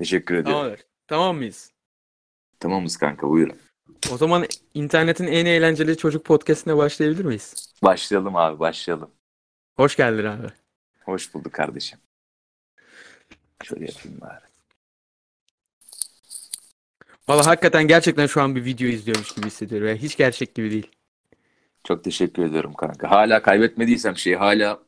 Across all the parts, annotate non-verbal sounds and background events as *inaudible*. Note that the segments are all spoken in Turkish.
Teşekkür ediyorum. Tamamdır. Tamam mıyız? Tamamız kanka buyurun. O zaman internetin en eğlenceli çocuk podcastine başlayabilir miyiz? Başlayalım abi başlayalım. Hoş geldin abi. Hoş bulduk kardeşim. Şöyle yapayım bari. Valla hakikaten gerçekten şu an bir video izliyormuş gibi hissediyorum. Yani hiç gerçek gibi değil. Çok teşekkür ediyorum kanka. Hala kaybetmediysem şeyi hala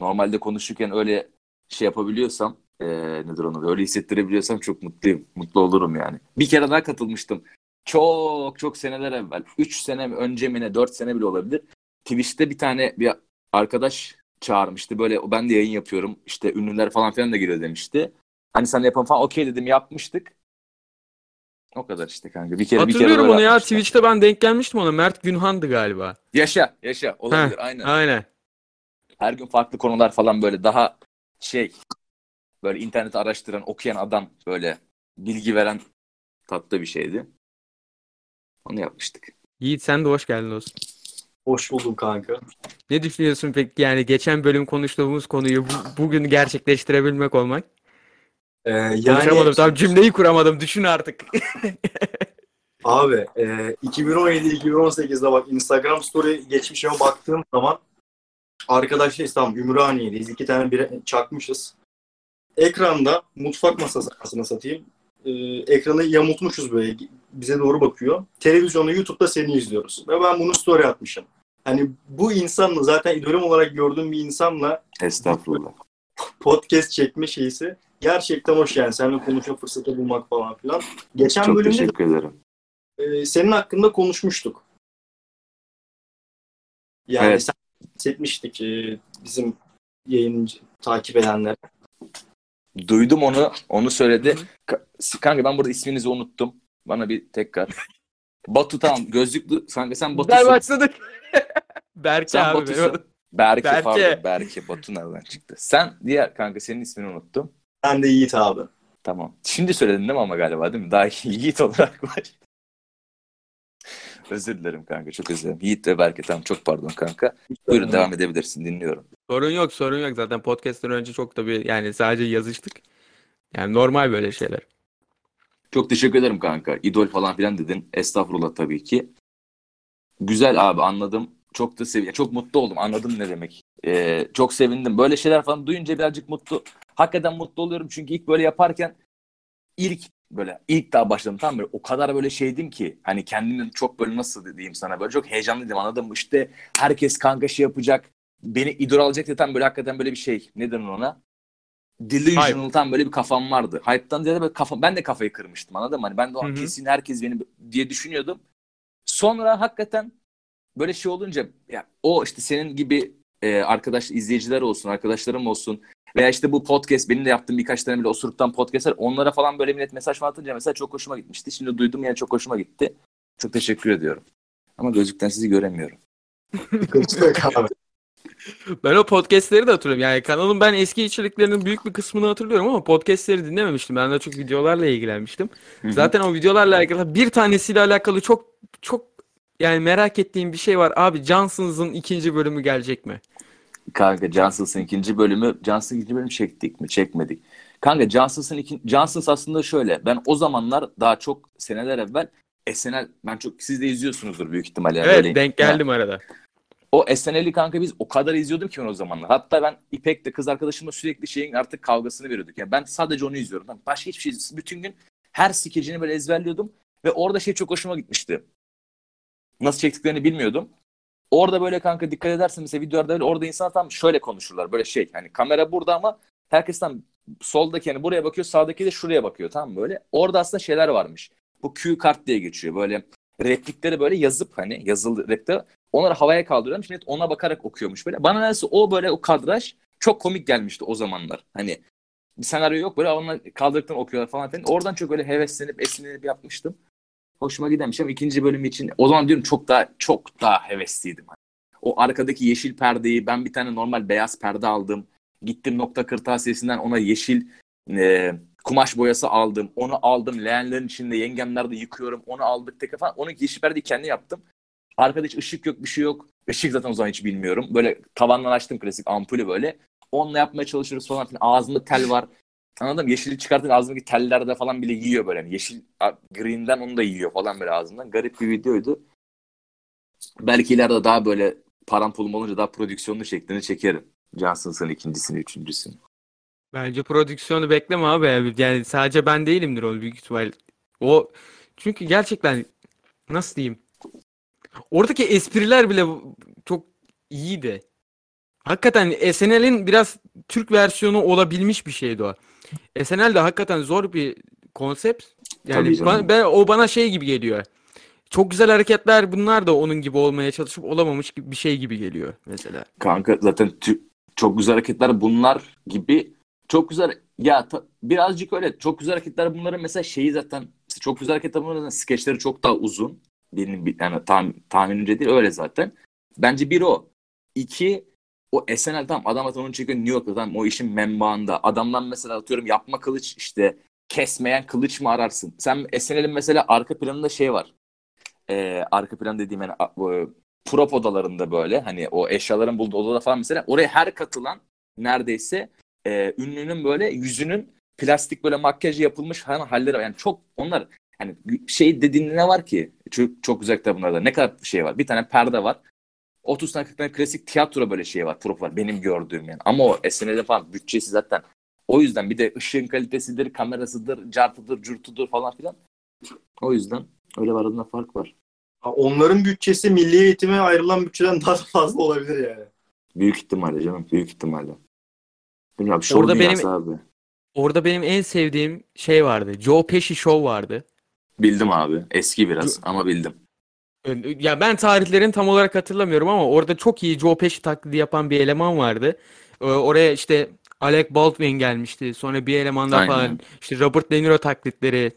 normalde konuşurken öyle şey yapabiliyorsam eee nedir onu öyle hissettirebiliyorsam çok mutluyum. Mutlu olurum yani. Bir kere daha katılmıştım. Çok çok seneler evvel. 3 sene önce mi ne 4 sene bile olabilir. Twitch'te bir tane bir arkadaş çağırmıştı. Böyle ben de yayın yapıyorum. İşte ünlüler falan filan da giriyor demişti. Hani sen yapalım falan okey dedim yapmıştık. O kadar işte kanka. Bir kere bir kere Hatırlıyorum onu ya. yapmışlar. Twitch'te ben denk gelmiştim ona. Mert Günhan'dı galiba. Yaşa yaşa olabilir Heh, aynen. Aynen. Her gün farklı konular falan böyle daha şey böyle interneti araştıran, okuyan adam böyle bilgi veren tatlı bir şeydi. Onu yapmıştık. Yiğit sen de hoş geldin dostum. Hoş buldum kanka. Ne düşünüyorsun peki yani geçen bölüm konuştuğumuz konuyu bu- bugün gerçekleştirebilmek olmak? Ee, yani Konuşamadım tam cümleyi kuramadım düşün artık. *laughs* abi e, 2017-2018'de bak Instagram story geçmişime baktığım zaman arkadaşlar tamam Ümraniye'deyiz. iki tane bir çakmışız. Ekranda mutfak masası aslında satayım. Ee, ekranı yamultmuşuz böyle bize doğru bakıyor. Televizyonda YouTube'da seni izliyoruz. Ve ben bunu story atmışım. Hani bu insanla zaten idolüm olarak gördüğüm bir insanla Estağfurullah. podcast çekme şeysi gerçekten hoş yani. Seninle konuşma fırsatı bulmak falan filan. Geçen Çok bölümde teşekkür ederim. e, senin hakkında konuşmuştuk. Yani Evet. sen bahsetmiştik e, bizim yayıncı takip edenler. Duydum onu. Onu söyledi. Ka- Kanka ben burada isminizi unuttum. Bana bir tekrar. Batu tamam. Gözlüklü. Kanka sen Batu'sun. başladık. *laughs* Berke Sen abi. Batu'sun. Berke, Berke. pardon. Berke. Batu nereden çıktı? Sen diğer kanka senin ismini unuttum. Ben de Yiğit abi. Tamam. Şimdi söyledin değil mi ama galiba değil mi? Daha *laughs* Yiğit olarak var. özür dilerim kanka. Çok özür dilerim. Yiğit ve Berke tamam. Çok pardon kanka. Buyurun devam edebilirsin. Dinliyorum. Sorun yok sorun yok zaten podcast'ten önce çok da bir yani sadece yazıştık. Yani normal böyle şeyler. Çok teşekkür ederim kanka. İdol falan filan dedin. Estağfurullah tabii ki. Güzel abi anladım. Çok da sev çok mutlu oldum. Anladım ne demek. Ee, çok sevindim. Böyle şeyler falan duyunca birazcık mutlu. Hakikaten mutlu oluyorum çünkü ilk böyle yaparken ilk böyle ilk daha başladım tam böyle o kadar böyle şeydim ki hani kendimi çok böyle nasıl diyeyim sana böyle çok heyecanlıydım anladın mı? İşte herkes kanka şey yapacak. Beni idol alacak diye tam böyle hakikaten böyle bir şey. Ne denir ona? Delusional tam böyle bir kafam vardı. Hype'tan ziyade böyle kafa, ben de kafayı kırmıştım anladın mı? Hani ben de o an Hı hı. kesin herkes beni diye düşünüyordum. Sonra hakikaten böyle şey olunca ya o işte senin gibi e, arkadaş izleyiciler olsun, arkadaşlarım olsun veya işte bu podcast benim de yaptığım birkaç tane bile osuruktan podcastler onlara falan böyle millet mesaj falan atınca mesela çok hoşuma gitmişti. Şimdi duydum yani çok hoşuma gitti. Çok teşekkür ediyorum. Ama gözlükten sizi göremiyorum. *laughs* Abi. Ben o podcast'leri de hatırlıyorum. Yani kanalın ben eski içeriklerinin büyük bir kısmını hatırlıyorum ama podcast'leri dinlememiştim. Ben de çok videolarla ilgilenmiştim. Hı hı. Zaten o videolarla alakalı bir tanesiyle alakalı çok çok yani merak ettiğim bir şey var. Abi Johnson's'ın ikinci bölümü gelecek mi? Kanka Johnson's'ın ikinci bölümü Johnson'ın ikinci bölümü çektik mi? Çekmedik. Kanka Johnson's'ın ikinci Johnson's aslında şöyle. Ben o zamanlar daha çok seneler evvel SNL ben çok siz de izliyorsunuzdur büyük ihtimalle. evet öyle- denk geldim arada. O SNL'i kanka biz o kadar izliyordum ki o zamanlar. Hatta ben İpek'le kız arkadaşımla sürekli şeyin artık kavgasını veriyorduk. Yani ben sadece onu izliyorum. Ben başka hiçbir şey bütün gün her skecini böyle ezberliyordum ve orada şey çok hoşuma gitmişti. Nasıl çektiklerini bilmiyordum. Orada böyle kanka dikkat edersen mesela videolarda öyle orada insanlar tam şöyle konuşurlar. Böyle şey hani kamera burada ama herkes tam soldaki yani buraya bakıyor sağdaki de şuraya bakıyor tamam böyle. Orada aslında şeyler varmış. Bu Q kart diye geçiyor. Böyle replikleri böyle yazıp hani yazılı replikler onları havaya kaldırıyormuş. Millet ona bakarak okuyormuş böyle. Bana nedense o böyle o kadraj çok komik gelmişti o zamanlar. Hani bir senaryo yok böyle onlar kaldırdıktan okuyorlar falan filan. Oradan çok öyle heveslenip esinlenip yapmıştım. Hoşuma gidenmiş ama ikinci bölüm için o zaman diyorum çok daha çok daha hevesliydim. O arkadaki yeşil perdeyi ben bir tane normal beyaz perde aldım. Gittim nokta kırtasiyesinden ona yeşil e, kumaş boyası aldım. Onu aldım. Leğenlerin içinde yengemlerde yıkıyorum. Onu aldık tek falan. Onu yeşil perdeyi kendi yaptım. Arkada hiç ışık yok bir şey yok. Işık zaten o zaman hiç bilmiyorum. Böyle tavandan açtım klasik ampulü böyle. Onunla yapmaya çalışıyoruz falan filan. Ağzında tel var. Anladım. Yeşili çıkartın ağzındaki tellerde falan bile yiyor böyle. Yani yeşil green'den onu da yiyor falan böyle ağzından. Garip bir videoydu. Belki ileride daha böyle param pulum olunca daha prodüksiyonlu şeklini çekerim. Johnson's'ın ikincisini, üçüncüsünü. Bence prodüksiyonu bekleme abi. Yani sadece ben değilimdir o büyük ihtimal. O çünkü gerçekten nasıl diyeyim? Oradaki espriler bile çok iyiydi. Hakikaten SNL'in biraz Türk versiyonu olabilmiş bir şeydi o. SNL de hakikaten zor bir konsept. Yani ben, ben- o bana şey gibi geliyor. Çok güzel hareketler bunlar da onun gibi olmaya çalışıp olamamış gibi bir şey gibi geliyor mesela. Kanka zaten tü- çok güzel hareketler bunlar gibi çok güzel ya ta- birazcık öyle çok güzel hareketler bunların mesela şeyi zaten çok güzel hareketler bunların skeçleri çok daha uzun benim yani tam, tahminimce değil öyle zaten. Bence bir o. İki o SNL tam adam zaten onu çekiyor New York'ta tam o işin menbaında. Adamdan mesela atıyorum yapma kılıç işte kesmeyen kılıç mı ararsın? Sen SNL'in mesela arka planında şey var. Ee, arka plan dediğim yani bu prop odalarında böyle hani o eşyaların bulduğu odada falan mesela oraya her katılan neredeyse e, ünlünün böyle yüzünün plastik böyle makyaj yapılmış hani halleri var. Yani çok onlar hani şey dediğin ne var ki çok, çok güzel bunlarda ne kadar şey var bir tane perde var 30 tane 40 tane klasik tiyatro böyle şey var prop var benim gördüğüm yani ama o SNL'de falan bütçesi zaten o yüzden bir de ışığın kalitesidir kamerasıdır cartıdır curtudur falan filan o yüzden öyle var arasında fark var. Ha, Onların bütçesi milli eğitime ayrılan bütçeden daha da fazla olabilir yani. Büyük ihtimalle canım. Büyük ihtimalle. Bilmiyorum. Orada benim- abi. Orada benim en sevdiğim şey vardı. Joe Pesci Show vardı. Bildim abi. Eski biraz ama bildim. Ya ben tarihlerini tam olarak hatırlamıyorum ama orada çok iyi Joe Pesci taklidi yapan bir eleman vardı. Ee, Oraya işte Alec Baldwin gelmişti. Sonra bir elemanda Aynen. falan işte Robert De Niro taklitleri,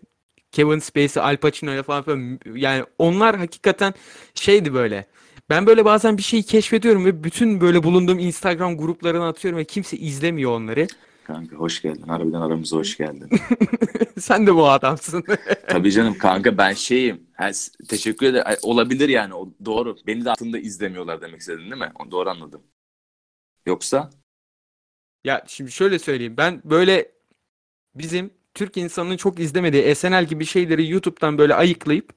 Kevin Spacey, Al Pacino'ya falan, falan yani onlar hakikaten şeydi böyle. Ben böyle bazen bir şeyi keşfediyorum ve bütün böyle bulunduğum Instagram gruplarına atıyorum ve kimse izlemiyor onları. Kanka hoş geldin. Harbiden aramıza hoş geldin. *laughs* Sen de bu adamsın. *laughs* Tabii canım kanka ben şeyim. Ha, teşekkür ederim. Olabilir yani. O, doğru. Beni de aslında izlemiyorlar demek istedin değil mi? O- Doğru anladım. Yoksa Ya şimdi şöyle söyleyeyim. Ben böyle bizim Türk insanının çok izlemediği SNL gibi şeyleri YouTube'dan böyle ayıklayıp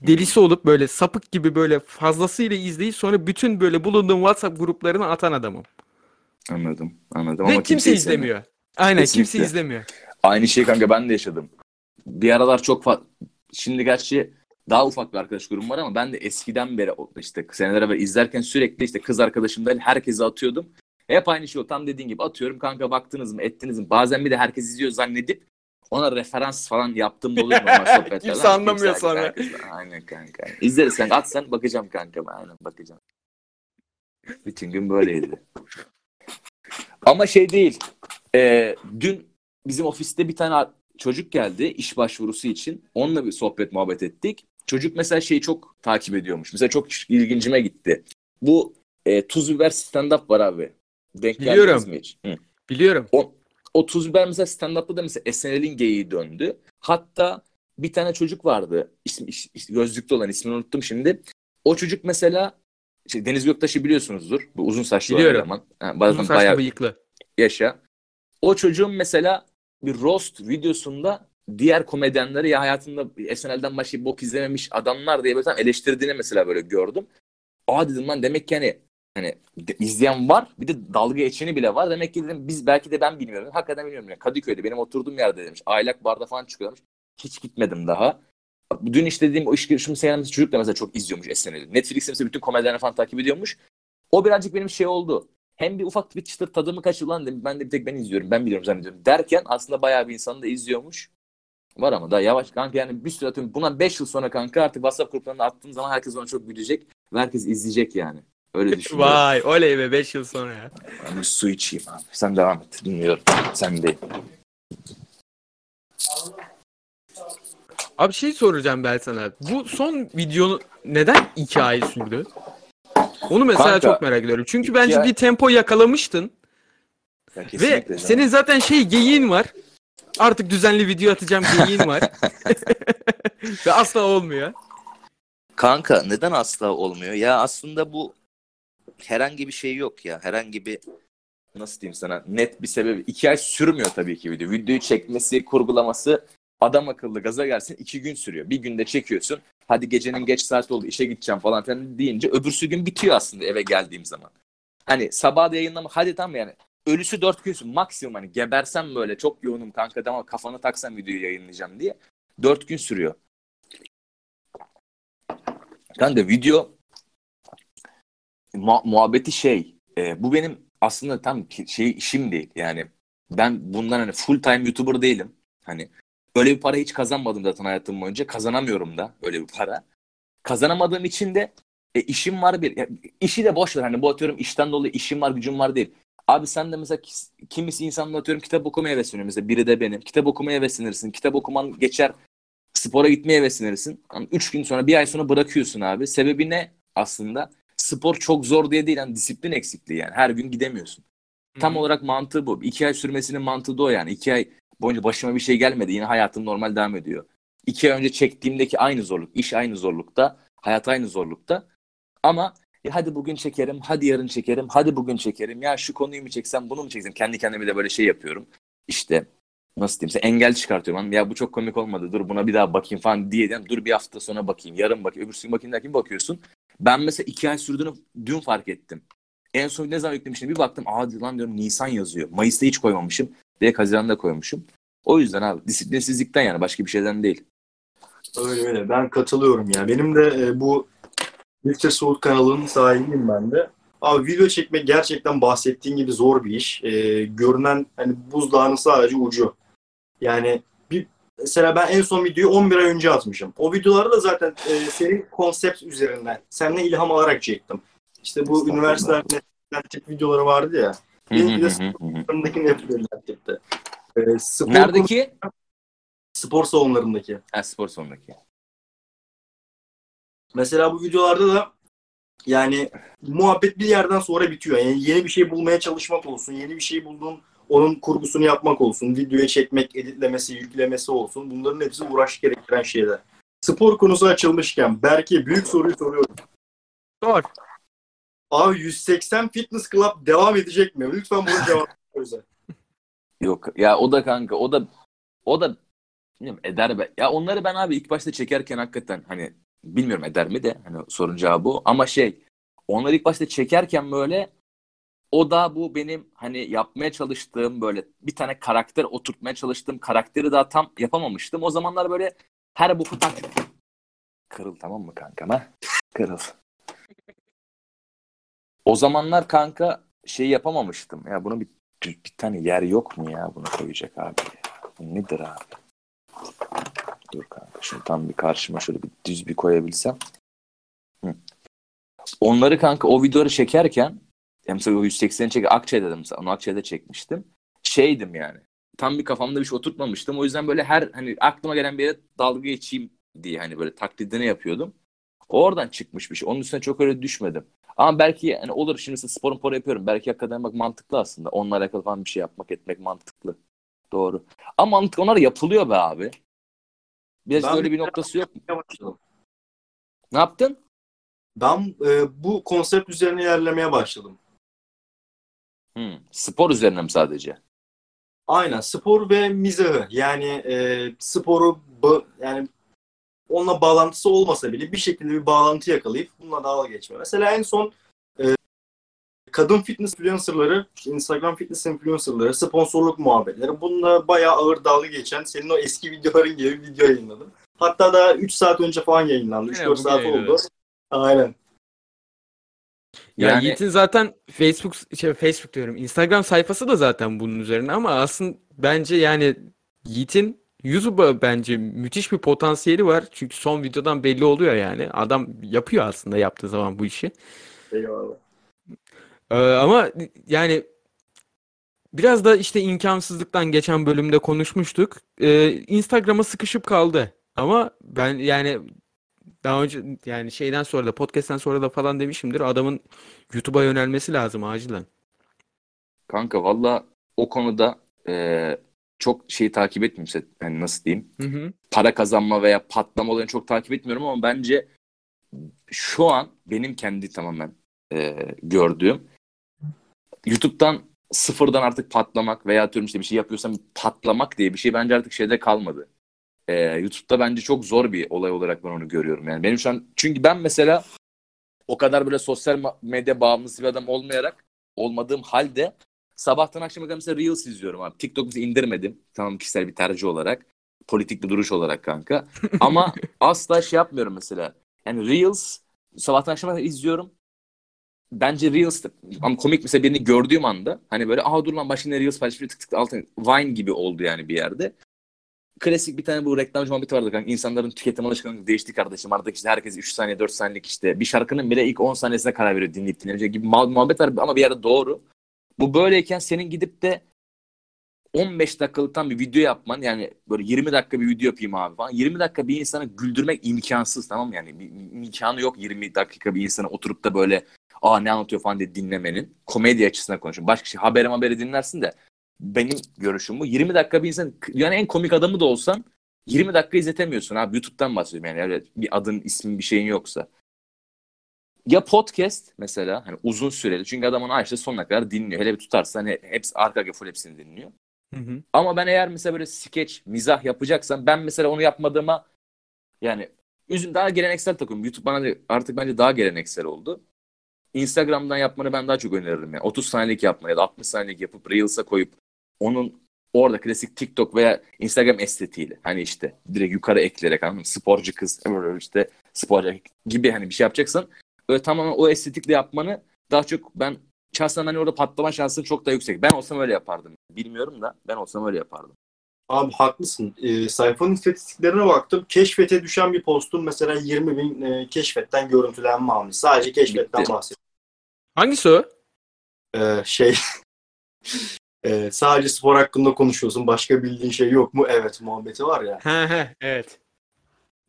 delisi olup böyle sapık gibi böyle fazlasıyla izleyip sonra bütün böyle bulunduğum WhatsApp gruplarına atan adamım. Anladım. Anladım Ve ama kimse izlemiyor. izlemiyor. Aynen kimse Kesinlikle. izlemiyor. Aynı şeyi kanka ben de yaşadım. Bir aralar çok fa- Şimdi gerçi daha ufak bir arkadaş grubum var ama ben de eskiden beri işte seneler evvel izlerken sürekli işte kız arkadaşımdan herkese atıyordum. Hep aynı şey o. Tam dediğin gibi atıyorum kanka baktınız mı ettiniz mi? Bazen bir de herkes izliyor zannedip ona referans falan yaptığım da oluyor normal *laughs* sohbetlerde. Kimse anlamıyor kimse- sonra. herkes- Aynen kanka. İzleriz kanka atsan bakacağım kanka. Aynen bakacağım. Bütün gün böyleydi. Ama şey değil. Ee, dün bizim ofiste bir tane çocuk geldi iş başvurusu için. Onunla bir sohbet muhabbet ettik. Çocuk mesela şeyi çok takip ediyormuş. Mesela çok ilgincime gitti. Bu e, tuz biber stand-up var abi. Denk Biliyorum. mi hiç? Hı. Biliyorum. O, o tuz biber mesela stand-up'ta da mesela SNL'in geyiği döndü. Hatta bir tane çocuk vardı. İsmi, is- is- gözlüklü olan ismini unuttum şimdi. O çocuk mesela şey, Deniz Göktaş'ı biliyorsunuzdur. Bu uzun saçlı Biliyorum. eleman. Uzun bazen saçlı bayağı bıyıklı. yaşa. O çocuğun mesela bir roast videosunda diğer komedyenleri ya hayatında SNL'den başka bok izlememiş adamlar diye böyle eleştirdiğini mesela böyle gördüm. Aa dedim lan demek ki hani hani izleyen var bir de dalga geçeni bile var. Demek ki dedim biz belki de ben bilmiyorum. Hakikaten bilmiyorum. Yani Kadıköy'de benim oturduğum yerde demiş. Aylak barda falan çıkıyormuş. Hiç gitmedim daha. Dün işte dediğim o iş girişimi seyahat çocuk da mesela çok izliyormuş SNL'i. Netflix'te mesela bütün komedyenleri falan takip ediyormuş. O birazcık benim şey oldu. Hem bir ufak bir çıtır tadımı kaçırdı lan dedim. Ben de bir tek ben izliyorum. Ben biliyorum zannediyorum. Derken aslında bayağı bir insan da izliyormuş. Var ama da yavaş kanka yani bir süre atıyorum. Bundan 5 yıl sonra kanka artık WhatsApp gruplarına attığım zaman herkes ona çok gülecek. Ve herkes izleyecek yani. Öyle *laughs* düşünüyorum. Vay oley be 5 yıl sonra ya. Ben bir su içeyim abi. Sen devam et. Dinliyorum. Sen de. Abi şey soracağım ben sana. Bu son video neden 2 ay sürdü? Onu mesela Kanka, çok merak ediyorum. Çünkü iki bence ay- bir tempo yakalamıştın. Ya Ve canım. senin zaten şey geyiğin var. Artık düzenli video atacağım geyiğin var. *laughs* Ve asla olmuyor. Kanka neden asla olmuyor? Ya aslında bu herhangi bir şey yok ya. Herhangi bir nasıl diyeyim sana net bir sebebi. iki ay sürmüyor tabii ki video. Videoyu çekmesi, kurgulaması adam akıllı gaza gelsin iki gün sürüyor. Bir günde çekiyorsun. Hadi gecenin geç saati oldu işe gideceğim falan filan deyince öbürsü gün bitiyor aslında eve geldiğim zaman. Hani sabah da yayınlama hadi tam yani ölüsü dört gün. Maksimum hani gebersem böyle çok yoğunum kanka ama kafanı taksam videoyu yayınlayacağım diye. Dört gün sürüyor. Kanka video mu- muhabbeti şey e, bu benim aslında tam şey işim değil yani ben bundan hani full time YouTuber değilim hani öyle bir para hiç kazanmadım zaten hayatım boyunca kazanamıyorum da öyle bir para kazanamadığım için de e, işim var bir ya, işi de boş ver hani bu atıyorum işten dolayı işim var gücüm var değil abi sen de mesela kimisi insanla atıyorum kitap okumaya hevesleniyor mesela biri de benim kitap okumaya heveslenirsin kitap okuman geçer spora gitmeye heveslenirsin yani üç gün sonra bir ay sonra bırakıyorsun abi sebebi ne aslında spor çok zor diye değil. Yani disiplin eksikliği yani. Her gün gidemiyorsun. Tam Hı hı. olarak mantığı bu. İki ay sürmesinin mantığı da o yani. İki ay boyunca başıma bir şey gelmedi. Yine hayatım normal devam ediyor. İki ay önce çektiğimdeki aynı zorluk. iş aynı zorlukta. Hayat aynı zorlukta. Ama ya hadi bugün çekerim, hadi yarın çekerim, hadi bugün çekerim. Ya şu konuyu mu çeksem, bunu mu çeksem? Kendi kendime de böyle şey yapıyorum. İşte nasıl diyeyim size engel çıkartıyorum. Ya bu çok komik olmadı. Dur buna bir daha bakayım falan diye. diyorum. Dur bir hafta sonra bakayım, yarın bakayım, öbürsü gün bakayım derken bakıyorsun. Ben mesela iki ay sürdüğünü dün fark ettim. En son ne zaman yüklemiştim bir baktım aa lan diyorum Nisan yazıyor. Mayıs'ta hiç koymamışım. Direkt Haziran'da koymuşum. O yüzden abi disiplinsizlikten yani başka bir şeyden değil. Öyle öyle. Ben katılıyorum ya. Benim de e, bu Lifter Soğut kanalının sahibiyim ben de. Abi video çekmek gerçekten bahsettiğin gibi zor bir iş. E, görünen hani buzdağının sadece ucu. Yani bir mesela ben en son videoyu 11 ay önce atmışım. O videoları da zaten e, senin konsept üzerinden senden ilham alarak çektim. İşte bu üniversitelerde tip videoları vardı ya. Bir de sporlarındaki nefret tipte. E, spor, Neredeki? spor salonlarındaki. Ha, spor salonundaki. Mesela bu videolarda da yani muhabbet bir yerden sonra bitiyor. Yani yeni bir şey bulmaya çalışmak olsun, yeni bir şey buldun, onun kurgusunu yapmak olsun, videoya çekmek, editlemesi, yüklemesi olsun. Bunların hepsi uğraş gerektiren şeyler. Spor konusu açılmışken Berke büyük soruyu soruyorum. Sor. Abi 180 Fitness Club devam edecek mi? Lütfen bunu cevap. Yok ya o da kanka o da o da bilmiyorum eder be. Ya onları ben abi ilk başta çekerken hakikaten hani bilmiyorum eder mi de hani sorun cevabı o. Ama şey onları ilk başta çekerken böyle o da bu benim hani yapmaya çalıştığım böyle bir tane karakter oturtmaya çalıştığım karakteri daha tam yapamamıştım. O zamanlar böyle her boku tak kırıl tamam mı kankam ha? Kırıl. O zamanlar kanka şey yapamamıştım. Ya bunu bir bir, bir tane yer yok mu ya bunu koyacak abi nedir abi? Dur kanka şunu tam bir karşıma şöyle bir düz bir koyabilsem. Hı. Onları kanka o videoları çekerken mesela o 180'i çek Akçay'da da mesela onu Akçay'da çekmiştim. Şeydim yani. Tam bir kafamda bir şey oturtmamıştım. O yüzden böyle her hani aklıma gelen bir yere dalga geçeyim diye hani böyle taklidini yapıyordum. Oradan çıkmış bir şey. Onun üstüne çok öyle düşmedim. Ama belki yani olur şimdi mesela sporun spor yapıyorum. Belki hakikaten bak mantıklı aslında. Onunla alakalı falan bir şey yapmak etmek mantıklı. Doğru. Ama mantık onlar yapılıyor be abi. Biraz Ben öyle bir noktası yok mu? Ne yaptın? Ben e, bu konsept üzerine ilerlemeye başladım. Hmm. Spor üzerine mi sadece? Aynen spor ve mizahı yani e, sporu yani onunla bağlantısı olmasa bile bir şekilde bir bağlantı yakalayıp bununla dalga geçme. Mesela en son e, kadın fitness influencerları, Instagram fitness influencerları, sponsorluk muhabbetleri bununla bayağı ağır dalga geçen senin o eski videoların gibi bir video yayınladım. Hatta daha 3 saat önce falan yayınlandı. Aynen, 3-4 bugün saat oldu. Aynen. Ya Yani- Yiğit'in zaten Facebook şey Facebook diyorum. Instagram sayfası da zaten bunun üzerine ama aslında bence yani Yiğit'in YouTube'a bence müthiş bir potansiyeli var. Çünkü son videodan belli oluyor yani. Adam yapıyor aslında yaptığı zaman bu işi. Eyvallah. Ee, ama yani biraz da işte imkansızlıktan geçen bölümde konuşmuştuk. Ee, Instagram'a sıkışıp kaldı. Ama ben yani daha önce yani şeyden sonra da podcast'ten sonra da falan demişimdir. Adamın YouTube'a yönelmesi lazım acilen. Kanka valla o konuda e, çok şeyi takip etmiyorum. size. Yani nasıl diyeyim? Hı hı. para kazanma veya patlama olayını çok takip etmiyorum ama bence şu an benim kendi tamamen e, gördüğüm YouTube'dan sıfırdan artık patlamak veya atıyorum işte bir şey yapıyorsam patlamak diye bir şey bence artık şeyde kalmadı. Ee, YouTube'da bence çok zor bir olay olarak ben onu görüyorum. Yani benim şu an çünkü ben mesela o kadar böyle sosyal medya bağımlısı bir adam olmayarak olmadığım halde sabahtan akşama kadar mesela Reels izliyorum abi. TikTok mesela indirmedim. Tamam kişisel bir tercih olarak. Politik bir duruş olarak kanka. *laughs* Ama asla şey yapmıyorum mesela. Yani Reels sabahtan akşama kadar izliyorum. Bence Reels ama komik mesela birini gördüğüm anda hani böyle aha dur lan başka ne Reels paylaşmış tık tık altına Vine gibi oldu yani bir yerde. Klasik bir tane bu reklamcı muhabbeti vardı kanka. İnsanların tüketim alışkanlığı değişti kardeşim. Artık işte herkes 3 saniye 4 saniyelik işte bir şarkının bile ilk 10 saniyesine karar veriyor dinleyip dinlemeyecek gibi muhab- muhabbet var ama bir yerde doğru. Bu böyleyken senin gidip de 15 dakikalıktan bir video yapman yani böyle 20 dakika bir video yapayım abi falan. 20 dakika bir insanı güldürmek imkansız tamam mı? Yani bir, imkanı yok 20 dakika bir insana oturup da böyle aa ne anlatıyor falan diye dinlemenin. Komedi açısından konuşuyorum. Başka şey haberi haberi dinlersin de benim görüşüm bu. 20 dakika bir insan yani en komik adamı da olsan 20 dakika izletemiyorsun abi. YouTube'dan bahsediyorum yani öyle bir adın ismin bir şeyin yoksa. Ya podcast mesela hani uzun süreli çünkü adam onu açtı sonuna kadar dinliyor. Hele bir tutarsa hani hepsi arka arkaya full hepsini dinliyor. Hı hı. Ama ben eğer mesela böyle skeç, mizah yapacaksam ben mesela onu yapmadığıma yani üzüm daha geleneksel takıyorum. YouTube bana artık bence daha geleneksel oldu. Instagram'dan yapmanı ben daha çok öneririm. Yani 30 saniyelik yapma ya da 60 saniyelik yapıp Reels'a koyup onun orada klasik TikTok veya Instagram estetiğiyle hani işte direkt yukarı ekleyerek anladın mı? Sporcu kız işte sporcu gibi hani bir şey yapacaksan öyle tamamen o estetikle yapmanı daha çok ben şahsen hani orada patlama şansın çok daha yüksek. Ben olsam öyle yapardım. Bilmiyorum da ben olsam öyle yapardım. Abi haklısın. Ee, sayfanın istatistiklerine baktım. Keşfete düşen bir postun mesela 20 bin e, keşfetten görüntülenme almış. Sadece keşfetten Bitti. bahsediyorum. Hangisi o? Ee, şey *laughs* e, sadece spor hakkında konuşuyorsun. Başka bildiğin şey yok mu? Evet muhabbeti var ya. He he evet.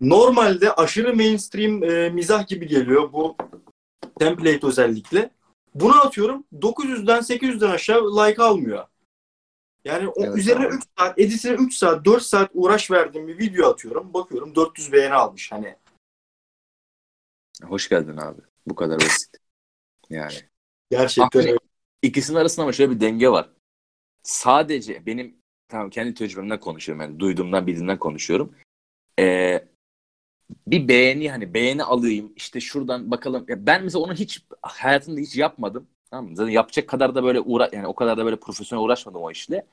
Normalde aşırı mainstream e, mizah gibi geliyor bu template özellikle. Bunu atıyorum 900'den 800'den aşağı like almıyor. Yani o Evet üzerine abi. 3 saat, editine 3 saat, 4 saat uğraş verdiğim bir video atıyorum. Bakıyorum 400 beğeni almış. Hani Hoş geldin abi. Bu kadar basit. Yani. gerçekten öyle. İkisinin arasında ama şöyle bir denge var. Sadece benim tamam kendi tecrübemden konuşuyorum yani duyduğumdan bildiğimden konuşuyorum. Ee, bir beğeni hani beğeni alayım işte şuradan bakalım. Ya ben mesela onu hiç hayatımda hiç yapmadım. Tamam mı? Zaten yapacak kadar da böyle uğra yani o kadar da böyle profesyonel uğraşmadım o işle.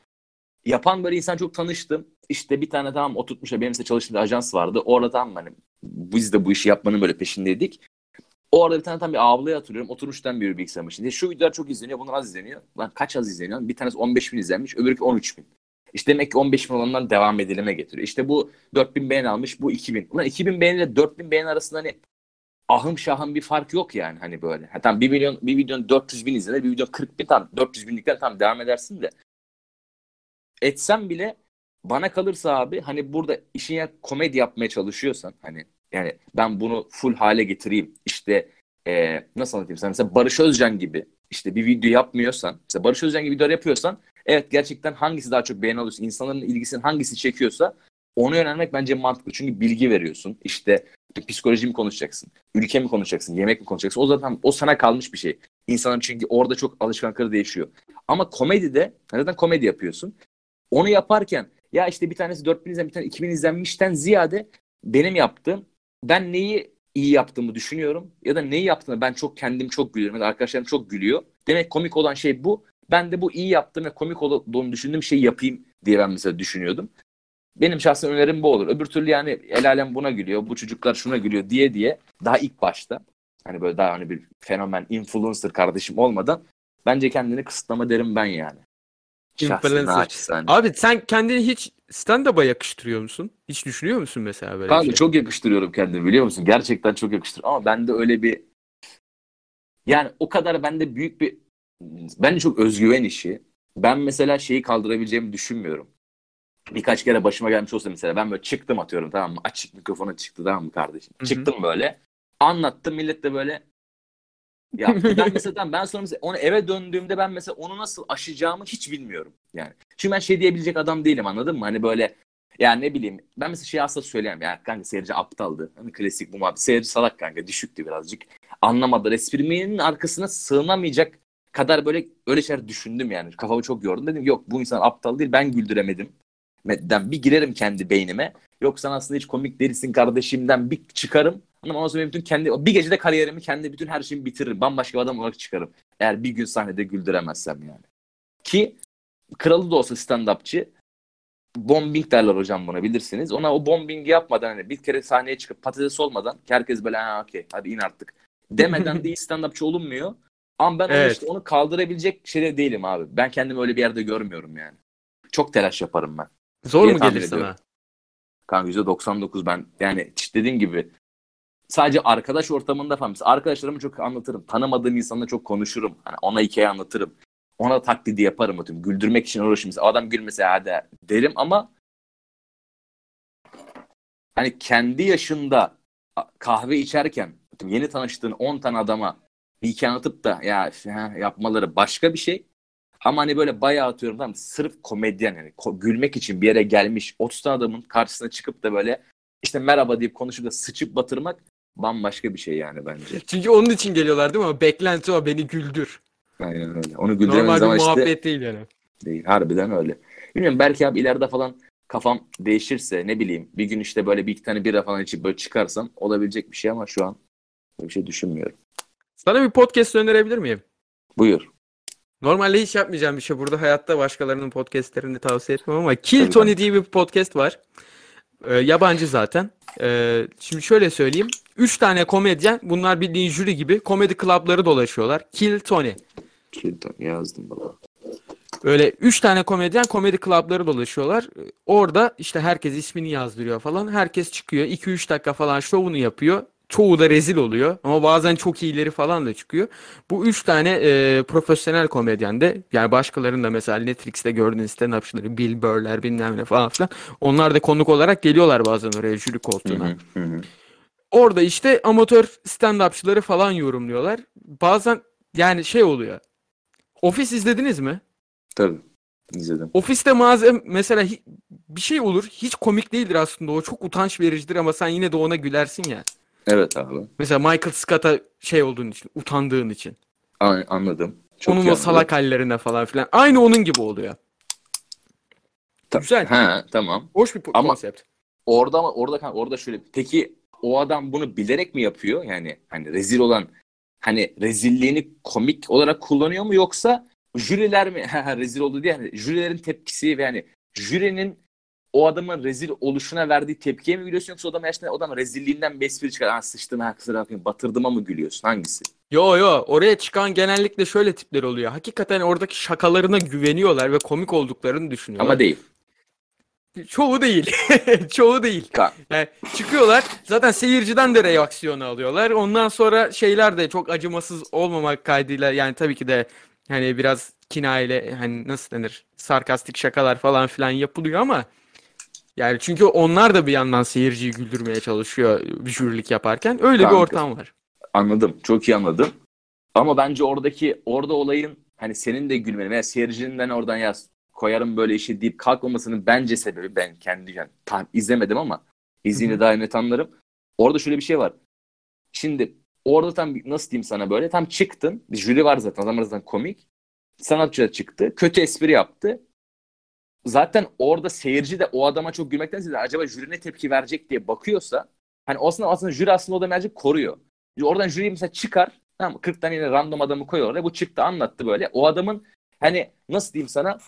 Yapan böyle insan çok tanıştım. İşte bir tane tamam oturtmuş benim mesela çalıştığım bir ajans vardı. Orada tamam hani biz de bu işi yapmanın böyle peşindeydik. O arada bir tane tam bir ablaya hatırlıyorum. Oturmuştan bir bilgisayar başında. Şu videolar çok izleniyor. Bunlar az izleniyor. Lan kaç az izleniyor? Bir tanesi 15 bin izlenmiş. Öbürü 13 bin. İşte demek ki 15 bin olandan devam edilime getiriyor. İşte bu 4 bin beğeni almış. Bu 2 bin. Ulan 2 bin beğeni ile 4 bin beğeni arasında hani ahım şahım bir fark yok yani hani böyle. Ha, tamam bir milyon bir videonun 400 bin izlenir. Bir video 40 bin tamam 400 binlikten tamam devam edersin de. Etsem bile bana kalırsa abi hani burada işin ya komedi yapmaya çalışıyorsan hani yani ben bunu full hale getireyim. İşte e, nasıl anlatayım sana? Mesela Barış Özcan gibi işte bir video yapmıyorsan, mesela Barış Özcan gibi videolar yapıyorsan evet gerçekten hangisi daha çok beğeni alıyorsa, insanların ilgisini hangisi çekiyorsa ona yönelmek bence mantıklı. Çünkü bilgi veriyorsun. İşte psikoloji mi konuşacaksın, ülke mi konuşacaksın, yemek mi konuşacaksın? O zaten o sana kalmış bir şey. İnsanın çünkü orada çok alışkanlıkları değişiyor. Ama komedide zaten komedi yapıyorsun. Onu yaparken ya işte bir tanesi 4000 izlen, bir tane 2000 izlenmişten ziyade benim yaptığım ben neyi iyi yaptığımı düşünüyorum ya da neyi yaptığımı ben çok kendim çok gülüyorum ya da arkadaşlarım çok gülüyor. Demek komik olan şey bu. Ben de bu iyi yaptığım ve komik olduğunu düşündüğüm şeyi yapayım diye ben mesela düşünüyordum. Benim şahsen önerim bu olur. Öbür türlü yani el alem buna gülüyor, bu çocuklar şuna gülüyor diye diye daha ilk başta hani böyle daha hani bir fenomen, influencer kardeşim olmadan bence kendini kısıtlama derim ben yani. Şahsen. Abi sen kendini hiç stand-up'a yakıştırıyor musun? Hiç düşünüyor musun mesela böyle Kanka şey? çok yakıştırıyorum kendimi biliyor musun? Gerçekten çok yakıştırıyorum ama bende öyle bir yani o kadar bende büyük bir bence çok özgüven işi. Ben mesela şeyi kaldırabileceğimi düşünmüyorum. Birkaç kere başıma gelmiş olsa mesela ben böyle çıktım atıyorum tamam mı? Açık mikrofona çıktı tamam mı kardeşim? Çıktım böyle. Anlattım millet de böyle ya *laughs* ben mesela tamam, ben sonra mesela onu eve döndüğümde ben mesela onu nasıl aşacağımı hiç bilmiyorum yani. Çünkü ben şey diyebilecek adam değilim anladın mı? Hani böyle yani ne bileyim ben mesela şey asla söyleyemem ya kanka seyirci aptaldı. Hani klasik bu muhabbet. Seyirci salak kanka düşüktü birazcık. Anlamadı. Esprimin arkasına sığınamayacak kadar böyle öyle şeyler düşündüm yani. Kafamı çok yordum. Dedim yok bu insan aptal değil ben güldüremedim. Den bir girerim kendi beynime. Yok sen aslında hiç komik değilsin kardeşimden bir çıkarım. Ama ondan sonra bütün kendi bir gecede kariyerimi kendi bütün her şeyimi bitiririm. Bambaşka bir adam olarak çıkarım. Eğer bir gün sahnede güldüremezsem yani. Ki kralı da olsa stand-upçı bombing derler hocam buna bilirsiniz. Ona o bombingi yapmadan hani bir kere sahneye çıkıp patates olmadan herkes böyle ha okey hadi in artık demeden *laughs* de stand-upçı olunmuyor. Ama ben onu Evet. işte onu kaldırabilecek şeyde değilim abi. Ben kendimi öyle bir yerde görmüyorum yani. Çok telaş yaparım ben. Zor mu gelir sana? ediyorum. Kanka %99 ben yani dediğim gibi sadece arkadaş ortamında falan. Mesela arkadaşlarımı çok anlatırım. Tanımadığım insanla çok konuşurum. Hani ona hikaye anlatırım. Ona taklidi yaparım. Atıyorum. Güldürmek için uğraşırım. Mesela adam gülmese hadi derim ama hani kendi yaşında kahve içerken yeni tanıştığın 10 tane adama bir hikaye anlatıp da ya ha, yapmaları başka bir şey. Ama hani böyle bayağı atıyorum tamam mı? sırf komedyen yani ko- gülmek için bir yere gelmiş 30 tane adamın karşısına çıkıp da böyle işte merhaba deyip konuşup da sıçıp batırmak bambaşka bir şey yani bence. Çünkü onun için geliyorlar değil mi? Beklenti o beni güldür. Aynen öyle. Onu güldüremen Normal bir zaman işte muhabbet değil yani. değil. Harbiden öyle. Bilmiyorum belki abi ileride falan kafam değişirse ne bileyim bir gün işte böyle bir iki tane bira falan içip böyle çıkarsam olabilecek bir şey ama şu an böyle bir şey düşünmüyorum. Sana bir podcast önerebilir miyim? Buyur. Normalde hiç yapmayacağım bir şey. Burada hayatta başkalarının podcastlerini tavsiye etmem ama Kill Tony diye bir podcast var. Ee, yabancı zaten. Ee, şimdi şöyle söyleyeyim. Üç tane komedyen. Bunlar bildiğin jüri gibi. Komedi klapları dolaşıyorlar. Kill Tony. Şuradan yazdım baba. Öyle üç tane komedyen komedi klapları dolaşıyorlar. Ee, Orada işte herkes ismini yazdırıyor falan. Herkes çıkıyor. 2-3 dakika falan şovunu yapıyor. Çoğu da rezil oluyor. Ama bazen çok iyileri falan da çıkıyor. Bu üç tane e, profesyonel komedyen de yani başkalarının da mesela Netflix'te gördüğünüz stand-upçıları Bill Burr'ler bilmem ne falan filan. Onlar da konuk olarak geliyorlar bazen oraya jüri koltuğuna. hı, hı hı. Orada işte amatör stand-upçıları falan yorumluyorlar. Bazen yani şey oluyor. Ofis izlediniz mi? Tabii. İzledim. Ofiste malzeme mesela bir şey olur. Hiç komik değildir aslında. O çok utanç vericidir ama sen yine de ona gülersin ya. Evet abi. Mesela Michael Scott'a şey olduğun için, utandığın için. A- anladım. Çok onun o salak hallerine falan filan. Aynı onun gibi oluyor. Ta- Güzel. Ha tamam. Hoş bir Ama- konsept. Orada ama orada orada şöyle peki o adam bunu bilerek mi yapıyor? Yani hani rezil olan hani rezilliğini komik olarak kullanıyor mu yoksa jüriler mi *laughs* rezil oldu diye yani jürilerin tepkisi ve yani jürinin o adamın rezil oluşuna verdiği tepkiye mi gülüyorsun yoksa o adam gerçekten o adam rezilliğinden bir espri çıkar. Ha sıçtım ha kusura bakmayın batırdığıma mı gülüyorsun? Hangisi? Yo yo oraya çıkan genellikle şöyle tipler oluyor. Hakikaten oradaki şakalarına güveniyorlar ve komik olduklarını düşünüyorlar. Ama değil. Çoğu değil. *laughs* Çoğu değil. Yani çıkıyorlar zaten seyirciden de reaksiyonu alıyorlar. Ondan sonra şeyler de çok acımasız olmamak kaydıyla yani tabii ki de hani biraz kinayeli hani nasıl denir sarkastik şakalar falan filan yapılıyor ama yani çünkü onlar da bir yandan seyirciyi güldürmeye çalışıyor bir jürilik yaparken. Öyle bir Kanka. ortam var. Anladım. Çok iyi anladım. Ama bence oradaki orada olayın hani senin de gülmeni veya seyircinin oradan yaz koyarım böyle işi deyip kalkmamasının bence sebebi ben kendi yani tam izlemedim ama hı. daha net anlarım. Orada şöyle bir şey var. Şimdi orada tam nasıl diyeyim sana böyle tam çıktın. Bir jüri var zaten adamlar zaten komik. Sanatçı da çıktı. Kötü espri yaptı. Zaten orada seyirci de o adama çok gülmekten ziyade acaba jüri ne tepki verecek diye bakıyorsa hani aslında aslında jüri aslında o da mercek koruyor. Oradan jüri mesela çıkar. Tamam mı? 40 tane yine random adamı koyuyor oraya. Bu çıktı anlattı böyle. O adamın hani nasıl diyeyim sana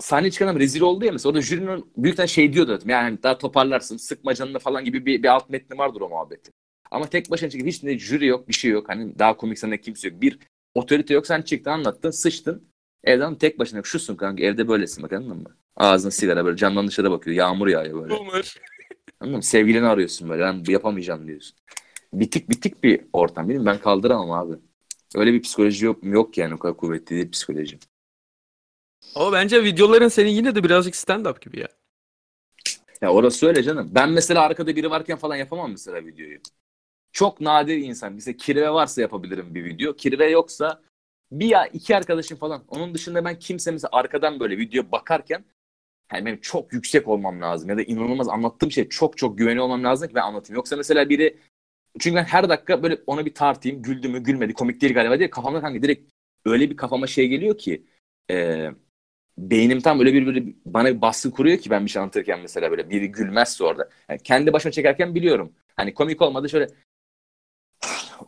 sahneye çıkan adam rezil oldu ya mesela. Orada jürinin büyükten şey diyordu. Yani daha toparlarsın sıkma canını falan gibi bir, bir alt metni vardır o muhabbeti. Ama tek başına çıkıp hiç ne jüri yok bir şey yok. Hani daha komik sana kimse yok. Bir otorite yok sen çıktın anlattın sıçtın. Evden tek başına şusun kanka evde böylesin bak anladın mı? Ağzına sigara böyle camdan dışarı bakıyor. Yağmur yağıyor böyle. *laughs* Anladın mı? Sevgilini arıyorsun böyle. Ben yapamayacağım diyorsun. Bitik bitik bir ortam. Bilmiyorum ben kaldıramam abi. Öyle bir psikoloji yok, yok yani o kadar kuvvetli değil psikoloji. Ama bence videoların senin yine de birazcık stand-up gibi ya. Ya orası öyle canım. Ben mesela arkada biri varken falan yapamam mesela videoyu. Çok nadir insan. Mesela kirve varsa yapabilirim bir video. Kirve yoksa bir ya iki arkadaşım falan. Onun dışında ben kimse mesela arkadan böyle video bakarken yani benim çok yüksek olmam lazım. Ya da inanılmaz anlattığım şey çok çok güveniyor olmam lazım ki ben anlatayım. Yoksa mesela biri çünkü ben her dakika böyle ona bir tartayım. Güldü mü gülmedi komik değil galiba diye kafamda kanka direkt öyle bir kafama şey geliyor ki e, beynim tam öyle bir, bir bana bir baskı kuruyor ki ben bir şey anlatırken mesela böyle biri gülmezse orada. Yani kendi başıma çekerken biliyorum. Hani komik olmadı şöyle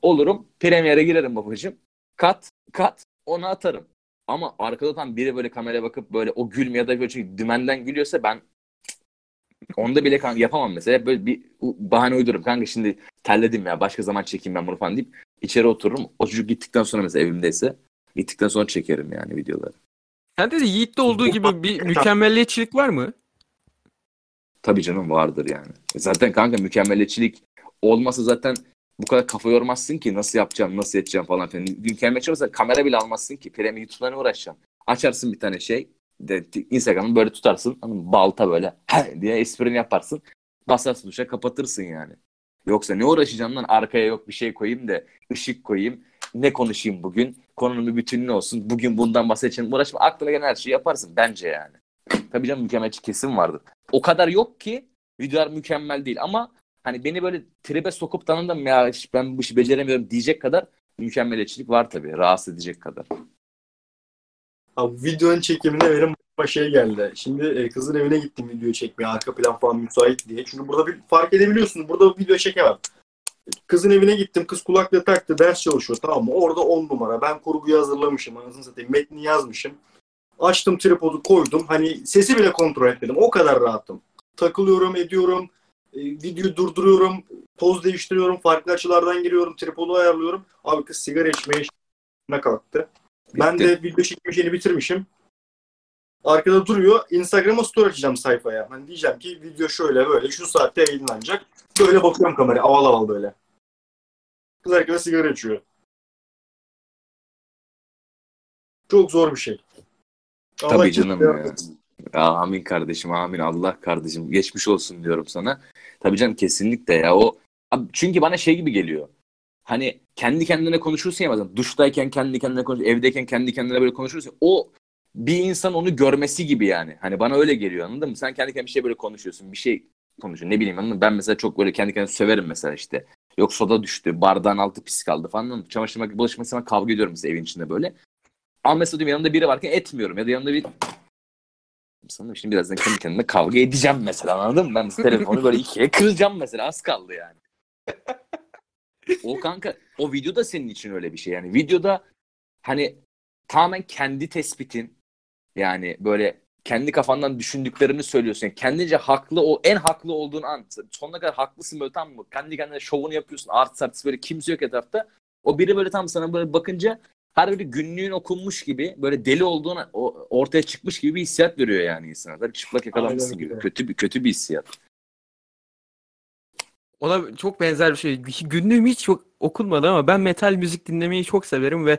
olurum. Premiere girerim babacığım. Kat kat onu atarım. Ama arkada tam biri böyle kameraya bakıp böyle o gülme ya da böyle çünkü dümenden gülüyorsa ben onda bile kanka yapamam mesela. Böyle bir bahane uydururum. Kanka şimdi terledim ya başka zaman çekeyim ben bunu falan deyip içeri otururum. O çocuk gittikten sonra mesela evimdeyse gittikten sonra çekerim yani videoları. Sende de Yiğit'te olduğu gibi bir mükemmelliyetçilik var mı? Tabii canım vardır yani. Zaten kanka mükemmeliyetçilik olmasa zaten bu kadar kafa yormazsın ki nasıl yapacağım, nasıl edeceğim falan filan. Mükemmeliyetçi olsa kamera bile almazsın ki. Premi YouTube'dan uğraşacaksın. Açarsın bir tane şey. De, Instagram'ı böyle tutarsın. Balta böyle diye esprini yaparsın. Basarsın tuşa kapatırsın yani. Yoksa ne uğraşacağım lan arkaya yok bir şey koyayım da ışık koyayım. Ne konuşayım bugün? Konunun bir bütünlüğü olsun. Bugün bundan bahsedeceğim. Uğraşma aklına gelen her şeyi yaparsın bence yani. Tabii canım mükemmeliyetçi kesin vardır. O kadar yok ki videolar mükemmel değil ama hani beni böyle tribe sokup tanıdım ya ben bu işi beceremiyorum diyecek kadar mükemmeliyetçilik var tabii. Rahatsız edecek kadar. Abi videonun çekimine benim başıma şey geldi. Şimdi e, kızın evine gittim video çekmeye arka plan falan müsait diye. Çünkü burada bir fark edebiliyorsunuz. Burada video çekemem. Kızın evine gittim. Kız kulaklığı taktı. Ders çalışıyor tamam mı? Orada 10 numara. Ben kurguyu hazırlamışım. Anasını satayım. Metni yazmışım. Açtım tripodu koydum. Hani sesi bile kontrol etmedim. O kadar rahatım. Takılıyorum, ediyorum. E, videoyu durduruyorum. Poz değiştiriyorum. Farklı açılardan giriyorum. Tripodu ayarlıyorum. Abi kız sigara içmeye ne kalktı. Ben Bitti. de video çekme şeyini bitirmişim. Arkada duruyor. Instagram'a story açacağım sayfaya. Hani diyeceğim ki video şöyle böyle şu saatte yayınlanacak. Böyle bakıyorum kameraya aval aval böyle. Kız arkada sigara içiyor. Çok zor bir şey. Allah Tabii canım ya. Amin kardeşim amin Allah kardeşim geçmiş olsun diyorum sana. Tabii canım kesinlikle ya o çünkü bana şey gibi geliyor. Hani kendi kendine konuşursun ya bazen duştayken kendi kendine konuş, evdeyken kendi kendine böyle konuşursun. O bir insan onu görmesi gibi yani. Hani bana öyle geliyor anladın mı? Sen kendi kendine bir şey böyle konuşuyorsun. Bir şey konuşuyorsun. Ne bileyim anladın mı? Ben mesela çok böyle kendi kendime söverim mesela işte. Yok soda düştü, bardağın altı pis kaldı falan. anladın mı? Çamaşır makinesi, bulaşık kavga ediyorum mesela evin içinde böyle. Ama mesela diyorum yanımda biri varken etmiyorum. Ya da yanımda bir sanırım şimdi birazdan kendi kendime kavga edeceğim mesela anladın mı? Ben telefonu böyle ikiye kıracağım mesela az kaldı yani. o kanka o video da senin için öyle bir şey yani. Videoda hani tamamen kendi tespitin yani böyle kendi kafandan düşündüklerini söylüyorsun. Yani kendince haklı o en haklı olduğun an sonuna kadar haklısın böyle tam mı? Kendi kendine şovunu yapıyorsun. Artist artist böyle kimse yok etrafta. O biri böyle tam sana böyle bakınca her böyle günlüğün okunmuş gibi böyle deli olduğun o- ortaya çıkmış gibi bir hissiyat veriyor yani insana. Böyle çıplak yakalanmışsın Aynen gibi. öyle. Kötü bir kötü bir hissiyat. Ona çok benzer bir şey. Günlüğüm hiç çok okunmadı ama ben metal müzik dinlemeyi çok severim ve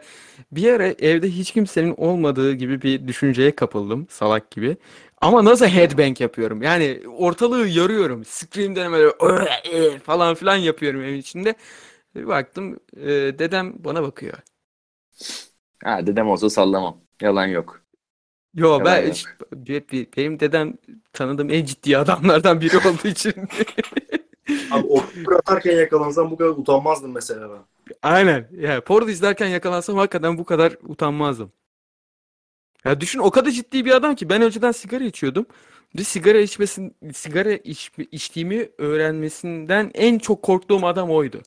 bir ara evde hiç kimsenin olmadığı gibi bir düşünceye kapıldım salak gibi. Ama nasıl headbang yapıyorum? Yani ortalığı yarıyorum. Scream'den böyle "Öh, falan filan yapıyorum evin içinde. Bir baktım e, dedem bana bakıyor. Ha dedem olsa sallamam. Yalan yok. Yo Yalan ben yok. hiç- be- benim dedem tanıdığım en ciddi adamlardan biri *laughs* olduğu için. *laughs* Abi o atarken yakalansam bu kadar utanmazdım mesela ben. Aynen. Ya porno izlerken yakalansam hakikaten bu kadar utanmazdım. Ya düşün o kadar ciddi bir adam ki ben önceden sigara içiyordum. Bir sigara içmesin sigara iç, içtiğimi öğrenmesinden en çok korktuğum adam oydu.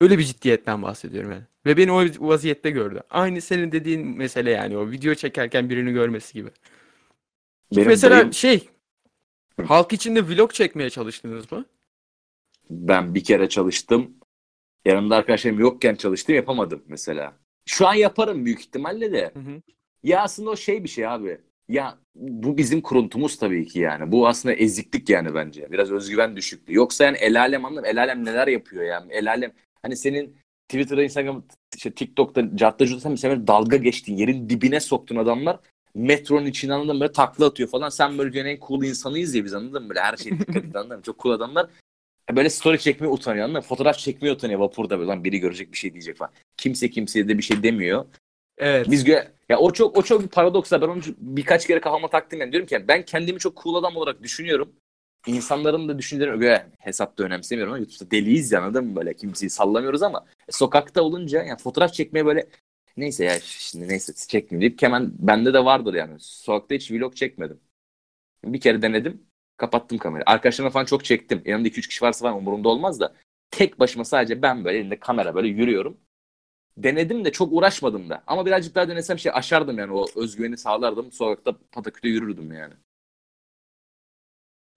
Öyle bir ciddiyetten bahsediyorum yani. Ve beni o vaziyette gördü. Aynı senin dediğin mesele yani o video çekerken birini görmesi gibi. Benim Mesela dayım- şey halk içinde vlog çekmeye çalıştınız mı? ben bir kere çalıştım. Yanımda arkadaşlarım yokken çalıştım yapamadım mesela. Şu an yaparım büyük ihtimalle de. Hı hı. Ya aslında o şey bir şey abi. Ya bu bizim kuruntumuz tabii ki yani. Bu aslında eziklik yani bence. Biraz özgüven düşüklüğü. Yoksa yani el alem anladın mı? El alem neler yapıyor yani. El alem hani senin Twitter'da, Instagram, işte TikTok'ta, cartta curtta sen dalga geçtiğin, yerin dibine soktun adamlar. Metronun içine anladın? Böyle takla atıyor falan. Sen böyle dünyanın en cool insanıyız ya biz anladın mı? Böyle her şeye dikkat et *laughs* anladın mı? Çok cool adamlar. Böyle story çekmeye utanıyor anladın mı? Fotoğraf çekmeye utanıyor vapurda böyle. Lan biri görecek bir şey diyecek falan. Kimse kimseye de bir şey demiyor. Evet. Biz gö- ya o çok o çok bir paradoks. Ben onu birkaç kere kafama taktım yani. Diyorum ki ben kendimi çok cool adam olarak düşünüyorum. İnsanların da düşüncelerini göre hesapta önemsemiyorum ama YouTube'da deliyiz ya anladın mı böyle kimseyi sallamıyoruz ama e, sokakta olunca yani fotoğraf çekmeye böyle Neyse ya şimdi neyse çekmeyeyim deyip hemen bende de vardır yani. Sokakta hiç vlog çekmedim. Bir kere denedim. Kapattım kamerayı. Arkadaşlarımla falan çok çektim. Yanımda 2-3 kişi varsa falan umurumda olmaz da. Tek başıma sadece ben böyle elinde kamera böyle yürüyorum. Denedim de çok uğraşmadım da. Ama birazcık daha denesem şey aşardım yani. O özgüveni sağlardım. Sokakta pataküte yürürdüm yani.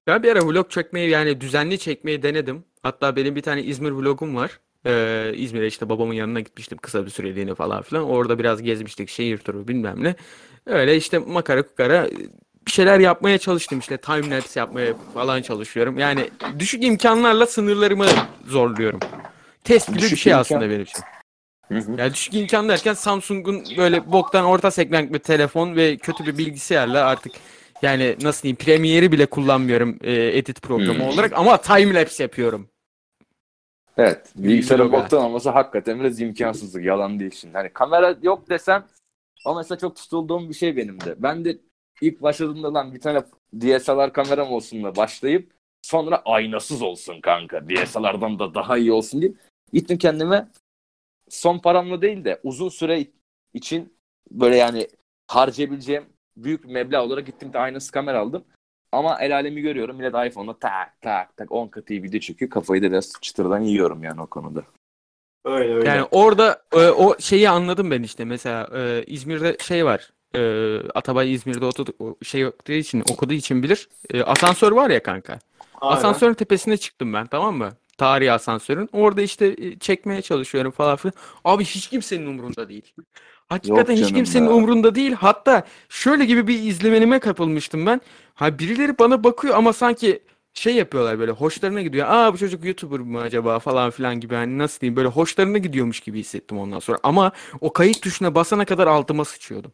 Ben bir ara vlog çekmeyi yani düzenli çekmeyi denedim. Hatta benim bir tane İzmir vlogum var. Ee, İzmir'e işte babamın yanına gitmiştim kısa bir süreliğine falan filan. Orada biraz gezmiştik şehir turu bilmem ne. Öyle işte makara kukara bir şeyler yapmaya çalıştım işte time lapse yapmaya falan çalışıyorum. Yani düşük imkanlarla sınırlarımı zorluyorum. Test gibi bir şey imkan- aslında benim için. Hı hı. Yani düşük imkan derken Samsung'un böyle boktan orta segment bir telefon ve kötü bir bilgisayarla artık yani nasıl diyeyim Premiere'i bile kullanmıyorum e, edit programı Hmm. olarak ama time lapse yapıyorum. Evet. Bilgisayarın vloga. boktan olması hakikaten biraz imkansızlık. Yalan değil şimdi. Hani kamera yok desem ama mesela çok tutulduğum bir şey benim de. Ben de ilk başladığımda lan bir tane DSLR kameram olsunla başlayıp sonra aynasız olsun kanka. DSLR'dan da daha iyi olsun deyip gittim kendime son paramla değil de uzun süre için böyle yani harcayabileceğim büyük bir meblağ olarak gittim de aynasız kamera aldım. Ama el alemi görüyorum. Millet iPhone'da tak tak tak 10 katı iyi video çekiyor. Kafayı da biraz çıtırdan yiyorum yani o konuda. Öyle öyle. Yani orada e, o şeyi anladım ben işte mesela e, İzmir'de şey var. E, Atabay İzmir'de oturdu, o şey okuduğu için okuduğu için bilir. E, asansör var ya kanka. Aynen. Asansörün tepesine çıktım ben tamam mı? Tarihi asansörün. Orada işte e, çekmeye çalışıyorum falan filan. Abi hiç kimsenin umurunda değil. Hakikaten hiç canım kimsenin ya. umurunda değil. Hatta şöyle gibi bir izlenime kapılmıştım ben. Ha birileri bana bakıyor ama sanki şey yapıyorlar böyle hoşlarına gidiyor. Aa bu çocuk YouTuber mı acaba falan filan gibi hani nasıl diyeyim böyle hoşlarına gidiyormuş gibi hissettim ondan sonra. Ama o kayıt tuşuna basana kadar altıma sıçıyordum.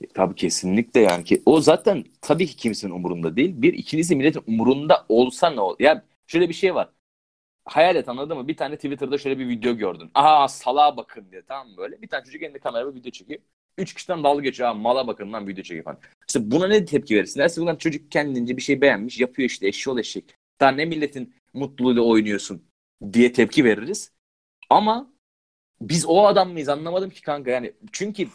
E, Tabii kesinlikle yani ki o zaten tabii ki kimsenin umurunda değil. Bir ikincisi milletin umurunda olsa ne olur? Ya şöyle bir şey var. Hayal et anladın mı? Bir tane Twitter'da şöyle bir video gördün. Aha salağa bakın diye tamam böyle. Bir tane çocuk elinde kamera video çekiyor. Üç kişiden dalga geçiyor. Ha, mala bakın lan video çekiyor falan. İşte buna ne tepki verirsin? Dersin ulan çocuk kendince bir şey beğenmiş. Yapıyor işte eşşoğlu eşek. Daha ne milletin mutluluğuyla oynuyorsun diye tepki veririz. Ama biz o adam mıyız anlamadım ki kanka. Yani çünkü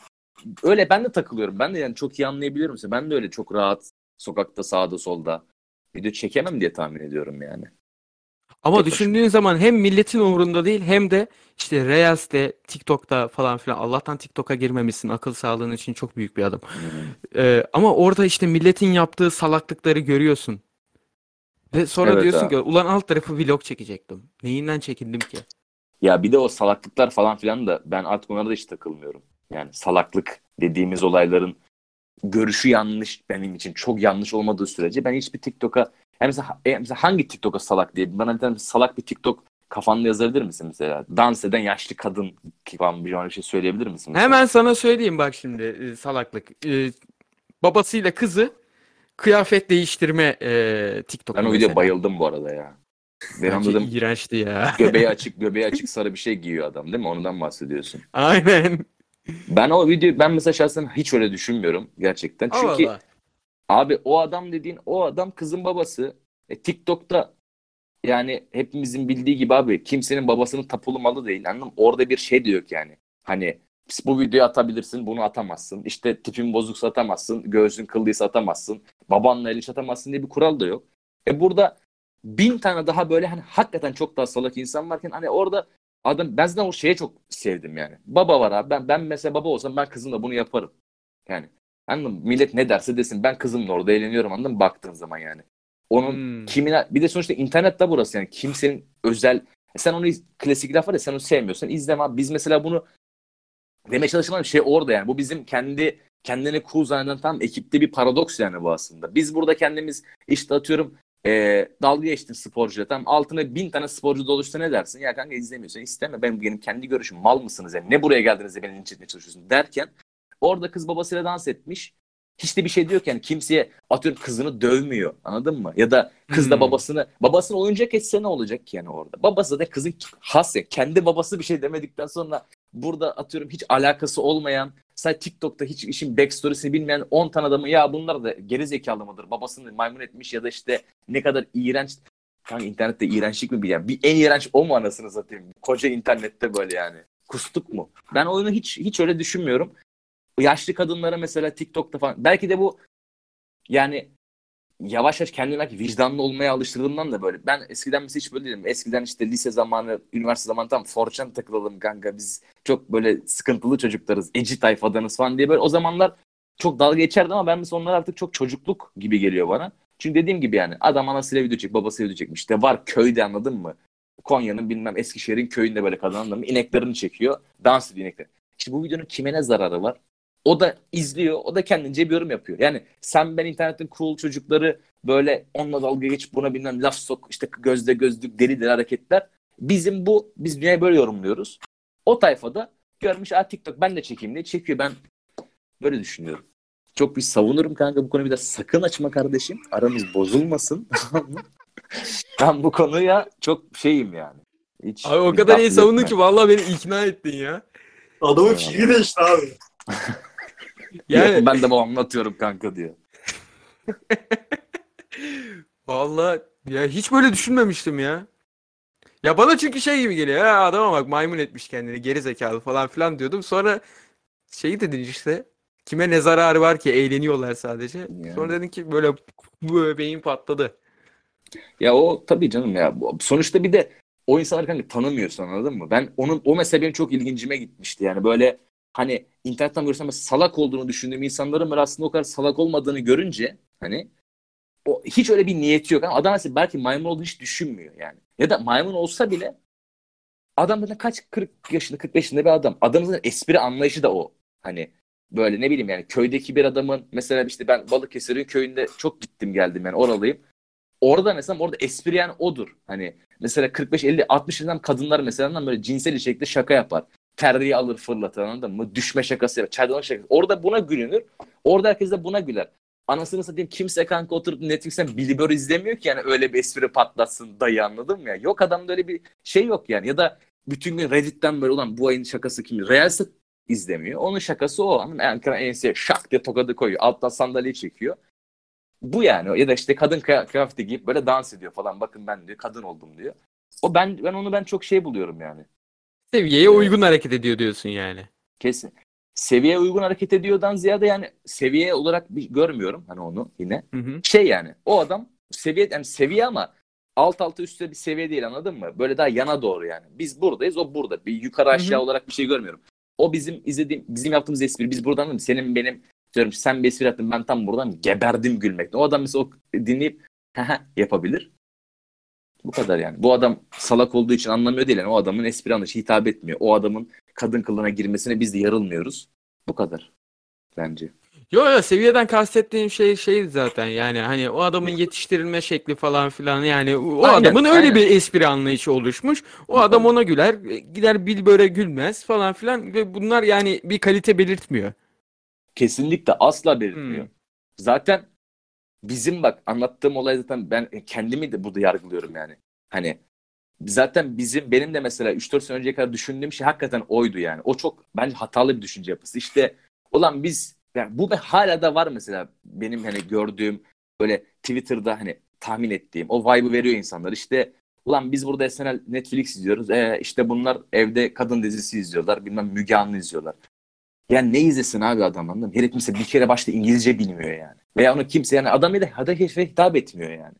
öyle ben de takılıyorum. Ben de yani çok iyi anlayabiliyorum. Ben de öyle çok rahat sokakta sağda solda video çekemem diye tahmin ediyorum yani. Ama Tek düşündüğün zaman hem milletin umurunda değil hem de işte Reels'te, TikTok'ta falan filan Allah'tan TikTok'a girmemişsin. Akıl sağlığın için çok büyük bir adım. Ee, ama orada işte milletin yaptığı salaklıkları görüyorsun. Ve sonra Evet diyorsun ha. ki ulan alt tarafı vlog çekecektim. Neyinden çekindim ki? Ya bir de o salaklıklar falan filan da ben artık onlara da hiç takılmıyorum. Yani salaklık dediğimiz olayların görüşü yanlış benim için çok yanlış olmadığı sürece ben hiçbir TikTok'a yani mesela, e, mesela hangi TikTok'a salak diye bana bir tane salak bir TikTok kafanda yazabilir misin mesela? Dans eden yaşlı kadın falan bir şey söyleyebilir misin? mesela? Hemen sana söyleyeyim bak şimdi e, salaklık. E, babasıyla kızı kıyafet değiştirme e, TikTok. Ben o videoya bayıldım bu arada ya. Ben anladım. iğrençti ya. *laughs* göbeği açık göbeği açık sarı bir şey giyiyor adam değil mi? Ondan bahsediyorsun. Aynen. Ben o videoyu ben mesela şahsen hiç öyle düşünmüyorum gerçekten. Çünkü Allah. Abi o adam dediğin o adam kızın babası. E, TikTok'ta yani hepimizin bildiği gibi abi kimsenin babasının tapulu malı değil. Anladın mı? Orada bir şey de yok yani. Hani bu videoyu atabilirsin bunu atamazsın. İşte tipin bozuksa atamazsın. Göğsün kıllıysa atamazsın. Babanla el iş atamazsın diye bir kural da yok. E burada bin tane daha böyle hani hakikaten çok daha salak insan varken hani orada adam ben zaten o şeye çok sevdim yani. Baba var abi ben, ben mesela baba olsam ben kızımla bunu yaparım. Yani Anladın mı? Millet ne derse desin. Ben kızımla orada eğleniyorum anladın mı? Baktığın zaman yani. Onun Hmm. kimine bir de sonuçta internette burası yani kimsenin özel E sen onu klasik laf var ya sen onu sevmiyorsan izleme abi. Biz mesela bunu demeye çalıştığım şey orada yani. Bu bizim kendi kendini cool zanneden tam ekipte bir paradoks yani bu aslında. Biz burada kendimiz işte atıyorum e, dalga geçtin sporcuyla tam altına bin tane sporcu doluşsa ne dersin? Ya kanka izlemiyorsan isteme. Ben benim kendi görüşüm mal mısınız yani? Ne buraya geldiniz de beni linç etmeye çalışıyorsun derken orada kız babasıyla dans etmiş. Hiç de bir şey diyor ki yani kimseye atıyorum kızını dövmüyor anladın mı? Ya da kız da Hmm. babasını babasını oyuncak etse ne olacak ki yani orada? Babası da kızın has ya kendi babası bir şey demedikten sonra burada atıyorum hiç alakası olmayan sadece TikTok'ta hiç işin backstory'sini bilmeyen 10 tane adamı ya bunlar da geri zekalı mıdır? Babasını maymun etmiş ya da işte ne kadar iğrenç Kanka internette iğrençlik mi bir yani? Bir en iğrenç o mu anasını satayım? Koca internette böyle yani. kustuk mu? Ben oyunu hiç hiç öyle düşünmüyorum. Yaşlı kadınlara mesela TikTok'ta falan belki de bu yani yavaş yavaş kendime belki vicdanlı olmaya alıştırdığımdan da böyle. Ben eskiden mesela hiç böyle değilim. Eskiden işte lise zamanı, üniversite zamanı tam forçan takılalım kanka biz çok böyle sıkıntılı çocuklarız. Eci tayfadanız falan diye böyle o zamanlar çok dalga geçerdi ama ben mesela onlar artık çok çocukluk gibi geliyor bana. Çünkü dediğim gibi yani adam anasıyla video çek, babasıyla video çekmiş. İşte var köyde anladın mı? Konya'nın bilmem Eskişehir'in köyünde böyle kadın anladın mı? İneklerini çekiyor. Dans ediyor inekler. İşte bu videonun kime ne zararı var? O da izliyor. O da kendince bir yorum yapıyor. Yani sen ben internetin cool çocukları böyle onunla dalga geçip buna bilmem laf sok işte gözde gözlük deli deli hareketler. Bizim bu biz dünyayı böyle yorumluyoruz. O tayfada görmüş Aa, TikTok ben de çekeyim diye çekiyor. Ben böyle düşünüyorum. Çok bir savunurum kanka bu konuyu bir de sakın açma kardeşim. Aramız bozulmasın. *laughs* ben bu konuya çok şeyim yani. Hiç Abi o kadar iyi savundun ki vallahi beni ikna ettin ya. Adamın fikri değişti abi. *laughs* Yani ben de babamla atıyorum kanka diyor. *laughs* vallahi ya hiç böyle düşünmemiştim ya. Ya bana çünkü şey gibi geliyor. Ya adama bak maymun etmiş kendini geri zekalı falan filan diyordum. Sonra şeyi dedin işte. Kime ne zararı var ki eğleniyorlar sadece. Yani. Sonra dedin ki böyle böyle beyin patladı. Ya o tabii canım ya. Sonuçta bir de o insanları kanka tanımıyorsun anladın mı? Ben onun o mesela benim çok ilgincime gitmişti. Yani böyle hani internetten görsem salak olduğunu düşündüğüm insanların böyle aslında o kadar salak olmadığını görünce hani o hiç öyle bir niyeti yok. Ama adam mesela belki maymun olduğunu hiç düşünmüyor yani. Ya da maymun olsa bile adam zaten kaç 40 yaşında 45 yaşında bir adam. Adamın zaten espri anlayışı da o. Hani böyle ne bileyim yani köydeki bir adamın mesela işte ben Balıkesir'in köyünde çok gittim geldim yani oralıyım. Orada mesela orada espri yani odur. Hani mesela 45 50 60 yaşından kadınlar mesela böyle cinsel içerikte şaka yapar. Terliği alır fırlatır anladın mı? Düşme şakası yapar. Çaydanlık şakası. Orada buna gülünür. Orada herkes de buna güler. Anasını satayım kimse kanka oturup Netflix'ten Billy Burr izlemiyor ki yani öyle bir espri patlatsın dayı anladın mı ya? Yok adamda öyle bir şey yok yani. Ya da bütün gün Reddit'ten böyle ulan bu ayın şakası kim? Reels'i izlemiyor. Onun şakası o. Yani enseye şak diye tokadı koyuyor. Alttan sandalyeyi çekiyor. Bu yani. Ya da işte kadın kıya- kıyafeti giyip böyle dans ediyor falan. Bakın ben diyor kadın oldum diyor. O ben ben onu ben çok şey buluyorum yani. Seviyeye uygun hareket ediyor diyorsun yani. Kesin. Seviyeye uygun hareket ediyordan ziyade yani seviye olarak bir görmüyorum hani onu yine. Hı hı. Şey yani o adam seviye yani seviye ama alt alta üstte bir seviye değil anladın mı? Böyle daha yana doğru yani. Biz buradayız o burada. Bir yukarı aşağı Hı hı. olarak bir şey görmüyorum. O bizim izlediğim bizim yaptığımız espri biz buradan mi? Senin benim diyorum sen bir espri yaptın ben tam buradan geberdim gülmekten. O adam mesela o dinleyip yapabilir. Bu kadar yani. Bu adam salak olduğu için anlamıyor değil. Yani o adamın espri anlayışı hitap etmiyor. O adamın kadın kılığına girmesine biz de yarılmıyoruz. Bu kadar. Bence. Yo yo seviyeden kastettiğim şey şey zaten yani hani o adamın yetiştirilme şekli falan filan yani o Aynen, adamın öyle aynen. bir espri anlayışı oluşmuş. O adam ona güler, gider Bilbör'e gülmez falan filan ve bunlar yani bir kalite belirtmiyor. Kesinlikle asla belirtmiyor. Hmm. Zaten bizim bak anlattığım olay zaten ben kendimi de burada yargılıyorum yani. Hani zaten bizim benim de mesela 3-4 sene önceye kadar düşündüğüm şey hakikaten oydu yani. O çok bence hatalı bir düşünce yapısı. İşte ulan biz yani bu hala da var mesela benim hani gördüğüm böyle Twitter'da hani tahmin ettiğim o vibe'ı veriyor insanlar. İşte ulan biz burada SNL Netflix izliyoruz. E, işte bunlar evde kadın dizisi izliyorlar. Bilmem Müge Anlı izliyorlar. Yani ne izlesin abi adam anladın mı? Herif mesela bir kere başta İngilizce bilmiyor yani. Veya onu kimse yani adam ya da hedefe hitap etmiyor yani.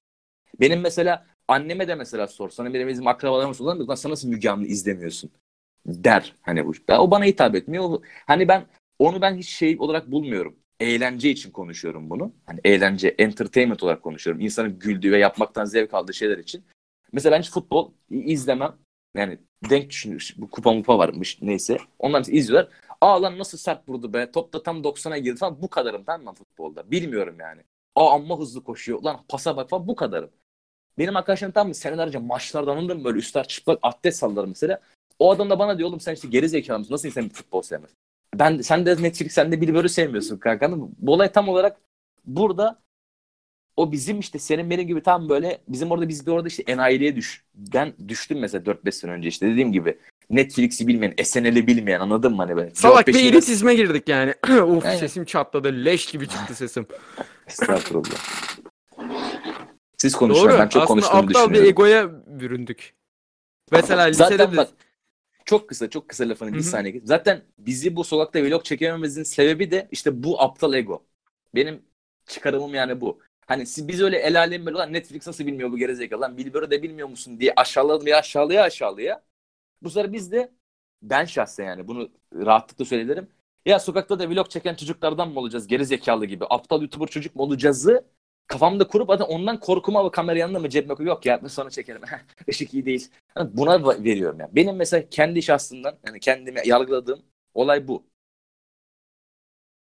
Benim mesela anneme de mesela sorsan benim bizim akrabalarımız olan lan sen nasıl Müge Anlı izlemiyorsun der. Hani bu. O bana hitap etmiyor. Hani ben onu ben hiç şey olarak bulmuyorum. Eğlence için konuşuyorum bunu. Hani eğlence, entertainment olarak konuşuyorum. İnsanın güldüğü ve yapmaktan zevk aldığı şeyler için. Mesela ben hiç futbol izlemem. Yani denk düşünüyor. Bu kupa mupa varmış neyse. Onlar izliyorlar. Aa lan nasıl sert vurdu be. Top da tam 90'a girdi falan. Bu kadarım tamam mı futbolda. Bilmiyorum yani. Aa amma hızlı koşuyor. Lan pasa bak falan bu kadarım. Benim arkadaşlarım tam senelerce maçlarda anladın mı böyle üstler çıplak atlet sallar mesela. O adam da bana diyor oğlum sen işte geri zekalı mısın? Nasıl insan bir futbol sevmez? Ben sen de Netflix sen de Bill Burr'ü sevmiyorsun kanka. Bu olay tam olarak burada o bizim işte senin benim gibi tam böyle bizim orada biz de orada işte enayiliğe düş. Ben düştüm mesela 4-5 sene önce işte dediğim gibi Netflix'i bilmeyen, SNL'i bilmeyen anladın mı hani böyle. Salak bir elitizme girdik yani. *clears throat* Uf Aynen. sesim çatladı. Leş gibi çıktı sesim. *laughs* Estağfurullah. Siz konuşun Doğru. ben çok Aslında aptal bir egoya büründük. Mesela lisede Zaten bak çok kısa çok kısa lafını bir saniye. Zaten bizi bu sokakta vlog çekemememizin sebebi de işte bu aptal ego. Benim çıkarımım yani bu. Hani siz, biz öyle el alem böyle lan Netflix nasıl bilmiyor bu gerizekalı lan Bilber'i de bilmiyor musun diye aşağıladım ya aşağılaya aşağılaya. Bu sefer biz de ben şahsen yani bunu rahatlıkla söylerim. Ya sokakta da vlog çeken çocuklardan mı olacağız gerizekalı gibi aptal youtuber çocuk mu olacağızı kafamda kurup zaten ondan korkuma ve kamera yanında mı cebime koyuyorum yok ya sonra çekerim. *laughs* Işık iyi değil. Yani buna veriyorum yani. Benim mesela kendi şahsımdan yani kendimi yargıladığım olay bu.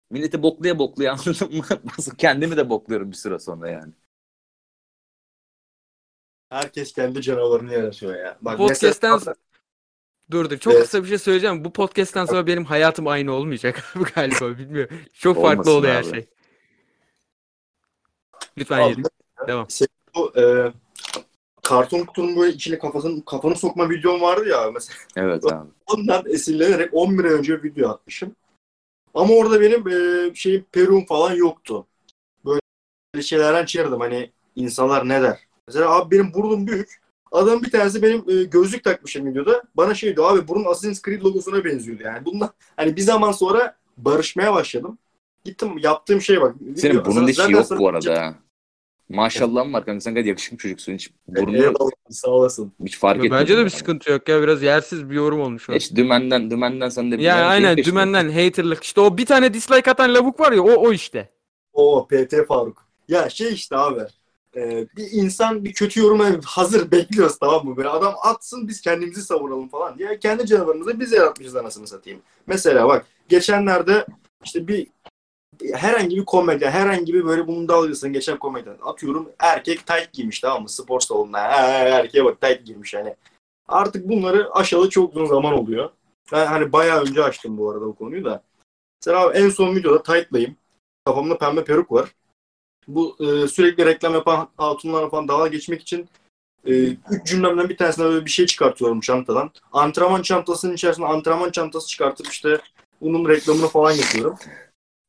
Milleti boklaya boklaya *laughs* anladın mı? Nasıl kendimi de bokluyorum bir süre sonra yani. Herkes kendi canavarını yaratıyor ya. Bak Podcast'ten mesela- Dur dur çok Evet. kısa bir şey söyleyeceğim. Bu podcast'ten sonra benim hayatım aynı olmayacak *laughs* abi galiba bilmiyorum. Çok Olmasın farklı oluyor her şey. Lütfen Abi, devam. bu e, karton kutunun böyle içine kafasını kafanı sokma videom vardı ya mesela *laughs* Evet abi. ondan esinlenerek 11 ay önce video atmışım. Ama orada benim e, şeyim peruğum falan yoktu. Böyle şeylerden çığırdım hani insanlar ne der. Mesela abi benim burnum büyük. Adam bir tanesi benim e, gözlük takmışım videoda. Bana şey diyor abi burun Assassin's Creed logosuna benziyordu yani. Bundan hani bir zaman sonra barışmaya başladım. Gittim yaptığım şeye bak. Senin burnunda hiç zaten yok bu arada ha. Maşallahın var kanka sen gayet yakışıklı çocuksun. Hiç burnu Eyvallah, sağ olasın. hiç fark etmedim. Bence de bir yani. sıkıntı yok ya biraz yersiz bir yorum olmuş o. Hiç dümenden dümenden sen de bir Ya yani aynen peşinde. dümenden haterlık işte o bir tane dislike atan lavuk var ya o o işte. O PT Faruk. Ya şey işte abi. E, bir insan bir kötü yoruma hazır bekliyoruz tamam mı? Böyle adam atsın biz kendimizi savunalım falan diye. Kendi canavarımızı biz yaratmışız anasını satayım. Mesela bak geçenlerde işte bir herhangi bir komedya, herhangi bir böyle bunun dalgasını geçen komedyen atıyorum erkek tight giymiş tamam mı? Spor salonunda. Ha, erkeğe bak tight giymiş yani. Artık bunları aşalı çok uzun zaman oluyor. Ben hani bayağı önce açtım bu arada bu konuyu da. Mesela abi en son videoda tight'layım. Kafamda pembe peruk var. Bu e, sürekli reklam yapan hatunlarla falan dalga geçmek için e, üç cümlemden bir tanesine böyle bir şey çıkartıyorum çantadan. Antrenman çantasının içerisinde antrenman çantası çıkartıp işte bunun reklamını falan yapıyorum.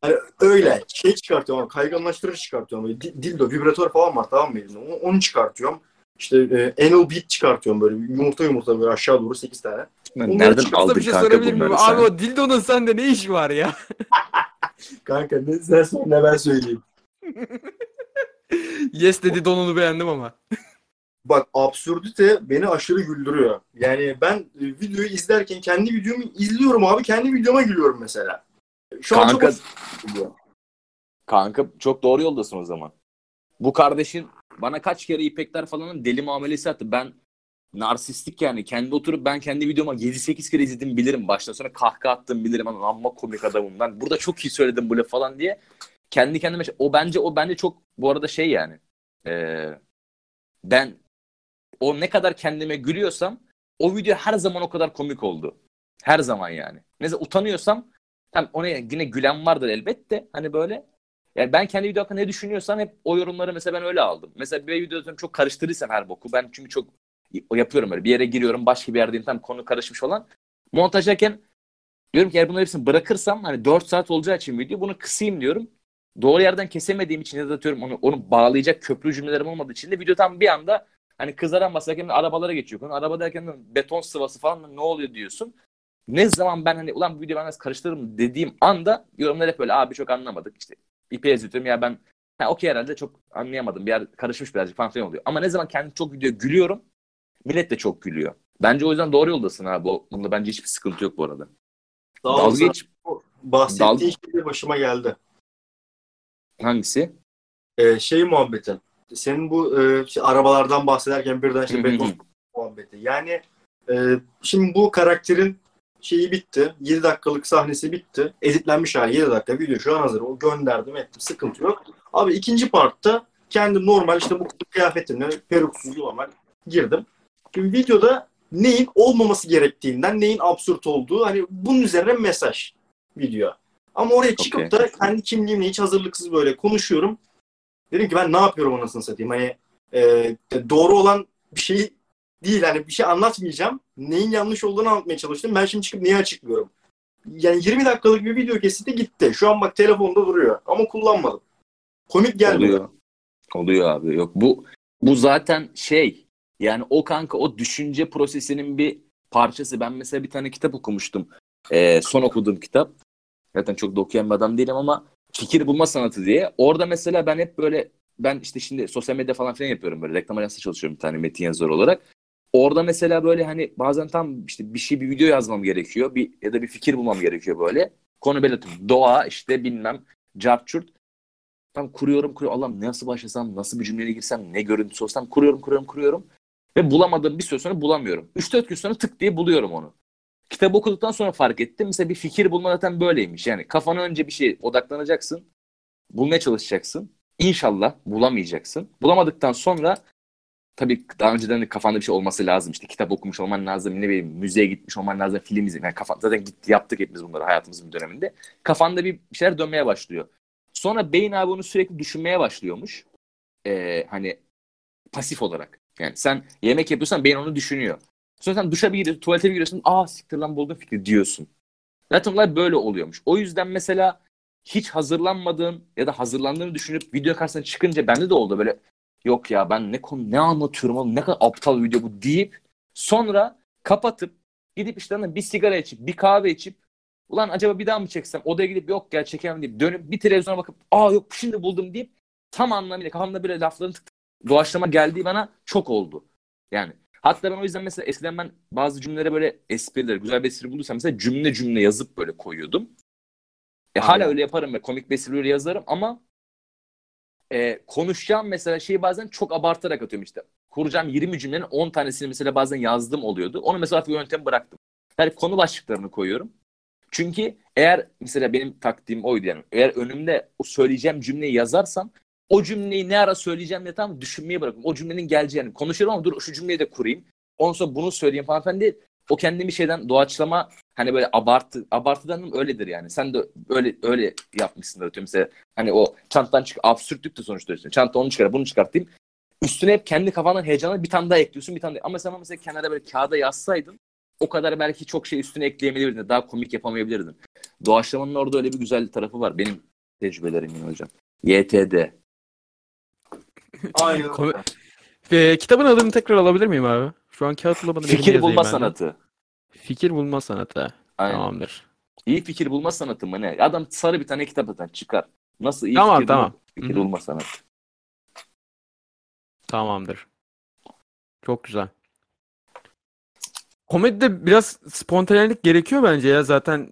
Hani öyle şey çıkartıyorum, kayganlaştırıcı çıkartıyorum. Böyle di- dildo, vibratör falan var tamam mı elimde? Onu, onu çıkartıyorum. İşte e, anal beat çıkartıyorum böyle yumurta yumurta böyle aşağı doğru 8 tane. Lan Bunları Nereden aldın bir şey kanka sorabilir miyim? bunları Abi sen? o dildonun sende ne işi var ya? *laughs* Kanka ne sen söyle ne ben söyleyeyim. *laughs* yes dedi donunu beğendim ama. Bak absürdite beni aşırı güldürüyor. Yani ben e, videoyu izlerken kendi videomu izliyorum abi. Kendi videoma gülüyorum mesela. Şu an Kanka, çok gülüyor. kanka çok doğru yoldasın o zaman. Bu kardeşin bana kaç kere İpekler falanın deli muamelesi attı. Ben narsistik yani. Kendi oturup ben kendi videoma 7-8 kere izledim bilirim. Baştan sonra kahkaha attım bilirim. Ama amma komik adamım ben. Burada çok iyi söyledim bu laf falan diye. Kendi kendime şey- o bence o bence çok bu arada şey yani. Ee, ben o ne kadar kendime gülüyorsam o video her zaman o kadar komik oldu. Her zaman yani. Mesela utanıyorsam tam ona yine gülen vardır elbette. Hani böyle yani ben kendi video hakkında ne düşünüyorsam hep o yorumları mesela ben öyle aldım. Mesela bir video atıyorum çok karıştırırsam her boku. Ben çünkü çok yapıyorum öyle. Bir yere giriyorum başka bir yerdeyim tam konu karışmış falan. Montajlarken diyorum ki eğer bunların hepsini bırakırsam hani 4 saat olacağı için video bunu kısayım diyorum. Doğru yerden kesemediğim için ya da atıyorum onu, onu bağlayacak köprü cümlelerim olmadığı için de video tam bir anda hani kızaran basarken arabalara geçiyor konu. Araba derken de beton sıvası falan ne oluyor diyorsun. Ne zaman ben hani ulan bu videoyu ben nasıl karıştırırım dediğim anda yorumlar hep böyle abi çok anlamadık işte ipi ezitiyorum ya ben ha okey herhalde çok anlayamadım bir yer karışmış birazcık falan filan oluyor. Ama ne zaman kendi çok video gülüyorum millet de çok gülüyor. Bence o yüzden doğru yoldasın abi. Bunda bence hiçbir sıkıntı yok bu arada. Dalga geç Bahsettiğin şey de başıma geldi. Hangisi? Ee, şey muhabbeti. Senin bu e, işte arabalardan bahsederken birden işte beton muhabbeti. Yani e, şimdi bu karakterin şeyi bitti. 7 dakikalık sahnesi bitti. Editlenmiş hali 7 dakika video şu an hazır. O gönderdim ettim. Sıkıntı yok. Abi ikinci partta kendim normal işte bu kıyafetimle peruksuz normal girdim. Şimdi videoda neyin olmaması gerektiğinden, neyin absürt olduğu hani bunun üzerine mesaj video. Ama oraya çıkıp Okey. da kendi kimliğimle hiç hazırlıksız böyle konuşuyorum. Dedim ki ben ne yapıyorum anasını satayım. Hani e, doğru olan bir şey değil. Hani bir şey anlatmayacağım. Neyin yanlış olduğunu anlatmaya çalıştım. Ben şimdi çıkıp neyi açıklıyorum. Yani 20 dakikalık bir video kesiti gitti. Şu an bak telefonda duruyor. Ama kullanmadım. Komik gelmiyor. Oluyor. Oluyor abi. Yok bu bu zaten şey yani o kanka o düşünce prosesinin bir parçası. Ben mesela bir tane kitap okumuştum. Ee, son okuduğum kitap. Zaten çok da okuyan bir adam değilim ama fikir bulma sanatı diye. Orada mesela ben hep böyle ben işte şimdi sosyal medya falan filan yapıyorum böyle reklam ajansında çalışıyorum bir tane metin yazarı olarak. Orada mesela böyle hani bazen tam işte bir şey bir video yazmam gerekiyor. Bir ya da bir fikir bulmam gerekiyor böyle. Konu belirtiyorum. Doğa işte bilmem carçurt. Tam kuruyorum kuruyorum. Allah'ım nasıl başlasam, nasıl bir cümleye girsem, ne görüntüsü olsam kuruyorum kuruyorum kuruyorum. Ve bulamadığım bir süre sonra bulamıyorum. 3-4 gün sonra tık diye buluyorum onu. Kitabı okuduktan sonra fark ettim. Mesela bir fikir bulma zaten böyleymiş. Yani kafana önce bir şey odaklanacaksın. Bulmaya çalışacaksın. İnşallah bulamayacaksın. Bulamadıktan sonra tabii daha önceden de kafanda bir şey olması lazım. İşte kitap okumuş olman lazım, ne bileyim müzeye gitmiş olman lazım, film izlemek. Yani kafa, zaten gitti, yaptık hepimiz bunları hayatımızın bir döneminde. Kafanda bir şeyler dönmeye başlıyor. Sonra beyin abi onu sürekli düşünmeye başlıyormuş. Ee, hani pasif olarak. Yani sen yemek yapıyorsan beyin onu düşünüyor. Sonra sen duşa bir giriyorsun, tuvalete bir giriyorsun. Aa siktir lan buldum fikri diyorsun. Zaten olay böyle oluyormuş. O yüzden mesela hiç hazırlanmadığın ya da hazırlandığını düşünüp video karşısına çıkınca bende de oldu böyle yok ya ben ne konu ne anlatıyorum oğlum ne kadar aptal video bu deyip sonra kapatıp gidip işte hani bir sigara içip bir kahve içip ulan acaba bir daha mı çeksem odaya gidip yok gel çekemem deyip dönüp bir televizyona bakıp aa yok şimdi buldum deyip tam anlamıyla kafamda böyle lafların tık tık doğaçlama geldiği bana çok oldu. Yani hatta ben o yüzden mesela eskiden ben bazı cümlelere böyle espriler, güzel bir espri bulursam mesela cümle cümle yazıp böyle koyuyordum. E, hala öyle yaparım ve komik bir esprileri yazarım ama e, konuşacağım mesela şeyi bazen çok abartarak atıyorum işte. Kuracağım 20 cümlenin 10 tanesini mesela bazen yazdım oluyordu. Onu mesela artık yöntem bıraktım. Yani konu başlıklarını koyuyorum. Çünkü eğer mesela benim taktiğim oydu yani. Eğer önümde o söyleyeceğim cümleyi yazarsam o cümleyi ne ara söyleyeceğim diye tam düşünmeye bırakıyorum. O cümlenin geleceğini konuşuyorum ama dur şu cümleyi de kurayım. Ondan sonra bunu söyleyeyim falan filan değil. O kendimi şeyden doğaçlama hani böyle abartı abartıdan öyledir yani. Sen de öyle öyle yapmışsındır atıyorum mesela hani o çantadan çık absürtlük de sonuçta üstüne. Çanta onu çıkar bunu çıkartayım. Üstüne hep kendi kafandan heyecanla bir tane daha ekliyorsun bir tane daha. Ama sen mesela kenara böyle kağıda yazsaydın o kadar belki çok şey üstüne ekleyemeyebilirdin. Daha komik yapamayabilirdin. Doğaçlamanın orada öyle bir güzel tarafı var. Benim tecrübelerim yine hocam. YTD. Aynen. Kom- Ee, kitabın adını tekrar alabilir miyim abi? Şu an kağıt bulamadığım elime Fikir yazayım bulma ben de. sanatı. Fikir bulma sanatı. Aynen. Tamamdır. İyi fikir bulma sanatı mı ne? Adam sarı bir tane kitap zaten çıkar. Nasıl iyi Tamam, fikir tamam. bulma, fikir Hı hı. bulma sanatı. Tamamdır. Çok güzel. Komedide biraz spontanelik gerekiyor bence ya zaten.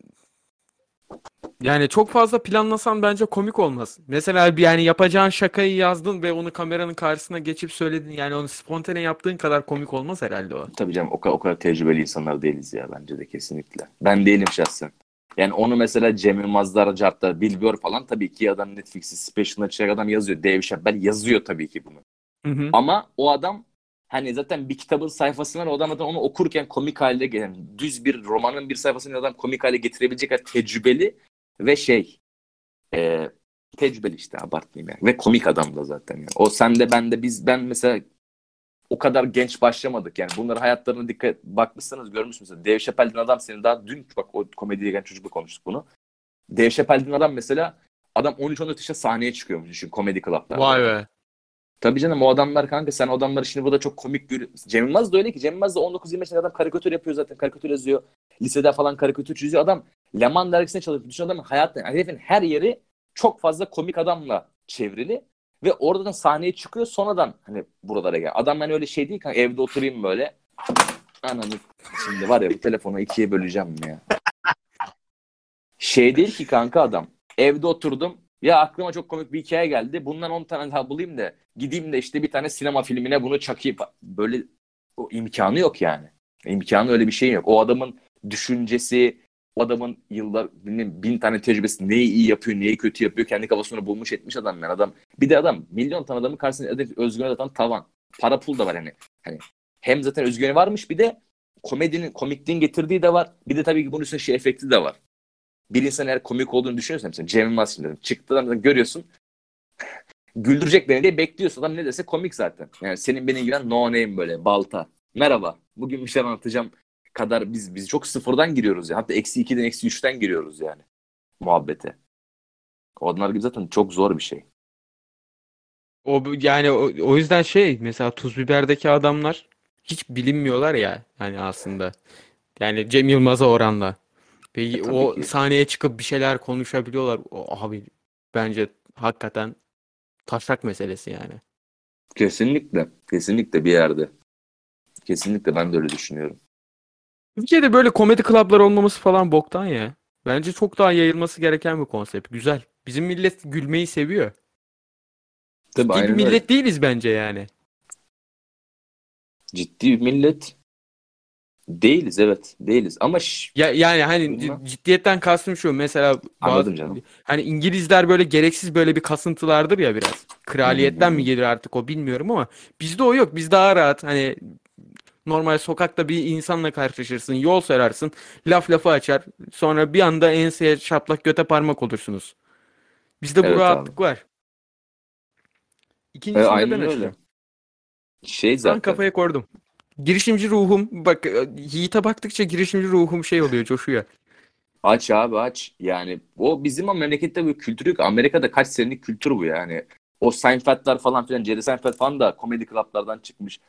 Yani çok fazla planlasan bence komik olmaz. Mesela bir yani yapacağın şakayı yazdın ve onu kameranın karşısına geçip söyledin. Yani onu spontane yaptığın kadar komik olmaz herhalde o. Tabii canım o kadar, o kadar tecrübeli insanlar değiliz ya bence de kesinlikle. Ben değilim şahsen. Yani onu mesela Cem Yılmazlar, Cartlar, Bill Burr falan tabii ki adam Netflix'i special'ına çıkacak adam yazıyor. Dave Chappelle yazıyor tabii ki bunu. Hı hı. Ama o adam hani zaten bir kitabın sayfasından o adam zaten onu okurken komik hale gelen düz bir romanın bir sayfasını adam komik hale getirebilecek kadar tecrübeli ve şey e, tecrübeli işte abartmayayım yani. Ve komik adam da zaten yani. O sende bende biz ben mesela o kadar genç başlamadık yani. Bunları hayatlarına dikkat bakmışsanız görmüşsünüz. Dave Chappelle'den adam senin daha dün bak o komediye gelen çocukla konuştuk bunu. Dave Chappelle'den adam mesela adam 13-14 yaşında sahneye çıkıyormuş düşün komedi club'larda. Vay be. Tabii canım o adamlar kanka sen adamları şimdi burada çok komik görüyorsun. Cem Yılmaz da öyle ki Cem Yılmaz da 19-20 yaşında adam karikatür yapıyor zaten karikatür yazıyor. Lisede falan karikatür çiziyor. Adam Leman dergisine çalışıyor. Düşün adamın yani herifin her yeri çok fazla komik adamla çevrili. Ve oradan sahneye çıkıyor sonradan hani buralara gel. Adam hani öyle şey değil kanka evde oturayım böyle. Ananı şimdi var ya bu telefonu ikiye böleceğim ya. Şey değil ki kanka adam. Evde oturdum. Ya aklıma çok komik bir hikaye geldi. Bundan 10 tane daha bulayım da gideyim de işte bir tane sinema filmine bunu çakayım. Böyle o imkanı yok yani. İmkanı öyle bir şey yok. O adamın düşüncesi, o adamın yıllar bilmem, bin tane tecrübesi neyi iyi yapıyor, neyi kötü yapıyor. Kendi kafasını bulmuş etmiş adam yani adam. Bir de adam milyon tane adamın karşısında özgüven atan tavan. Para pul da var hani. Hani hem zaten özgüveni varmış bir de komedinin, komikliğin getirdiği de var. Bir de tabii ki bunun üstüne şey efekti de var. Bir insan eğer komik olduğunu düşünüyorsan mesela Cem Yılmaz şimdi çıktı adam görüyorsun *laughs* güldürecek beni diye bekliyorsun. Adam ne dese komik zaten. Yani senin beni giren no name böyle balta. Merhaba. Bugün bir şey anlatacağım kadar biz biz çok sıfırdan giriyoruz ya. Hatta eksi 2'den eksi 3'ten giriyoruz yani muhabbete. Onlar gibi zaten çok zor bir şey. O yani o, o yüzden şey mesela tuz biberdeki adamlar hiç bilinmiyorlar ya hani aslında. Yani Cem Yılmaz'a oranla. Peki E, o ki. sahneye çıkıp bir şeyler konuşabiliyorlar. O, abi bence hakikaten taşrak meselesi yani. Kesinlikle. Kesinlikle bir yerde. Kesinlikle ben de öyle düşünüyorum. Türkiye'de böyle komedi klaplar olmaması falan boktan ya. Bence çok daha yayılması gereken bir konsept. Güzel. Bizim millet gülmeyi seviyor. Tabii Ciddi bir aynen öyle. millet değiliz bence yani. Ciddi bir millet değiliz evet değiliz ama Ya yani hani Bilmem. ciddiyetten kastım şu mesela bazı Anladım canım. hani İngilizler böyle gereksiz böyle bir kasıntılardır ya biraz. Kraliyetten hı. mi gelir artık o bilmiyorum ama bizde o yok. Biz daha rahat hani normal sokakta bir insanla karşılaşırsın, yol sorarsın, laf lafı açar. Sonra bir anda enseye şaplak göte parmak olursunuz. Bizde bu Evet abi. rahatlık var. E, İkincisinde aynen ben açacağım. şey Ben zaten kafaya koydum. Girişimci ruhum bak Yiğit'e baktıkça girişimci ruhum şey oluyor, coşuyor. aç abi aç yani o bizim ama memlekette bir kültür yok. Amerika'da kaç senelik kültür bu yani. O Seinfeld'ler falan filan Jerry Seinfeld falan da komedi klaplardan çıkmış.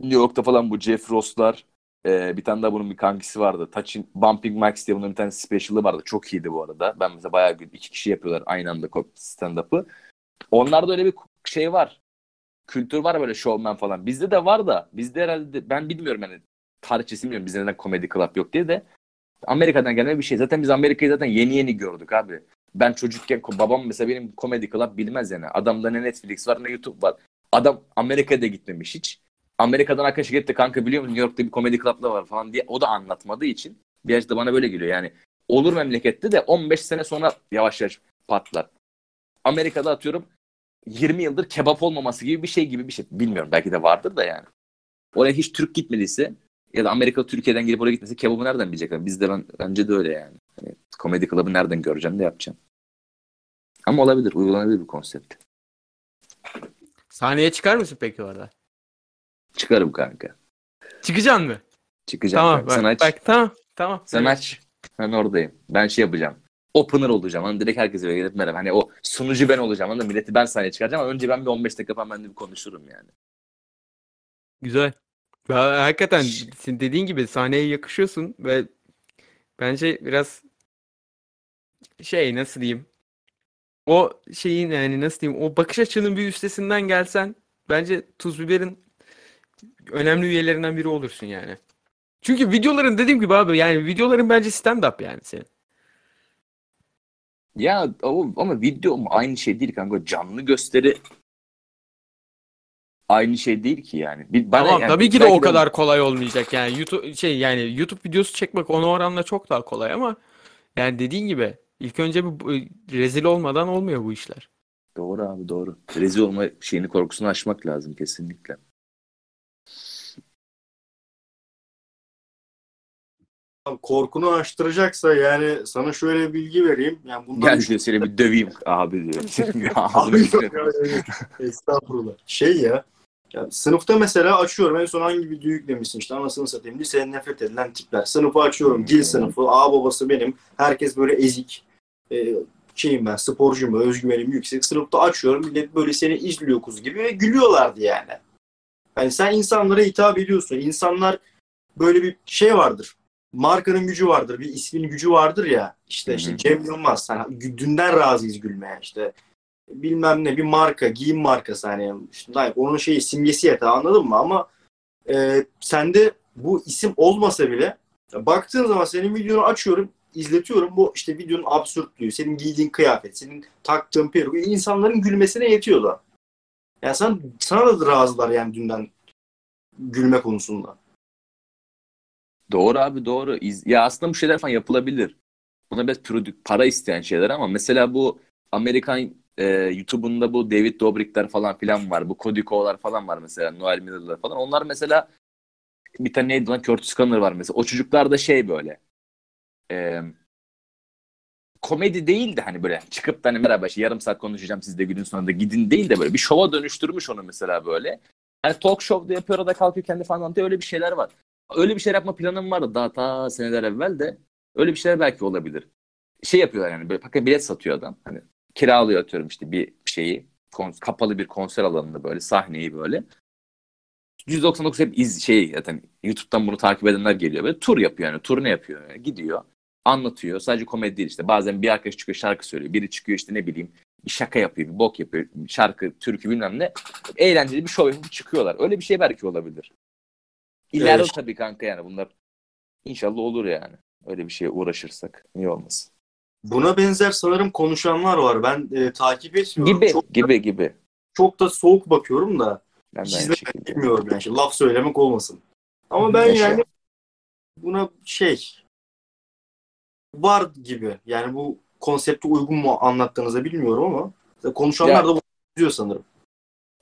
New York'ta falan bu Jeff Ross'lar e, bir tane daha bunun bir kankisi vardı. Touching Bumping Max diye bunun bir tane special'ı vardı. Çok iyiydi bu arada. Ben mesela bayağı iki kişi yapıyorlar aynı anda stand-up'ı. Onlarda öyle bir şey var. Kültür var böyle showman falan. Bizde de var da bizde herhalde ben bilmiyorum yani tarihçesi bilmiyorum bizde neden komedi club yok diye de Amerika'dan gelme bir şey. Zaten biz Amerika'yı zaten yeni yeni gördük abi. Ben çocukken babam mesela benim komedi club bilmez yani. Adamda ne Netflix var ne YouTube var. Adam Amerika'da gitmemiş hiç. Amerika'dan arkadaşı gitti kanka biliyor musun New York'ta bir komedi club'da var falan diye o da anlatmadığı için bir yaşta bana böyle geliyor yani. Olur memlekette de 15 sene sonra yavaş yavaş patlar. Amerika'da atıyorum 20 yıldır kebap olmaması gibi bir şey gibi bir şey. Bilmiyorum belki de vardır da yani. Oraya hiç Türk gitmediyse ya da Amerika Türkiye'den gelip oraya gitmesi kebabı nereden bilecekler? Bizde ben bence de öyle yani. Hani komedi club'ı nereden göreceğim de yapacağım. Ama olabilir, uygulanabilir bir konsept. Sahneye çıkar mısın peki orada? Çıkarım kanka. Çıkacaksın mı? Çıkacağım Tamam kanka. Sen bak, aç. bak tamam tamam. Sen aç. Ben oradayım. Ben şey yapacağım. Opener olacağım. Hani direkt herkese böyle gelip merhaba. Hani o sunucu ben olacağım. Hani milleti ben sahneye çıkaracağım ama önce ben bir 15 dakika falan ben de bir konuşurum yani. Güzel. Ya, hakikaten dediğin gibi sahneye yakışıyorsun ve bence biraz şey nasıl diyeyim o şeyin yani nasıl diyeyim o bakış açının bir üstesinden gelsen bence Tuz Biber'in önemli üyelerinden biri olursun yani. Çünkü videoların dediğim gibi abi yani videoların bence stand-up yani senin. Ya o, ama video mu aynı şey değil kanka. Canlı gösteri aynı şey değil ki yani. Bir, bana Tamam yani tabii ki de o kadar kolay olmayacak yani YouTube şey yani YouTube videosu çekmek ona oranla çok daha kolay ama yani dediğin gibi ilk önce bir rezil olmadan olmuyor bu işler. Doğru abi doğru. Rezil olma şeyini korkusunu aşmak lazım kesinlikle. Korkunu aştıracaksa yani sana şöyle bir bilgi vereyim. Yani bundan Gel diyor seni bir döveyim abi diyor. *laughs* Abi yok. Estağfurullah. Şey ya, ya sınıfta mesela açıyorum en son hangi videoyu yüklemişsin işte anasını satayım liseden nefret edilen tipler. Sınıfı açıyorum dil sınıfı A babası benim herkes böyle ezik ee, şeyim ben sporcuyum özgüvenim yüksek sınıfta açıyorum millet böyle seni izliyor kuzu gibi ve gülüyorlardı yani. Yani sen insanlara hitap ediyorsun. İnsanlar böyle bir şey vardır. Markanın gücü vardır. Bir ismin gücü vardır ya. İşte işte. Cem Yılmaz. Hani dünden razıyız gülmeye işte bilmem ne bir marka, giyim markası hani işte onun şeyi simgesi yeter anladın mı? Ama e, sende bu isim olmasa bile baktığın zaman senin videonu açıyorum, izletiyorum. Bu işte videonun absürtlüğü, senin giydiğin kıyafet, senin taktığın peruk insanların gülmesine yetiyor da. Yani sen, sana da razılar yani dünden gülme konusunda. Doğru abi doğru. İz- Ya aslında bu şeyler falan yapılabilir. Buna biraz prodü- para isteyen şeyler ama mesela bu Amerikan e, YouTube'unda bu David Dobrik'ler falan filan var. Bu Cody Ko'lar falan var mesela. Noel Miller'lar falan. Onlar mesela bir tane neydi lan Curtis Connor var mesela. O çocuklar da şey böyle e, komedi değil de hani böyle çıkıp da hani merhaba işte yarım saat konuşacağım siz de günün sonunda gidin değil de böyle bir şova dönüştürmüş onu mesela böyle. Hani talk show'da yapıyor da kalkıyor kendi falan anlatıyor öyle bir şeyler var. Öyle bir şey yapma planım vardı daha ta seneler evvel de. Öyle bir şeyler belki olabilir. Şey yapıyorlar yani böyle paket bilet satıyor adam. Hani kiralıyor atıyorum işte bir şeyi kapalı bir konser alanında böyle sahneyi böyle. %99 hep iz şey zaten YouTube'dan bunu takip edenler geliyor. Böyle tur yapıyor yani. Tur ne yapıyor? Yani gidiyor. Anlatıyor. Sadece komedi değil işte. Bazen bir arkadaş çıkıyor şarkı söylüyor. Biri çıkıyor işte ne bileyim bir şaka yapıyor, bir bok yapıyor. Şarkı, türkü bilmem ne. Eğlenceli bir show yapıp çıkıyorlar. Öyle bir şey belki olabilir. İleride Evet. tabii kanka yani bunlar inşallah olur yani. Öyle bir şeye uğraşırsak. Niye olmasın? Buna benzer sanırım konuşanlar var. Ben e, takip etmiyorum. Gibi, Çok, gibi, gibi. çok da soğuk bakıyorum da. Ben de bilmiyorum yani. Şimdi laf söylemek olmasın. Ama ben Yaşa. yani buna şey var gibi. Yani bu konsepte uygun mu anlattığınızı bilmiyorum ama konuşanlar Ya- da bunu diyor sanırım.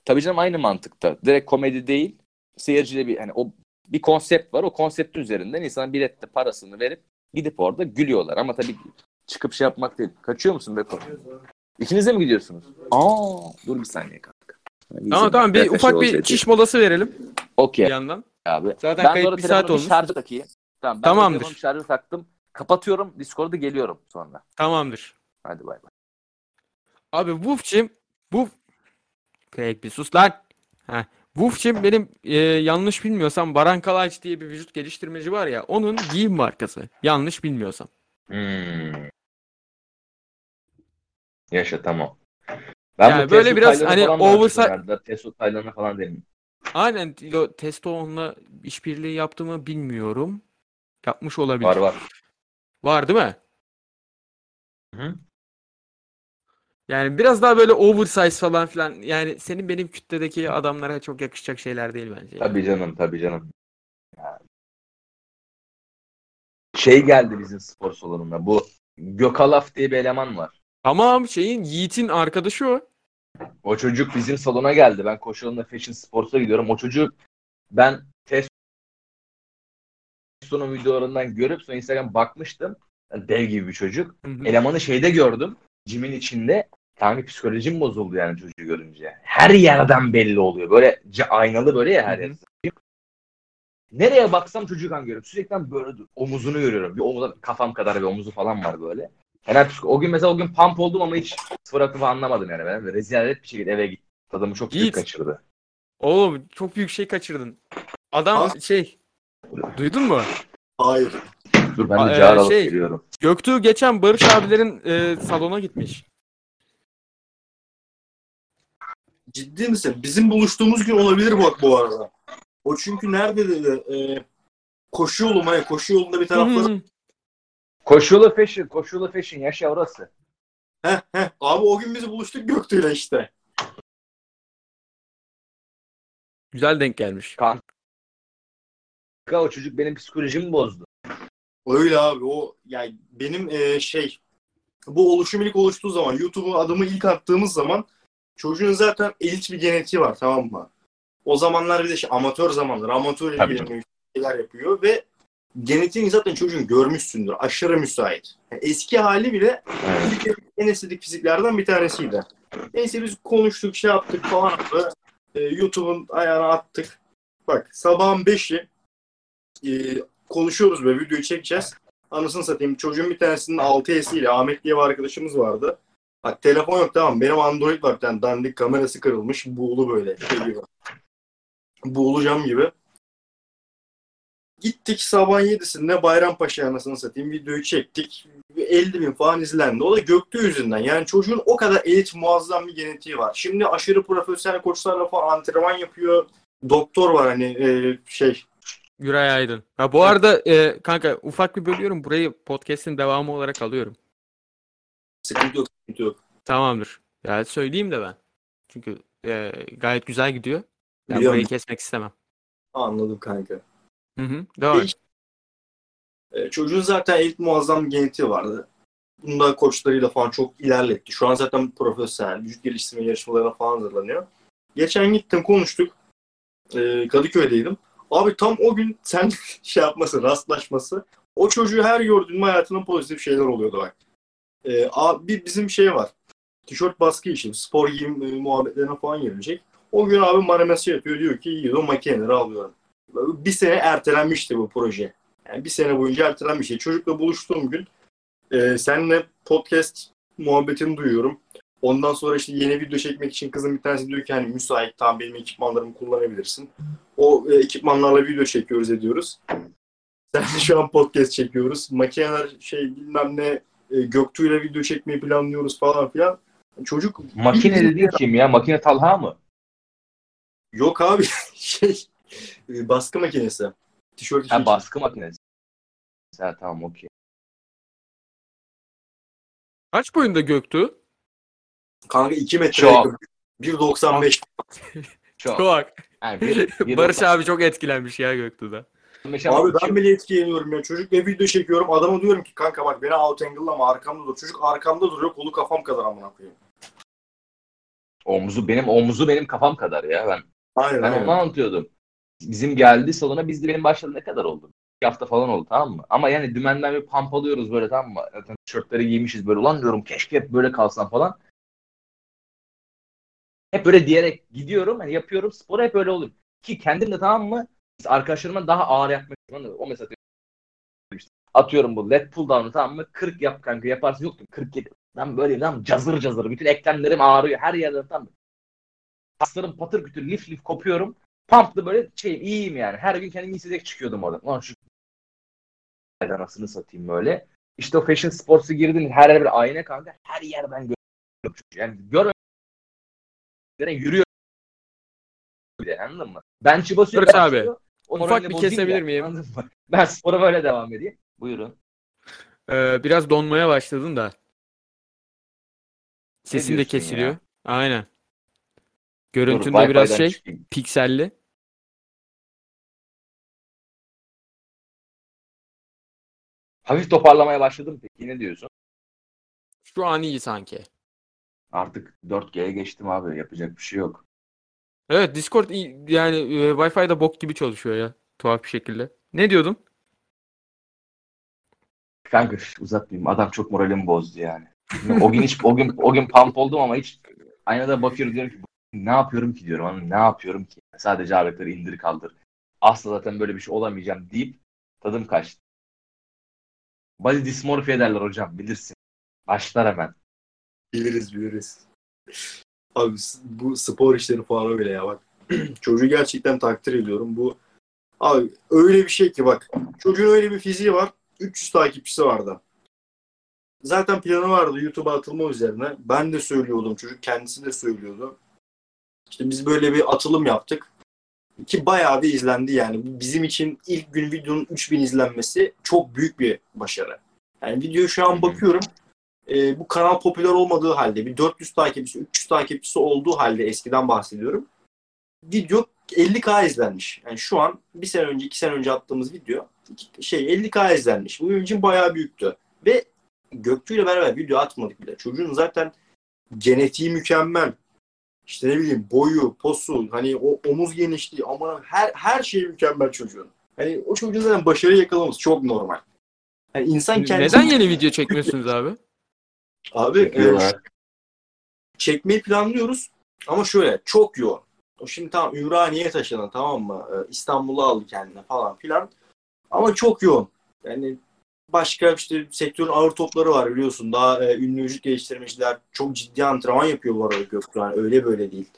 Tabii canım aynı mantıkta. Direkt komedi değil. Seyirciyle bir hani o bir konsept var. O konseptin üzerinden insan bilette parasını verip gidip orada gülüyorlar. Ama tabii çıkıp şey yapmak değil. Kaçıyor musun Beko? İkiniz de mi gidiyorsunuz? Aa, dur bir saniye kanka. Hadi Tamam tamam bir ufak bir çiş molası verelim bir Okey yandan. abi. Zaten ben kayıt bir saat olmuş. bir şarja takayım. Tamam, ben Tamamdır. şarja taktım. Kapatıyorum. Discord'a geliyorum sonra. Tamamdır. Hadi bay bay. Abi Wolf'cim bu Craig bir sus lan. Heh. Wolf'cim benim e, yanlış bilmiyorsam Baran Kalaç diye bir vücut geliştirmeci var ya onun giyim markası. Yanlış bilmiyorsam. Hmm. Yaşa tamam. Ben Yani bu böyle biraz hani oversize-. Testo Taylan'ı falan derim. Aynen o Testo onunla işbirliği yaptı mı bilmiyorum. Yapmış olabilir. Var var. Var değil mi? Hı. Yani biraz daha böyle oversize falan filan. Yani senin benim kütledeki adamlara çok yakışacak şeyler değil bence. Tabii canım tabii canım. Şey geldi bizim spor salonuna. Bu Gökalaf diye bir eleman var. Tamam şeyin Yiğit'in arkadaşı o. O çocuk bizim salona geldi. Ben koşu yolunda Fashion Sports'a gidiyorum. O çocuk ben Testo'nun videolarından görüp sonra Instagram bakmıştım. Yani Dev gibi bir çocuk. Hı hı. Elemanı şeyde gördüm. Cimin içinde. Kanka psikolojim bozuldu yani çocuğu görünce. Her yerden belli oluyor. Böyle aynalı böyle ya her yer. Nereye baksam çocuk kan görüyorum. Sürekli böyle omuzunu görüyorum. Bir omuzu kafam kadar bir omuzu falan var böyle. Yani o gün mesela o gün pump oldum ama hiç sıfır akıfı anlamadım yani. Ben rezalet bir şekilde eve gittim. Tadımı çok büyük Yiğit. kaçırdı. Oğlum çok büyük şey kaçırdın. Adam As- şey duydun mu? Hayır. Dur ben Aa, de e, car alıp şey- geliyorum. Göktuğ geçen Barış abilerin e, salona gitmiş. Ciddi misin? Bizim buluştuğumuz gün olabilir bak bu arada. O çünkü nerede dedi? E, koşu yolu mu? Koşu yolunda bir hı. Koşulu fashion, koşulu fashion yaşa orası. heh, heh. Abi o gün biz buluştuk Göktuğ'yla işte. Güzel denk gelmiş. Kanka o çocuk benim psikolojimi bozdu. Öyle abi o yani benim e, şey bu oluşum ilk oluştuğu zaman YouTube'a adımı ilk attığımız zaman çocuğun zaten elit bir genetiği var tamam mı? O zamanlar bir de şey, amatör zamanlar. Amatör ilgileniyor, şeyler yapıyor ve genetiğini zaten çocuğun görmüşsündür. Aşırı müsait. Yani eski hali bile en estetik fiziklerden bir tanesiydi. Neyse biz konuştuk, şey yaptık falan. e, YouTube'un ayağına attık. Bak sabahın 5'i e, konuşuyoruz ve videoyu çekeceğiz. Anasını satayım. Çocuğun bir tanesinin 6S ile Ahmet diye bir arkadaşımız vardı. Bak telefon yok tamam. Benim Android var bir tane dandik kamerası kırılmış. Buğulu böyle şey gibi. Buğulu cam gibi. Gittik sabahın 7'sinde Bayrampaşa anasını satayım. Videoyu çektik. 50 bin falan izlendi. O da Göktuğ yüzünden. Yani çocuğun o kadar elit muazzam bir genetiği var. Şimdi aşırı profesyonel koçlarla falan antrenman yapıyor. Doktor var hani e, şey Güray Aydın. Ha bu arada e, kanka ufak bir bölüyorum. Burayı podcast'in devamı olarak alıyorum. Sıkıntı yok. Sıkıntı yok. Tamamdır. Ya söyleyeyim de ben. Çünkü e, gayet güzel gidiyor. Ben Biliyorum. burayı kesmek istemem. Anladım kanka. Hı hı. Devam et. E, çocuğun zaten elit muazzam genetiği vardı. Bunda koçlarıyla falan çok ilerletti. Şu an zaten profesyonel. Vücut geliştirme yarışmalarına falan hazırlanıyor. Geçen gittim konuştuk. E, Kadıköy'deydim. Abi tam o gün sen *laughs* şey yapması, rastlaşması. O çocuğu her gördüğüm hayatının pozitif şeyler oluyordu bak. E, abi bizim şey var. Tişört baskı için spor giyim e, muhabbetlerine falan gelecek. O gün abi manemesi yapıyor. Diyor ki o makineleri alıyorum. Bir sene ertelenmişti bu proje. Yani bir sene boyunca ertelenmiş. şey. Çocukla buluştuğum gün e, seninle podcast muhabbetini duyuyorum. Ondan sonra işte yeni video çekmek için kızın bir tanesi diyor ki hani müsait tamam benim ekipmanlarımı kullanabilirsin. O e, ekipmanlarla video çekiyoruz ediyoruz. Sen şu an podcast çekiyoruz. Makineler şey bilmem ne e, Göktuğ'yla video çekmeyi planlıyoruz falan filan. Çocuk Makine dediğin kim ya? Makine Talha mı? yok abi *laughs* şey e, baskı makinesi. Tişört Ha için. baskı makinesi. Ha tamam okey. Kaç boyunda Göktuğ? Kanka 2 metre Çok. yakın. 1.95. Çok. Çok. Yani bir, bir Barış abi çok etkilenmiş ya Göktuğ'da. Abi ben bile etkileniyorum ya. Çocukla video çekiyorum. Adama diyorum ki kanka bak beni out angle'lama arkamda dur. Çocuk arkamda duruyor. Kolu kafam kadar amına koyayım. Omuzu benim omuzu benim kafam kadar ya ben. Aynen Ben aynen. onu anlatıyordum. Bizim geldi salona biz de benim başladı ne kadar oldu? Bir hafta falan oldu tamam mı? Ama yani dümenden bir pump alıyoruz böyle tamam mı? Zaten tişörtleri giymişiz böyle ulan diyorum keşke hep böyle kalsam falan. Hep böyle diyerek gidiyorum hani yapıyorum spor hep öyle olur. Ki kendim de tamam mı? Arkadaşlarıma daha ağır yapmak istiyorum. O mesela işte atıyorum bu leg pull down'ı tamam mı? 40 yap kanka yaparsın yok 47. Ben böyleyim tamam mı? Cazır cazır. Bütün eklemlerim ağrıyor. Her yerden tamam mı? Kaslarım patır kütür lif lif kopuyorum. Pump'lı böyle şeyim iyiyim yani. Her gün kendimi hissederek çıkıyordum oradan. Lan şu anasını satayım böyle. İşte o fashion sports'u girdin her yer bir ayna kanka. Her yerden görüyorum. Yani görmem yürüyor. Anladın mı? Bench'i basıyor. Başlıyor. abi, O ufak bir kesebilir ya, miyim? *laughs* Ben spora böyle devam edeyim. Buyurun. Ee, biraz donmaya başladın da. Sesin de kesiliyor. ya? Aynen. Dur, Görüntünde biraz şey çıkayım. pikselli. Hafif toparlamaya başladım peki. Ne diyorsun? Şu an iyi sanki. Artık 4G'ye geçtim abi. Yapacak bir şey yok. Evet Discord iyi- yani e, Wi-Fi'de bok gibi çalışıyor ya. Tuhaf bir şekilde. Ne diyordun? Kanka üf, uzatmayayım. Adam çok moralimi bozdu yani. o gün hiç o gün o gün pump oldum ama hiç aynada bakıyorum diyorum ki ne yapıyorum ki diyorum. Hani ne yapıyorum ki? Sadece ağırlıkları indir kaldır. Asla zaten böyle bir şey olamayacağım deyip tadım kaçtı. Body dysmorphia derler hocam bilirsin. Başlar hemen. Biliriz biliriz. Abi bu spor işleri falan öyle ya bak. *clears throat* Çocuğu gerçekten takdir ediyorum. Bu abi öyle bir şey ki bak. Çocuğun öyle bir fiziği var. 300 takipçisi vardı. Zaten planı vardı YouTube'a atılma üzerine. Ben de söylüyordum. Çocuk kendisi de söylüyordu. İşte biz böyle bir atılım yaptık. Ki bayağı bir izlendi yani. Bizim için ilk gün videonun 3000 izlenmesi çok büyük bir başarı. Yani videoyu şu an bakıyorum. Ee, bu kanal popüler olmadığı halde bir 400 takipçisi, 300 takipçisi olduğu halde eskiden bahsediyorum. Video 50k izlenmiş. Yani şu an bir sene önce, iki sene önce attığımız video şey 50k izlenmiş. Bu benim için bayağı büyüktü. Ve Göktuğ ile beraber video atmadık bile. Çocuğun zaten genetiği mükemmel. İşte ne bileyim boyu, posu, hani o omuz genişliği ama her her şeyi mükemmel çocuğun. Hani o çocuğun zaten başarı yakalaması çok normal. Yani insan kendisi... Neden yeni video çekmiyorsunuz abi? Abi e, Çekiyorlar. çekmeyi planlıyoruz ama şöyle çok yoğun. O şimdi tamam Ümraniye'ye taşınan tamam mı? Ee, İstanbul'a aldı kendine falan filan. Ama çok yoğun. Yani başka işte sektörün ağır topları var biliyorsun. Daha e, ünlü vücut geliştirmeciler çok ciddi antrenman yapıyor bu arada Göktuğ. Yani öyle böyle değil.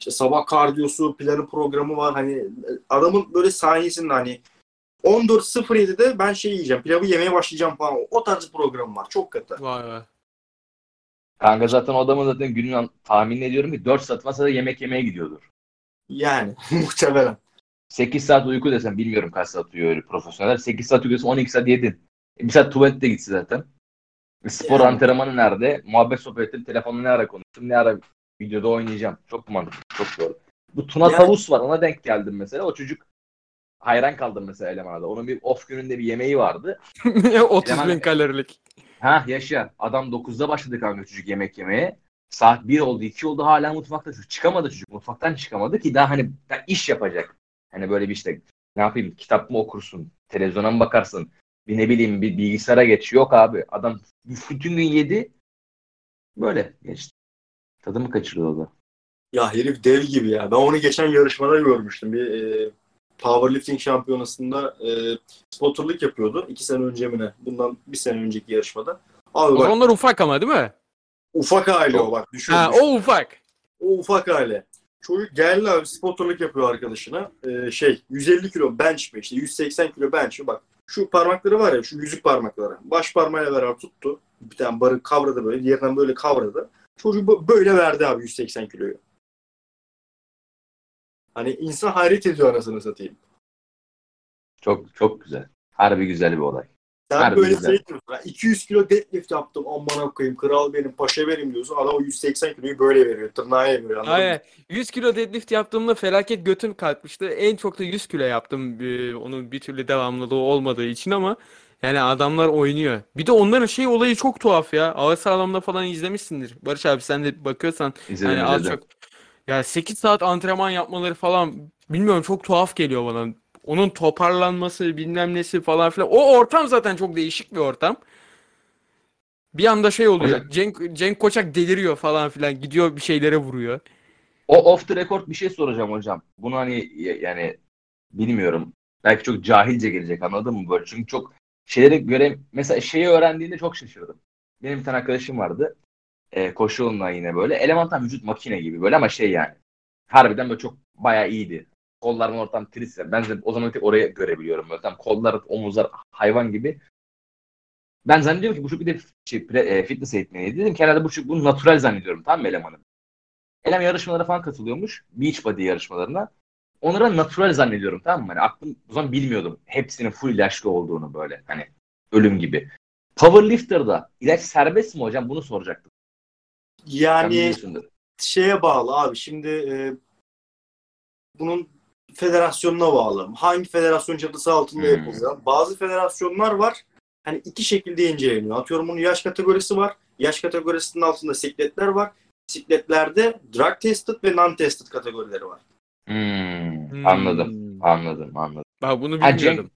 İşte sabah kardiyosu, planı programı var. Hani e, adamın böyle sahnesinde hani 14.07'de ben şey yiyeceğim, pilavı yemeye başlayacağım falan. O tarz bir programı var. Çok katı. Vay vay. Kanka zaten o adamın zaten günün an- tahmin ediyorum ki 4 saat masada yemek yemeye gidiyordur. Yani *laughs* muhtemelen. 8 saat uyku desem bilmiyorum kaç saat uyuyor öyle profesyoneller. 8 saat uykuyorsun 12 saat yedin. E, bir saat tuvalette gitsin zaten. E, Spor Yani. antrenmanı nerede? Muhabbet sohbet ettim. Telefonla ne ara konuştum? Ne ara videoda oynayacağım? Çok mantıklı. Çok doğru. Bu Tuna Yani- Tavus var. Ona denk geldim mesela. O çocuk hayran kaldım mesela elemana da. Onun bir off gününde bir yemeği vardı. *laughs* 30 bin Hemen- kalorilik. Ha yaşa. Adam 9'da başladı kanka çocuk yemek yemeye. Saat 1 oldu 2 oldu hala mutfakta çocuk. Çıkamadı çocuk. Mutfaktan çıkamadı ki daha hani daha iş yapacak. Hani böyle bir işte ne yapayım kitap mı okursun? Televizyona mı bakarsın? Bir ne bileyim bir bilgisayara geç. Yok abi. Adam bütün gün yedi. Böyle geçti. Tadımı kaçırıyor o da. Ya herif dev gibi ya. Ben onu geçen yarışmada görmüştüm. Bir e, powerlifting şampiyonasında e, spotterlık yapıyordu. iki sene önce mi ne? Bundan bir sene önceki yarışmada. Abi O bak zamanlar ufak ama değil mi? Ufak hali o bak düşün. Ha düşün. o ufak. O ufak hali. Çocuk geldi abi spotorluk yapıyor arkadaşına. Ee, şey 150 kilo bench mi işte 180 kilo bench mi bak. Şu parmakları var ya şu yüzük parmakları. Baş parmağıyla beraber tuttu. Bir tane barı kavradı böyle. Diğerinden böyle kavradı. Çocuk bu- böyle verdi abi 180 kiloyu. Hani insan hayret ediyor anasını satayım. Çok çok güzel. Harbi güzel bir olay. Sen Harbi böyle güzel. şey diyorsun. "Ha, 200 kilo deadlift yaptım. Aman koyayım kral benim paşa benim diyorsun. Adam o 180 kiloyu böyle veriyor. Tırnağa veriyor. Anladın mı? Aynen. 100 kilo deadlift yaptığımda felaket götüm kalkmıştı. En çok da 100 kilo yaptım. Ee, onun bir türlü devamlılığı olmadığı için ama yani adamlar oynuyor. Bir de onların şey olayı çok tuhaf ya. Ağır sağlamda falan izlemişsindir. Barış abi sen de bakıyorsan İzledim hani az izledim. çok ya 8 saat antrenman yapmaları falan bilmiyorum çok tuhaf geliyor bana. Onun toparlanması bilmem nesi falan filan. O ortam zaten çok değişik bir ortam. Bir anda şey oluyor. Hocam- Cenk, Cenk Koçak deliriyor falan filan. Gidiyor bir şeylere vuruyor. O off the record bir şey soracağım hocam. Bunu hani yani bilmiyorum. Belki çok cahilce gelecek anladın mı böyle? Çünkü çok şeyleri göre mesela şeyi öğrendiğinde çok şaşırdım. Benim bir tane arkadaşım vardı. E, koşu yine böyle. Eleman tam vücut makine gibi böyle ama şey yani. Harbiden böyle çok bayağı iyiydi. Kollarım ortam trisler. Ben de o zaman oraya görebiliyorum. Böyle tam kollar, omuzlar hayvan gibi. Ben zannediyorum ki bu çocuk bir de şey, e, fitness eğitmeniydi. Dedim ki herhalde bu çocuk bunu natural zannediyorum. Tamam mı elemanı? Elem yarışmalara falan katılıyormuş. Beach body yarışmalarına. Onlara natural zannediyorum tamam mı? Hani aklım o zaman bilmiyordum. Hepsinin full ilaçlı olduğunu böyle. Hani ölüm gibi. Powerlifter'da ilaç serbest mi hocam? Bunu soracaktım. Yani şeye bağlı abi. Şimdi e, bunun federasyonuna bağlı. Hangi federasyon çatısı altında Hmm. yapılıyor? Bazı federasyonlar var. Hani iki şekilde inceleniyor. Atıyorum bunun yaş kategorisi var. Yaş kategorisinin altında sikletler var. Sikletlerde drug tested ve non tested kategorileri var. Hmm, Anladım. Hmm. Anladım. Anladım. Bak bunu Ha, bilmiyordum.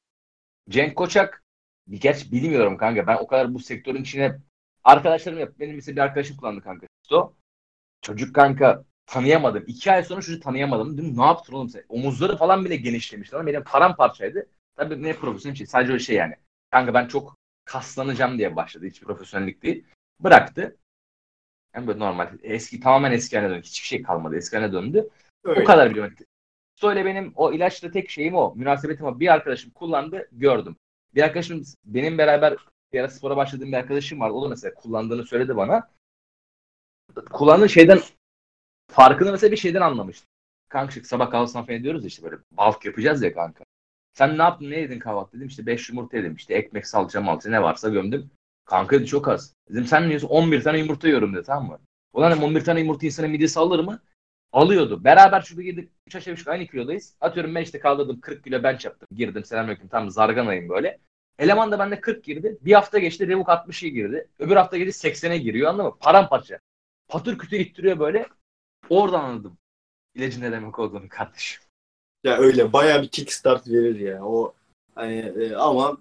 Cenk Koçak bir gerçi bilmiyorum kanka. Ben o kadar bu sektörün içine arkadaşlarım yap. Benim mesela bir arkadaşım kullandı kanka. O. Çocuk kanka tanıyamadım. İki ay sonra çocuğu tanıyamadım. Dedim ne yaptın oğlum sen? Omuzları falan bile genişlemiş. Lan benim paramparçaydı. Tabii ne profesyonel şey. Sadece öyle şey yani. Kanka ben çok kaslanacağım diye başladı. Hiç profesyonellik değil. Bıraktı. Yani böyle normal. Eski tamamen eski haline döndü. Hiçbir şey kalmadı. Eski haline döndü. Öyle. O kadar biliyorum. Söyle benim o ilaçla tek şeyim o. Münasebetim o. Bir arkadaşım kullandı gördüm. Bir arkadaşım benim beraber bir ara spora başladığım bir arkadaşım var. O da mesela kullandığını söyledi bana. Kullandığı şeyden farkını mesela bir şeyden anlamıştım. Kanka sabah kahvaltısına falan ediyoruz ya işte böyle balk yapacağız ya kanka. Sen ne yaptın ne yedin kahvaltı dedim işte 5 yumurta yedim işte ekmek salça malça ne varsa gömdüm. Kanka dedi çok az. Dedim sen ne yiyorsun 11 tane yumurta yiyorum dedi tamam mı? Ulan dedim, 11 tane yumurta insanın midesi alır mı? Alıyordu. Beraber şurada girdik. 3 aşağı 3 aynı kilodayız. Atıyorum ben işte kaldırdım 40 kilo bench yaptım. Girdim selamünaleyküm tam zarganayım böyle. Eleman da bende 40 girdi. Bir hafta geçti Revuk 60'a girdi. Öbür hafta geçti 80'e giriyor anladın mı? Paramparça. Patır kütür ittiriyor böyle. Oradan anladım. İlacın ne demek olduğunu kardeşim. Ya öyle bayağı bir kickstart verir ya. O hani e, ama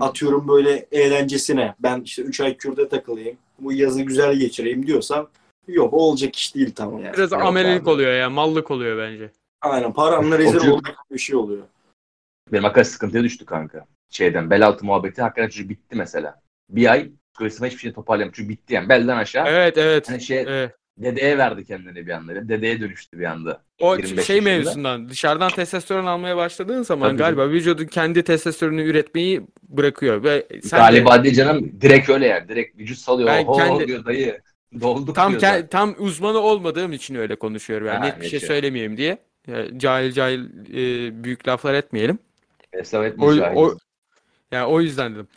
atıyorum böyle eğlencesine ben işte 3 ay kürde takılayım. Bu yazı güzel geçireyim diyorsam yok olacak iş değil tam yani. Biraz abi. oluyor ya. Mallık oluyor bence. Aynen paranla rezil O çocuk- olacak bir şey oluyor. Benim hakikaten sıkıntıya düştü kanka. Şeyden bel altı muhabbeti hakikaten çocuk bitti mesela. Bir ay psikolojisine hiçbir şey toparlayamadı. Çünkü bitti yani belden aşağı. Evet evet. Hani şey Evet. dedeye verdi kendini bir anda. Dedeye dönüştü bir anda. O 25 şey yaşında. mevzusundan dışarıdan testosteron almaya başladığın zaman Tabii. galiba vücudun kendi testosteronunu üretmeyi bırakıyor ve sen de Galiba değil canım direkt öyle yani. Direkt vücut salıyor. Ben Oho kendi- diyor dayı. Dolduk tam diyor ke- tam uzmanı olmadığım için öyle konuşuyorum yani Ha, net bir şey geçiyor. söylemeyeyim diye. Ya, cahil cahil e, büyük laflar etmeyelim. Hesap etmiş O, o yani o yüzden dedim.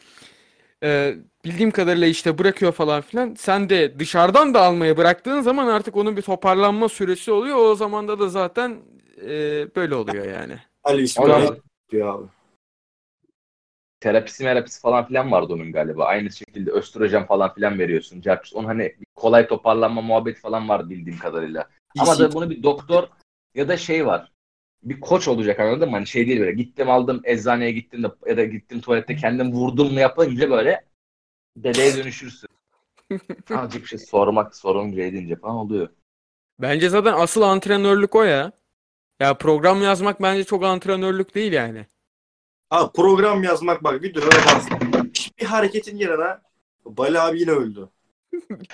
Ee, bildiğim kadarıyla işte bırakıyor falan filan. Sen de dışarıdan da almaya bıraktığın zaman artık onun bir toparlanma süresi oluyor. O zamanda da zaten e, böyle oluyor yani. Ali İsmail diyor abi. terapisi merapisi falan filan vardı onun galiba. Aynı şekilde östrojen falan filan veriyorsun. Carpus. Onun hani kolay toparlanma muhabbeti falan var bildiğim kadarıyla. Ama da bunu bir doktor ya da şey var. Bir koç olacak anladın mı? Hani şey değil böyle gittim aldım eczaneye gittim de ya da gittim tuvalette kendim vurdum mu yapınca böyle dedeye dönüşürsün. *laughs* Azıcık bir şey sormak sorunca edince falan oluyor. Bence zaten asıl antrenörlük o ya. Ya program yazmak bence çok antrenörlük değil yani. Ha program yazmak bak videolara bas. Bir hareketin yerine Bali abi yine öldü. *laughs*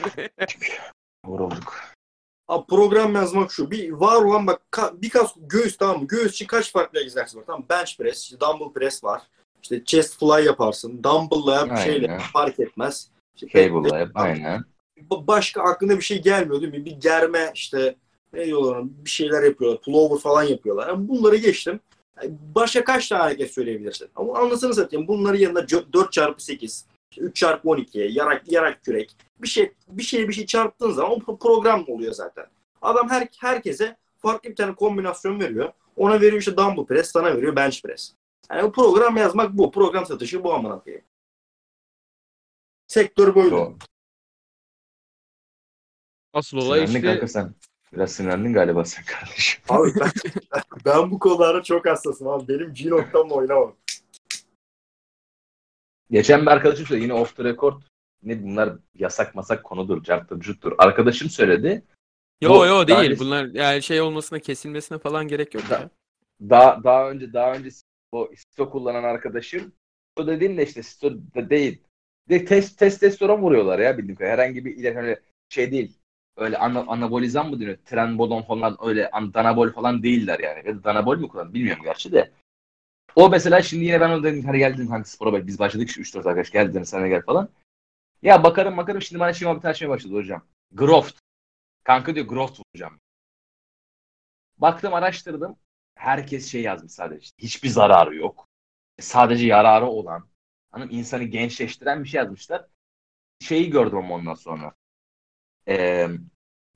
Vurulduk. Abi program yazmak şu. Bir var olan bak ka- birkaç göğüs tamam mı? Göğüs için kaç farklı egzersiz var? Tamam bench press, işte dumbbell press var. İşte chest fly yaparsın. Dumbbell'la yap, Aynen. şeyle fark etmez. İşte Cable'la yap. Aynen. ba- başka aklına bir şey gelmiyor değil mi? Bir germe işte ne diyorlar bir şeyler yapıyorlar. Pullover falan yapıyorlar. Yani bunları geçtim. Başka kaç tane hareket söyleyebilirsin? Ama anlasını satayım. Bunların yanında 4 çarpı 8, 3 çarpı 12, yarak, yarak kürek. Bir şey bir şey bir şey çarptığın zaman o pro- program oluyor zaten. Adam her herkese farklı bir tane kombinasyon veriyor. Ona veriyor işte dumbbell press, sana veriyor bench press. Yani bu program yazmak bu. Program satışı bu amına koyayım. Sektör böyle. Doğru. Asıl olay Sinirlendin işte kanka sen. Biraz sinirlendin galiba sen kardeşim. Abi ben, *laughs* ben bu konularda çok hassasım abi. Benim G noktamla oynamam. Geçen bir arkadaşım söyledi yine off the record. Ne bunlar yasak masak konudur, carttır, cuttur. Arkadaşım söyledi. Yo Bu- yo değil. önce- Bunlar yani şey olmasına kesilmesine falan gerek yok Da- ya. Daha daha önce daha önce o sto kullanan arkadaşım o dediğim de işte sto da değil. De test testosteron vuruyorlar ya bildiğim kadarıyla. Herhangi bir ilaç öyle şey değil. Öyle ana, anabolizan mı deniyor? Trenbolon falan öyle an, danabol falan değiller yani. Ya da danabol mu kullan bilmiyorum gerçi de. O mesela şimdi yine ben ona dedim hani geldin kanka spora bak biz başladık şu 3-4 arkadaş geldin sen de gel falan. Ya bakarım bakarım şimdi bana şey bir tane şey başladı hocam. Groft. Kanka diyor Groft vuracağım. Baktım araştırdım. Herkes şey yazmış sadece. Hiçbir zararı yok. Sadece yararı olan. Hanım insanı gençleştiren bir şey yazmışlar. Şeyi gördüm ama ondan sonra. Ee,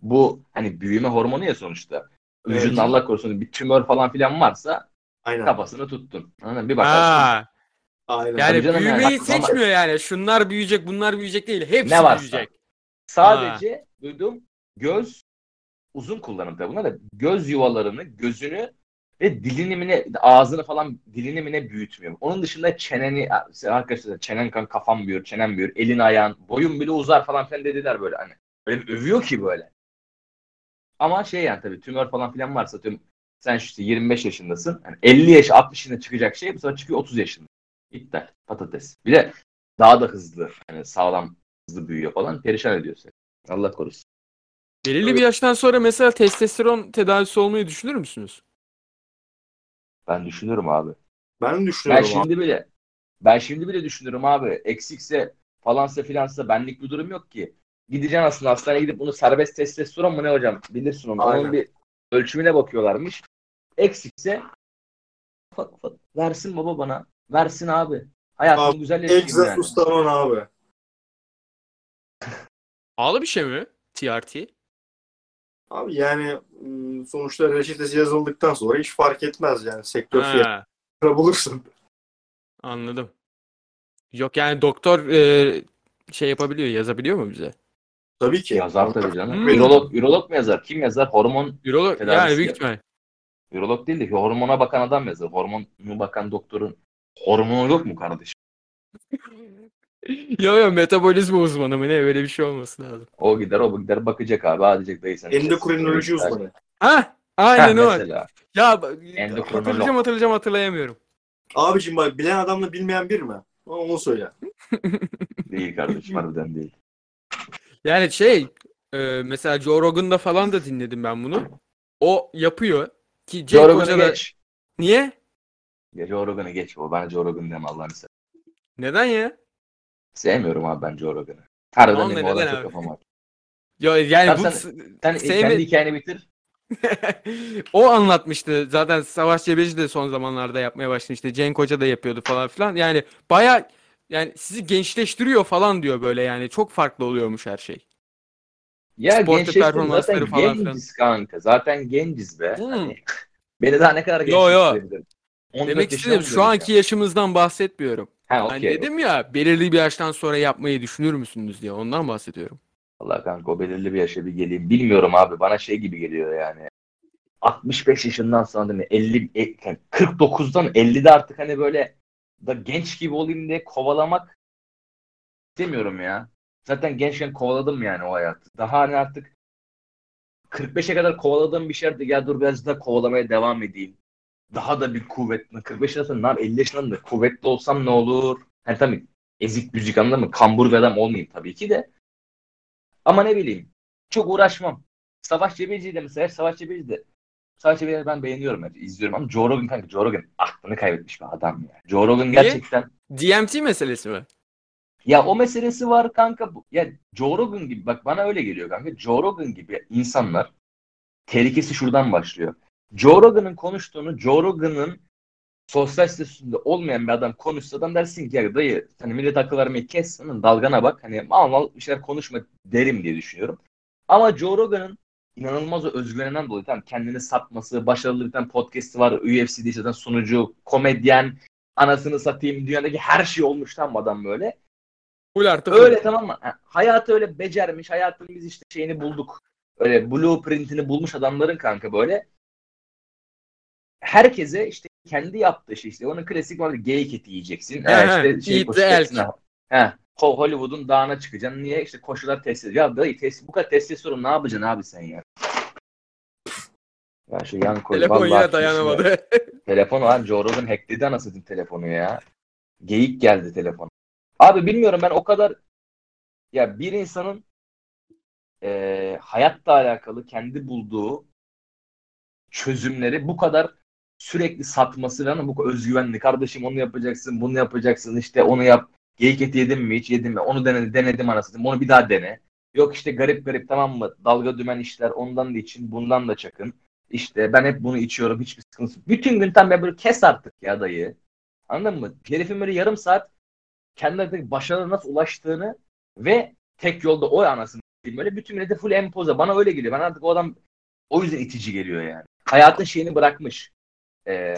bu hani büyüme hormonu ya sonuçta. Evet. Vücudun Allah korusun bir tümör falan filan varsa Aynen. kafasını tuttun. Anladın mı? Bir bakarsın. Ha, Aynen. yani Tabii canım yani. büyümeyi Bak, seçmiyor yani. Şunlar büyüyecek, bunlar büyüyecek değil. Hepsi Ne varsa. büyüyecek. Sadece duydum göz uzun kullanım tabii buna da göz yuvalarını, gözünü ve dilinimini, ağzını falan dilinimine büyütmüyor. Onun dışında çeneni, arkadaşlar çenen kan kafam büyür, çenem büyür, elin ayağın, boyun bile uzar falan filan dediler böyle hani. Böyle bir övüyor ki böyle. Ama şey yani tabii tümör falan filan varsa tüm sen işte 25 yaşındasın. Yani 50 yaş 60 yaşında çıkacak şey bu sefer çıkıyor 30 yaşında. İptal. Patates. Bir de daha da hızlı. Yani sağlam hızlı büyüyor falan. Perişan ediyor seni. Allah korusun. Belirli bir yaştan sonra mesela testosteron tedavisi olmayı düşünür müsünüz? Ben düşünüyorum abi. Ben Ben düşünüyorum abi. şimdi bile ben şimdi bile düşünüyorum abi. Eksikse falansa filansa benlik bir durum yok ki. Gideceksin aslında hastaneye gidip bunu serbest testosteron mu ne hocam? Bilirsin onu. Aynen. Onun bir ölçümüne bakıyorlarmış. Eksikse ufak ufak versin baba bana. Versin abi. Hayatım Abi, güzel yaşayayım yani. Egzosustanon abi. Pahalı bir şey mi? TRT. Abi yani sonuçta reçetesi yazıldıktan sonra hiç fark etmez yani. Sektör fiyatı bulursun. anladım. Yok yani doktor e, şey yapabiliyor, yazabiliyor mu bize? Tabii ki. Yazar tabii canım. Hmm. Ürolog, ürolog mu yazar? Kim yazar? Hormon Ürolog Tedavisi yani büyük ihtimal. Ürolog değil de hormona bakan adam yazar. Hormonu bakan doktorun hormonu yok mu kardeşim? Yo yo metabolizma uzmanı mı ne öyle bir şey olması lazım. O gider o gider bakacak abi. Ha diyecek dayı sen. Endokrinoloji Ha, uzmanı. Ha aynen o. mesela. Ya hatırlayacağım hatırlayacağım hatırlayamıyorum. Abicim bak bilen adamla bilmeyen bir mi? Onu söyle. Değil kardeşim harbiden değil. Yani şey e, mesela Joe Rogan'da falan da dinledim ben bunu. O yapıyor ki Joe Rogan'ı Hoca da geç. niye? Ya Joe Rogan'ı geç. O bana Joe Rogan deme Allah'ını seversen. Neden ya? Sevmiyorum abi ben Joe Rogan'ı. Harbiden benim o adam neden çok kafam var. Ya yani Tamam bu sen- Sen sevme- kendi hikayeni bitir. *laughs* o anlatmıştı. Zaten Savaş Cebeci de son zamanlarda yapmaya başlamıştı. Cenk Hoca da yapıyordu falan filan. Yani baya yani sizi gençleştiriyor falan diyor böyle yani. Çok farklı oluyormuş her şey. Ya performansları zaten falan genciz kanka. Zaten genciz be. Hmm. Hani, *laughs* beni daha ne kadar gençleştirebilirim? 14 Demek istedim şu anki döneceğim? yaşımızdan bahsetmiyorum. Ha Hani okey. dedim ya belirli bir yaştan sonra yapmayı düşünür müsünüz diye ondan bahsediyorum. Allah kanka o belirli bir yaşa bir geleyim. Bilmiyorum abi bana şey gibi geliyor yani. 65 yaşından sonra değil mi? 50, e, yani 49'dan 50'de artık hani böyle da genç gibi olayım diye kovalamak istemiyorum ya. Zaten gençken kovaladım yani o hayatı. Daha hani artık 45'e kadar kovaladığım bir şeydi. Ya dur biraz daha kovalamaya devam edeyim. Daha da bir kuvvetli. 45 yaşından sonra ne yap- 50 yaşından da kuvvetli olsam ne olur? Hani tabii ezik büzük anladın mı? Kambur bir adam olmayayım tabii ki de. Ama ne bileyim çok uğraşmam. Savaş Cebeci'yi de mesela Savaş Cebeci de Savaş Cebeci'yi ben beğeniyorum hep izliyorum ama Joe Rogan kanka Joe Rogan aklını kaybetmiş bir adam ya. Joe Rogan Niye? gerçekten DMT meselesi mi? ya o meselesi var kanka. Bu- Ya Joe Rogan gibi bak bana öyle geliyor kanka. Joe Rogan gibi insanlar tehlikesi şuradan başlıyor. Joe Rogan'ın konuştuğunu Joe Rogan'ın sosyal statüsünde olmayan bir adam konuşsa adam dersin ki ya dayı hani millet akıl vermeyi kes dalgana bak hani mal mal bir şeyler konuşma derim diye düşünüyorum. Ama Joe Rogan'ın inanılmaz özgüveninden dolayı tamam kendini satması, başarılı bir tane podcast'i var, UFC'de işte sunucu, komedyen, anasını satayım dünyadaki her şey olmuş tam adam böyle. Full artı Öyle tamam mı? Ha, Hayatı öyle becermiş. Hayatın biz işte şeyini bulduk. Öyle blueprintini bulmuş adamların kanka böyle. Herkese işte kendi yaptığı şey işte. Onun klasik var. Geyik eti yiyeceksin. Ha, işte şey eat the elk. Ha. Hollywood'un dağına çıkacaksın. Niye? İşte koşular test ediyor. Ya dayı test, bu kadar testosteron ne yapacaksın abi sen ya? Ya şu yan koy. Telefon yine dayanamadı. *laughs* Telefon var. Joe Rogan hackledi anasını telefonu ya. Geyik geldi telefon. Abi bilmiyorum ben o kadar ya bir insanın eee hayatla alakalı kendi bulduğu çözümleri bu kadar sürekli satması falan bu özgüvenli. Kardeşim onu yapacaksın, bunu yapacaksın, işte onu yap. Geyik eti yedin mi hiç yedim mi? Onu denedim, denedim anasını. Onu bir daha dene. Yok işte garip garip tamam mı? Dalga dümen işler ondan da için bundan da çakın. İşte ben hep bunu içiyorum hiçbir sıkıntı yok. Bütün gün tam ben böyle kes artık ya dayı. Anladın mı? Herifin böyle yarım saat kendine başarıya nasıl ulaştığını ve tek yolda o anasını böyle bütün millete full empoze. Bana öyle geliyor. Ben artık o adam o yüzden itici geliyor yani. Hayatın şeyini bırakmış. Ee,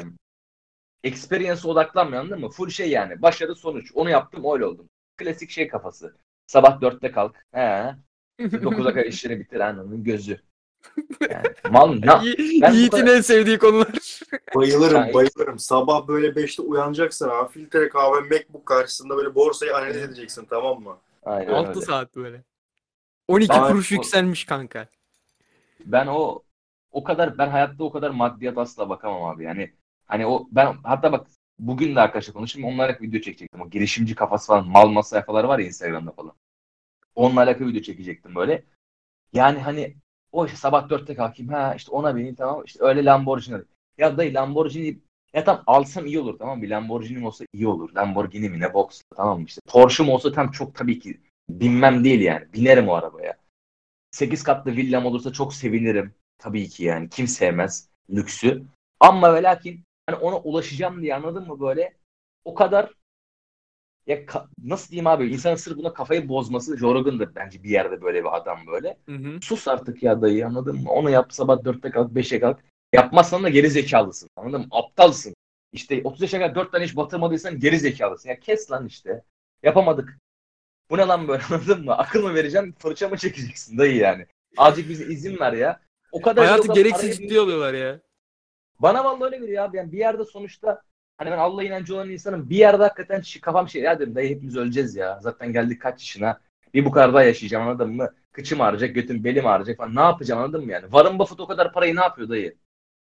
experience'a odaklanmıyor anladın mı? Full şey yani. Başarı sonuç. Onu yaptım öyle oldum. Klasik şey kafası. Sabah dörtte kalk. He. 9'a kadar işleri bitir ananın gözü. Yani, mal ne? Ben Yiğit'in kadar- en sevdiği konular. Bayılırım bayılırım. Sabah böyle 5'te uyanacaksın abi. Filtre kahve Macbook karşısında böyle borsayı analiz edeceksin tamam mı? Aynen 6 öyle. saat böyle. 12 Aynen. kuruş yükselmiş kanka. Ben o o kadar ben hayatta o kadar maddiyat asla bakamam abi. Yani hani o ben hatta bak bugün de arkadaşlar konuştum. Onunla alakalı video çekecektim. O girişimci kafası falan mal mal sayfaları var ya Instagram'da falan. Onunla alakalı video çekecektim böyle. Yani hani o işte sabah dörtte kalkayım ha işte ona bineyim tamam işte öyle Lamborghini. Ya dayı Lamborghini ya tam alsam iyi olur tamam bir Lamborghini'm olsa iyi olur. Lamborghini mi ne box tamam mı işte. Porsche'm olsa tam çok tabii ki binmem değil yani. Binerim o arabaya. 8 katlı villam olursa çok sevinirim. Tabii ki yani. Kim sevmez lüksü. Ama ve lakin hani ona ulaşacağım diye anladın mı böyle o kadar ya ka- nasıl diyeyim abi insanın sırf buna kafayı bozması Joe Rogan'dır bence bir yerde böyle bir adam böyle. Hı hı. Sus artık ya dayı anladın mı? Onu yap sabah 4'te kalk 5'e kalk. Yapmazsan da geri zekalısın. Anladın mı? Aptalsın. İşte 30 yaşa kadar 4 tane iş batırmadıysan geri zekalısın. Ya kes lan işte. Yapamadık. Bu ne lan böyle *laughs* anladın mı? Akıl mı vereceksin fırça mı çekeceksin dayı yani. Azıcık bize izin ver ya. O kadar Hayatı gereksiz ciddi alıyorlar ya. Bana vallahi öyle geliyor abi. Yani bir yerde sonuçta hani ben Allah'a inancı olan insanım. Bir yerde hakikaten şi- kafam şey ya dedim dayı hepimiz öleceğiz ya. Zaten geldik kaç yaşına. Bir bu kadar daha yaşayacağım anladın mı? Kıçım ağrıyacak, götüm belim ağrıyacak falan. Ne yapacağım anladın mı yani? Warren Buffett o kadar parayı ne yapıyor dayı?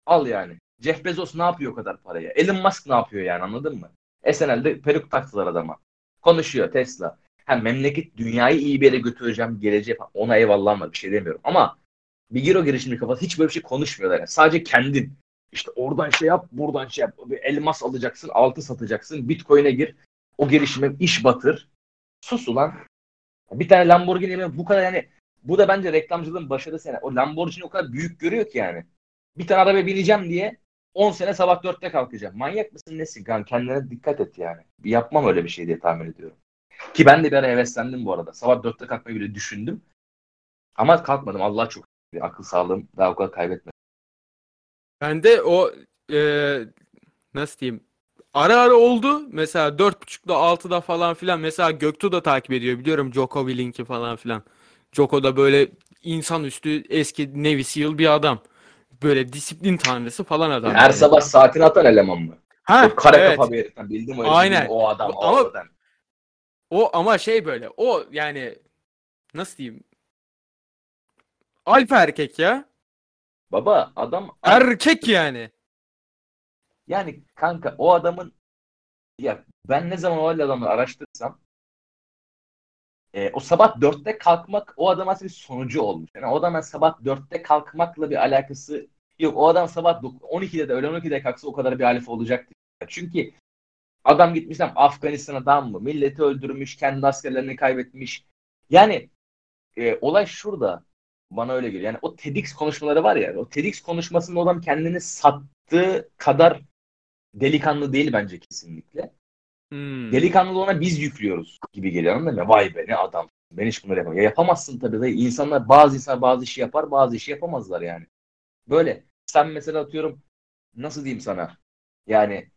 Al yani. Jeff Bezos ne yapıyor o kadar parayı? Elon Musk ne yapıyor yani anladın mı? SNL'de peruk taktılar adama. Konuşuyor Tesla. Ha memleket dünyayı iyi bir yere götüreceğim, geleceğe falan. Ona eyvallah var bir şey demiyorum. Ama bir giro girişimci kafası hiç böyle bir şey konuşmuyorlar. Yani. Sadece kendin. İşte oradan şey yap, buradan şey yap. Bir elmas alacaksın, altı satacaksın, bitcoin'e gir. O girişime iş batır. Sus ulan. Bir tane Lamborghini bu kadar yani bu da bence reklamcılığın başarısı yani. O Lamborghini o kadar büyük görüyor ki yani. Bir tane arabaya bineceğim diye 10 sene sabah 4'te kalkacağım. Manyak mısın nesin? Yani kendine dikkat et yani. Yapmam öyle bir şey diye tahmin ediyorum. Ki ben de bir ara heveslendim bu arada. Sabah 4'te kalkmayı bile düşündüm. Ama kalkmadım. Allah çok akıl sağlığım daha o kadar kaybetmedim. Ben de o eee, nasıl diyeyim ara ara oldu. Mesela 4.30'da 6'da falan filan. Mesela Göktuğ da takip ediyor. Biliyorum Joko Willink'i falan filan. Joko da böyle insanüstü eski Navy SEAL bir adam. Böyle disiplin tanrısı falan adam. Her yani. sabah saatini atan eleman mı? Ha, o kare evet. kafa bir bildim o Aynen. Aynen. o adam o Ama- adam. O ama şey böyle. O yani nasıl diyeyim? Alfa erkek ya. Baba adam Erkek yani. yani kanka o adamın ya ben ne zaman o adamı araştırsam e, o sabah dörtte kalkmak o adam aslında bir sonucu olmuş. Yani o adam sabah dörtte kalkmakla bir alakası yok. O adam sabah dok- 12'de de öğlen 12'de kalksa o kadar bir alfa olacak değil. Çünkü adam gitmiş tam Afganistan'a tam mı? Milleti öldürmüş, kendi askerlerini kaybetmiş. Yani e, olay şurada. Bana öyle geliyor. Yani o TEDx konuşmaları var ya, o TEDx konuşmasında o adam kendini sattığı kadar delikanlı değil bence kesinlikle. Hmm. Delikanlılığına biz yüklüyoruz gibi geliyor anladın mı? Vay be ne adam. Ben hiç bunları yapamam. Ya yapamazsın tabii da insanlar bazı insan bazı işi yapar bazı işi yapamazlar yani. Böyle sen mesela atıyorum nasıl diyeyim sana yani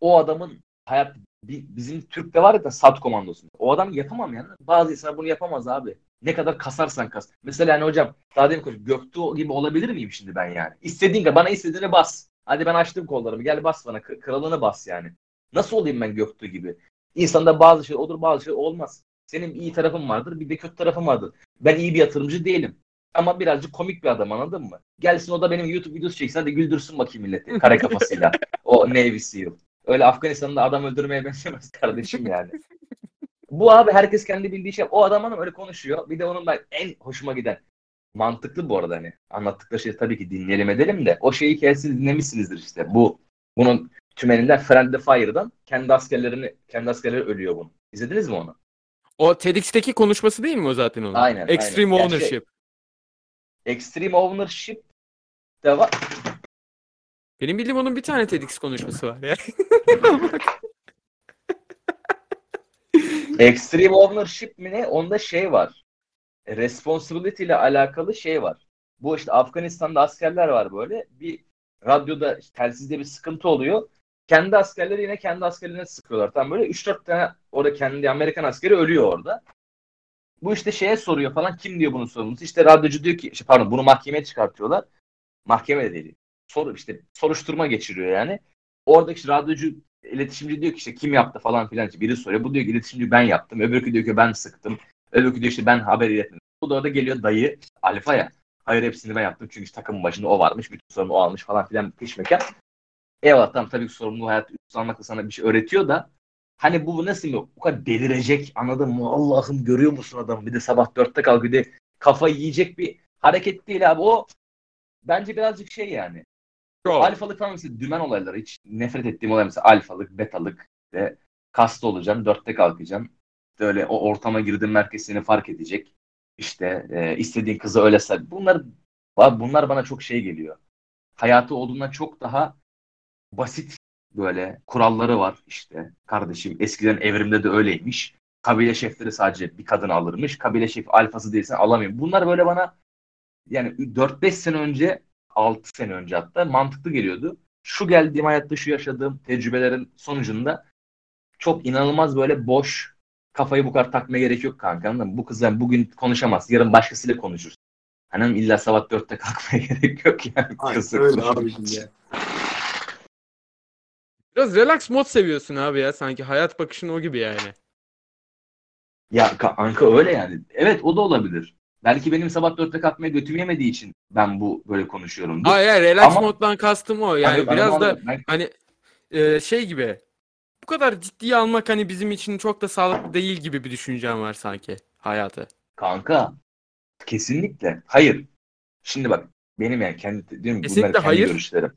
o adamın hayat bi- bizim Türk'te var ya da sat komandosu. O adam yapamam yani. Bazı insanlar bunu yapamaz abi. Ne kadar kasarsan kas. Mesela yani hocam daha demin konuştuk. Göktuğ gibi olabilir miyim şimdi ben yani? İstediğin kadar bana istediğini bas. Hadi ben açtım kollarımı. Gel bas bana. Kralını bas yani. Nasıl olayım ben Göktuğ gibi? İnsanda bazı şey olur bazı şey olmaz. Senin iyi tarafın vardır bir de kötü tarafın vardır. Ben iyi bir yatırımcı değilim. Ama birazcık komik bir adam anladın mı? Gelsin o da benim YouTube videosu çeksin hadi güldürsün bakayım milleti kare kafasıyla. *laughs* o Navy SEAL. Öyle Afganistan'da adam öldürmeye benzemez kardeşim yani. *laughs* Bu abi herkes kendi bildiği şey. O adam hanım öyle konuşuyor. Bir de onun ben en hoşuma giden mantıklı bu arada hani anlattıkları şeyi tabii ki dinleyelim edelim de o şeyi kesin dinlemişsinizdir işte. Bu bunun tümeninden Friendly Fire'dan kendi askerlerini kendi askerleri ölüyor bunu. İzlediniz mi onu? O TEDx'teki konuşması değil mi o zaten onun? Aynen, Extreme aynen. Şey- Ownership. Extreme Ownership de var. Benim bildiğim onun bir tane TEDx konuşması var ya. *laughs* Extreme Ownership mi ne? Onda şey var. Responsibility ile alakalı şey var. Bu işte Afganistan'da askerler var böyle. Bir radyoda işte telsizde bir sıkıntı oluyor. Kendi askerleri yine kendi askerlerine sıkıyorlar. Tam böyle 3-4 tane orada kendi Amerikan askeri ölüyor orada. Bu işte şeye soruyor falan. Kim diyor bunun sorumlusu? İşte radyocu diyor ki işte pardon bunu mahkemeye çıkartıyorlar. Mahkeme de değil. Soru işte soruşturma geçiriyor yani. Oradaki radyocu iletişimci diyor ki işte kim yaptı falan filan. İşte biri soruyor. Bu diyor ki iletişimci ben yaptım. Öbürkü diyor ki ben sıktım. Öbürkü diyor işte ben haber iletmedim. Bu da orada geliyor dayı alfa ya. Hayır hepsini ben yaptım çünkü işte takımın başında o varmış. Bütün sorumlu o almış falan filan peşmeken. Eyvallah tamam tabii ki sorumluluğu hayat almakla sana bir şey öğretiyor da hani bu nasıl mı? O kadar delirecek anladın mı? Allah'ım görüyor musun adamı? Bir de sabah dörtte kalkıyor de kafayı yiyecek bir hareket değil abi. O bence birazcık şey yani. Çok. Alfalık falan mesela dümen olayları hiç nefret ettiğim olay mesela alfalık, betalık ve kasta olacaksın, dörtte kalkacaksın. İşte öyle o ortama girdiğin herkes seni fark edecek. İşte e, istediğin kızı öyle sev. Bunlar bunlar bana çok şey geliyor. Hayatı olduğundan çok daha basit böyle kuralları var işte. Kardeşim eskiden evrimde de öyleymiş. Kabile şefleri sadece bir kadın alırmış. Kabile şefi alfası değilsen alamıyorum. Bunlar böyle bana yani 4-5 sene önce 6 sene önce hatta mantıklı geliyordu. Şu geldiğim hayatta şu yaşadığım tecrübelerin sonucunda çok inanılmaz böyle boş kafayı bu kadar takmaya gerek yok kanka anladın mı? Bu kızla bugün konuşamaz. Yarın başkasıyla konuşursun. Hani illa sabah dörtte *laughs* kalkmaya gerek yok yani. Kızla öyle abi şimdi. Biraz relax mod seviyorsun abi ya. Sanki hayat bakışın o gibi yani. Ya kanka öyle yani. Evet o da olabilir. Belki benim sabah dörtte kalkmaya götüm yemediği için ben bu böyle konuşuyorum. Hayır hayır relax Ama- moddan kastım o. Yani Hayır, biraz da. Ben- hani e, şey gibi. Bu kadar ciddiye almak hani bizim için çok da sağlıklı değil gibi bir düşüncem var sanki hayatı. Kanka kesinlikle. Hayır. Şimdi bak benim yani kendi diyorum Kesinlikle kendi hayır. görüşlerim.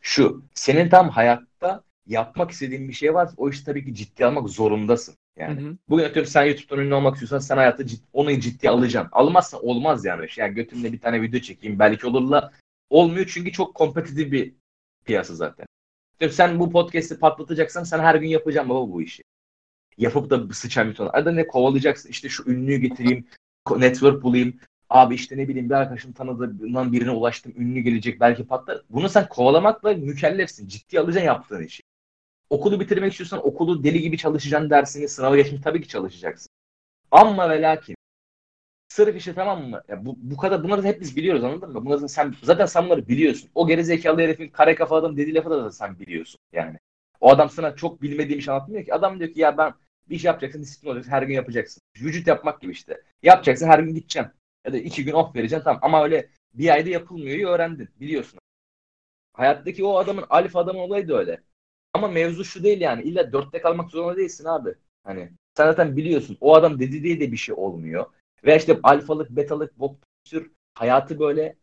Şu senin tam hayatta yapmak istediğin bir şey varsa o işi tabii ki ciddiye almak zorundasın. Yani Hı hı. bugün atıyorum sen YouTube'dan ünlü olmak istiyorsan sen hayatta cid- onu ciddiye alacaksın. Almazsan olmaz yani. Yani götümle bir tane video çekeyim belki olurla olmuyor çünkü çok kompetitif bir piyasa zaten. Atıyorum sen bu podcast'i patlatacaksan sen her gün yapacaksın baba bu işi. Yapıp da sıçan bir ton. Arada ne kovalayacaksın işte şu ünlüyü getireyim, network bulayım. Abi işte ne bileyim bir arkadaşım tanıdığından birine ulaştım, ünlü gelecek belki patlar. Bunu sen kovalamakla mükellefsin. Ciddi alacaksın yaptığın işi. Okulu bitirmek istiyorsan okulu deli gibi çalışacaksın dersini, sınava geçmiş tabii ki çalışacaksın. Ama ve lakin sırf işte tamam mı? Ya bu, bu kadar bunları da hep biz biliyoruz anladın mı? Bunları sen, zaten sen bunları biliyorsun. O gerizekalı herifin kare kafa adam dediği lafı da sen biliyorsun yani. O adam sana çok bilmediğim şey anlatmıyor ki. Adam diyor ki ya ben bir iş yapacaksın, disiplin olacaksın, her gün yapacaksın. Vücut yapmak gibi işte. Yapacaksın, her gün gideceksin. Ya da iki gün off vereceksin tamam. Ama öyle bir ayda yapılmıyor öğrendin. Biliyorsun. Hayattaki o adamın alfa adamın olayı da öyle. Ama mevzu şu değil yani. İlla dörtte kalmak zorunda değilsin abi. Hani Sen zaten biliyorsun. O adam dedi diye de bir şey olmuyor. Ve işte alfalık, betalık, bok tür hayatı böyle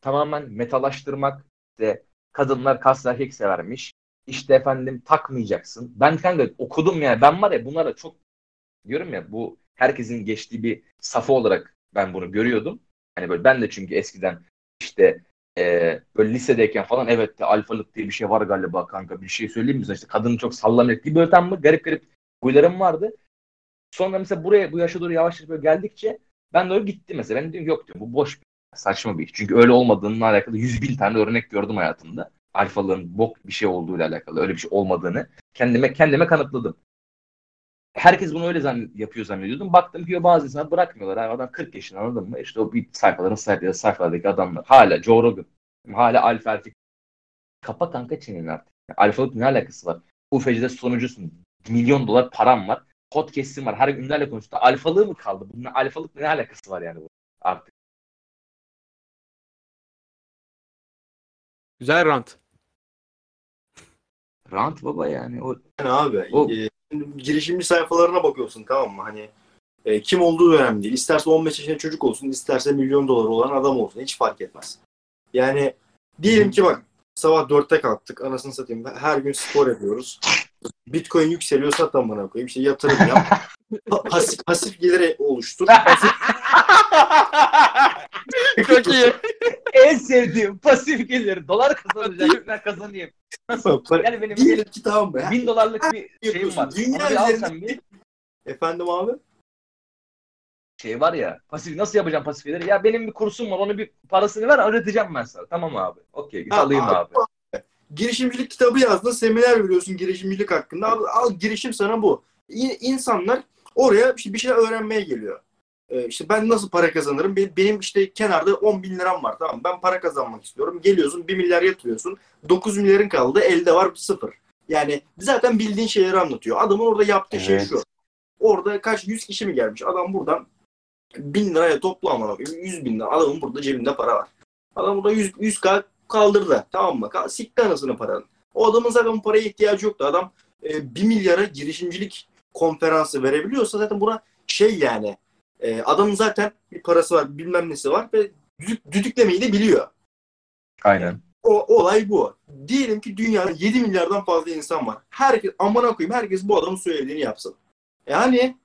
tamamen metalaştırmak. İşte kadınlar kas erkek severmiş. İşte efendim takmayacaksın. Ben kanka okudum yani. Ben var ya bunlara çok diyorum ya bu herkesin geçtiği bir safha olarak ben bunu görüyordum. Hani böyle ben de çünkü eskiden işte e, böyle lisedeyken falan evet de alfalık diye bir şey var galiba kanka bir şey söyleyeyim mi? sana? İşte kadını çok sallamak gibi tam mı garip garip huylarım vardı. Sonra mesela buraya bu yaşa doğru yavaş yavaş böyle geldikçe ben de öyle gittim mesela. Ben diyorum yok diyorum bu boş bir saçma bir iş. Çünkü öyle olmadığının alakalı yüz bin tane örnek gördüm hayatımda. Alfalığın bok bir şey olduğuyla alakalı öyle bir şey olmadığını kendime kendime kanıtladım. Herkes bunu öyle zann yapıyor zannediyordum. Baktım ki bazı insanlar bırakmıyorlar. Abi adam 40 yaşında anladın mı? İşte o bir sayfaların sayfaları, sayfalardaki adamlar. Hala Joe Rogan. Hala alfa erkek. Kapa kanka çeneni artık. Alfalık ne alakası var? UFC'de sonucusun. Milyon dolar param var. Podcast'im var. Her gün ünlülerle konuştu. Alfalığı mı kaldı? Bunun alfalık ne alakası var yani bu artık? Güzel rant. Rant baba yani. O Yani abi O- e, girişimci sayfalarına bakıyorsun tamam mı? Hani e, kim olduğu önemli değil. İsterse 15 yaşında çocuk olsun, isterse milyon dolar olan adam olsun. Hiç fark etmez. Yani diyelim ki bak sabah 4'te kalktık. Anasını satayım. Her gün spor yapıyoruz. Bitcoin yükseliyor sat amına koyayım. İşte yatırım yap. *laughs* Pa- pasif, pasif geliri oluştur. Pasif, *laughs* *laughs* Çok iyi. en sevdiğim pasif gelir. Dolar kazanacak. ben kazanayım. para- *laughs* Yani benim diyelim ki tamam mı? bin dolarlık bir *laughs* şeyim var. Dünya üzerinde- sen bir. Efendim abi? şey var ya pasif nasıl yapacağım pasif geliri? Ya benim bir kursum var onu bir parasını ver öğreteceğim ben sana. Tamam abi. Okey alayım abi. abi. girişimcilik kitabı yazdın, seminer veriyorsun girişimcilik hakkında. Al, al girişim sana bu. İnsanlar oraya bir şey- bir şeyler öğrenmeye geliyor. Ee, işte ben nasıl para kazanırım? Benim, işte kenarda 10 bin liram var tamam mı? Ben para kazanmak istiyorum. Geliyorsun 1 milyar yatırıyorsun. 9 milyarın kaldı. Elde var sıfır. Yani zaten bildiğin şeyleri anlatıyor. Adamın orada yaptığı şey Evet. şu. Orada kaç 100 kişi mi gelmiş? Adam buradan 1000 liraya toplu ama 100 bin lira. Adamın burada cebinde para var. Adam burada 100, 100k kaldırdı. Tamam mı? Sikti anasını paranın. O adamın zaten bu paraya ihtiyacı yoktu. Adam e, 1 milyara girişimcilik konferansı verebiliyorsa zaten buna şey yani e, adamın zaten bir parası var bilmem nesi var ve düdük, düdüklemeyi de biliyor. Aynen. O olay bu. Diyelim ki dünyada 7 milyardan fazla insan var. Herkes amına koyayım herkes bu adamın söylediğini yapsın. Yani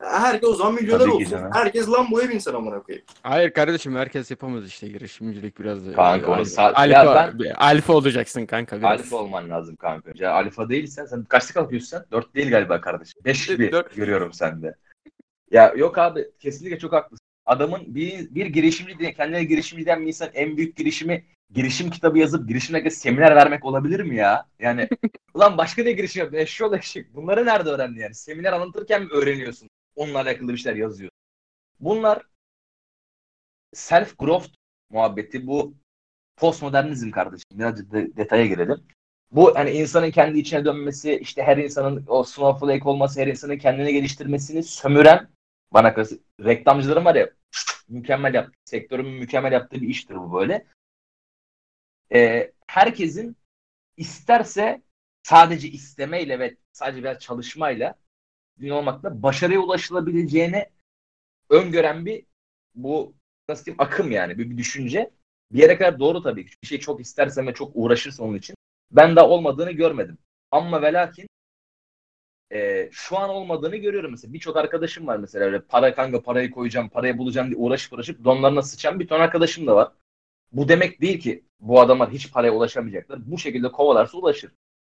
herkes o zaman milyoner Tabii ki olsun. canım. Herkes Lambo'ya binsin amına koyayım. Hayır kardeşim herkes yapamaz işte girişimcilik biraz da. Kanka onu Al- sa- alfa, Ya ben- alfa olacaksın kanka biraz. Alfa olman lazım kanka. Ya alfa değilsen sen kaçta kalkıyorsun sen? 4 değil galiba kardeşim. 5 gibi Dört. görüyorum sende. Ya yok abi kesinlikle çok haklısın. Adamın bir, bir girişimci diye kendine girişimci diyen bir insan en büyük girişimi girişim kitabı yazıp girişimle seminer vermek olabilir mi ya? Yani *laughs* ulan başka ne girişim yaptın? Eşşoğlu eşek. Bunları nerede öğrendin yani? Seminer anlatırken mi öğreniyorsun? Onunla alakalı bir şeyler yazıyor. Bunlar self growth muhabbeti bu postmodernizm kardeşim. Birazcık de, detaya girelim. Bu hani insanın kendi içine dönmesi, işte her insanın o snowflake olması, her insanın kendini geliştirmesini sömüren bana kalırsa reklamcıların var ya mükemmel yap, sektörün mükemmel yaptığı bir iştir bu böyle. Ee, herkesin isterse sadece istemeyle ve sadece biraz çalışmayla din olmakla başarıya ulaşılabileceğini öngören bir bu nasıl diyeyim akım yani bir, bir düşünce. Bir yere kadar doğru tabii ki. Bir şey çok istersen ve çok uğraşırsan onun için. Ben daha olmadığını görmedim. Ama ve lakin e, şu an olmadığını görüyorum mesela. Birçok arkadaşım var mesela öyle para kanka parayı koyacağım, parayı bulacağım diye uğraşıp uğraşıp donlarına sıçan bir ton arkadaşım da var. Bu demek değil ki bu adamlar hiç paraya ulaşamayacaklar. Bu şekilde kovalarsa ulaşır.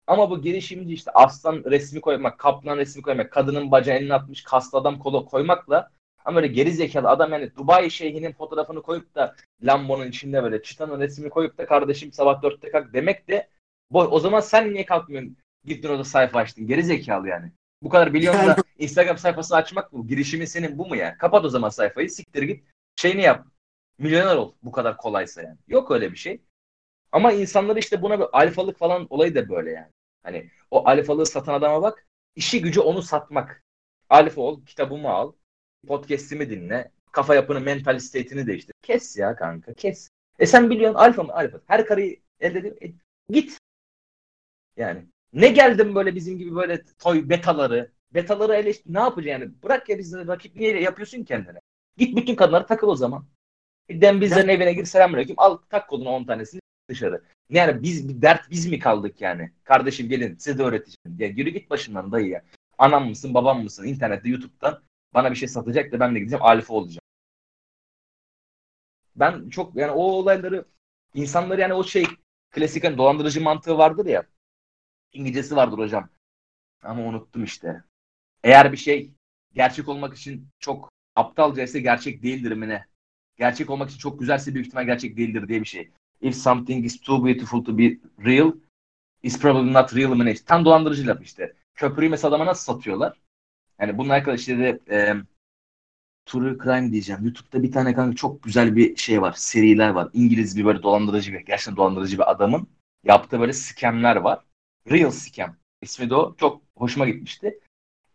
Ama bu girişimci işte aslan resmi koymak, kaplan resmi koymak, kadının bacağı eline atmış kaslı adam kola koymakla ama böyle geri adam yani Dubai şeyhinin fotoğrafını koyup da Lambo'nun içinde böyle çıtanın resmini koyup da kardeşim sabah dörtte kalk demek de boy. O zaman sen niye kalkmıyorsun? Gittin orada sayfa açtın. Geri zekalı yani. Bu kadar milyonda Yani- Instagram sayfası açmak mı? Girişimin senin bu mu yani? Kapat o zaman sayfayı. Siktir git. Şeyini yap. Milyoner ol. Bu kadar kolaysa yani. Yok öyle bir şey. Ama insanlar işte buna bir alfalık falan olayı da böyle yani. Hani o alfalığı satan adama bak. işi gücü onu satmak. Alfa ol. Kitabımı al. Podcast'imi dinle. Kafa yapını, mental state'ini değiştir. Kes ya kanka kes. E sen biliyorsun alfa mı? Alfa. Her karıyı elde edip e, git. Yani ne geldim böyle bizim gibi böyle toy betaları, betaları eleştir. Ne yapacaksın yani? Bırak ya bizi rakip niye yapıyorsun kendine? Git bütün kadınlara takıl o zaman. Dembizlerin evine gir selamünaleyküm. Al tak kodunu 10 tanesini dışarı. Yani biz bir dert biz mi kaldık yani? Kardeşim gelin size de öğreteceğim. Ya yürü git başımdan dayı ya. Anam mısın babam mısın? İnternette YouTube'dan bana bir şey satacak da ben de gideceğim alfa olacağım. Ben çok yani o olayları insanlar yani o şey klasik hani dolandırıcı mantığı vardır ya. İngilizcesi vardır hocam. Ama unuttum işte. Eğer bir şey gerçek olmak için çok aptalca ise gerçek değildir mi ne? Gerçek olmak için çok güzelse büyük ihtimal gerçek değildir diye bir şey. If something is too beautiful to be real, it's probably not real mı ne? Tam dolandırıcı laf işte. Köprüyü mesela adama nasıl satıyorlar? Yani bunun alakalı işte e, True Crime diyeceğim. YouTube'da bir tane kanka çok güzel bir şey var. Seriler var. İngiliz bir böyle dolandırıcı bir, gerçekten dolandırıcı bir adamın yaptığı böyle scamler var. Real scam. İsmi de o. Çok hoşuma gitmişti.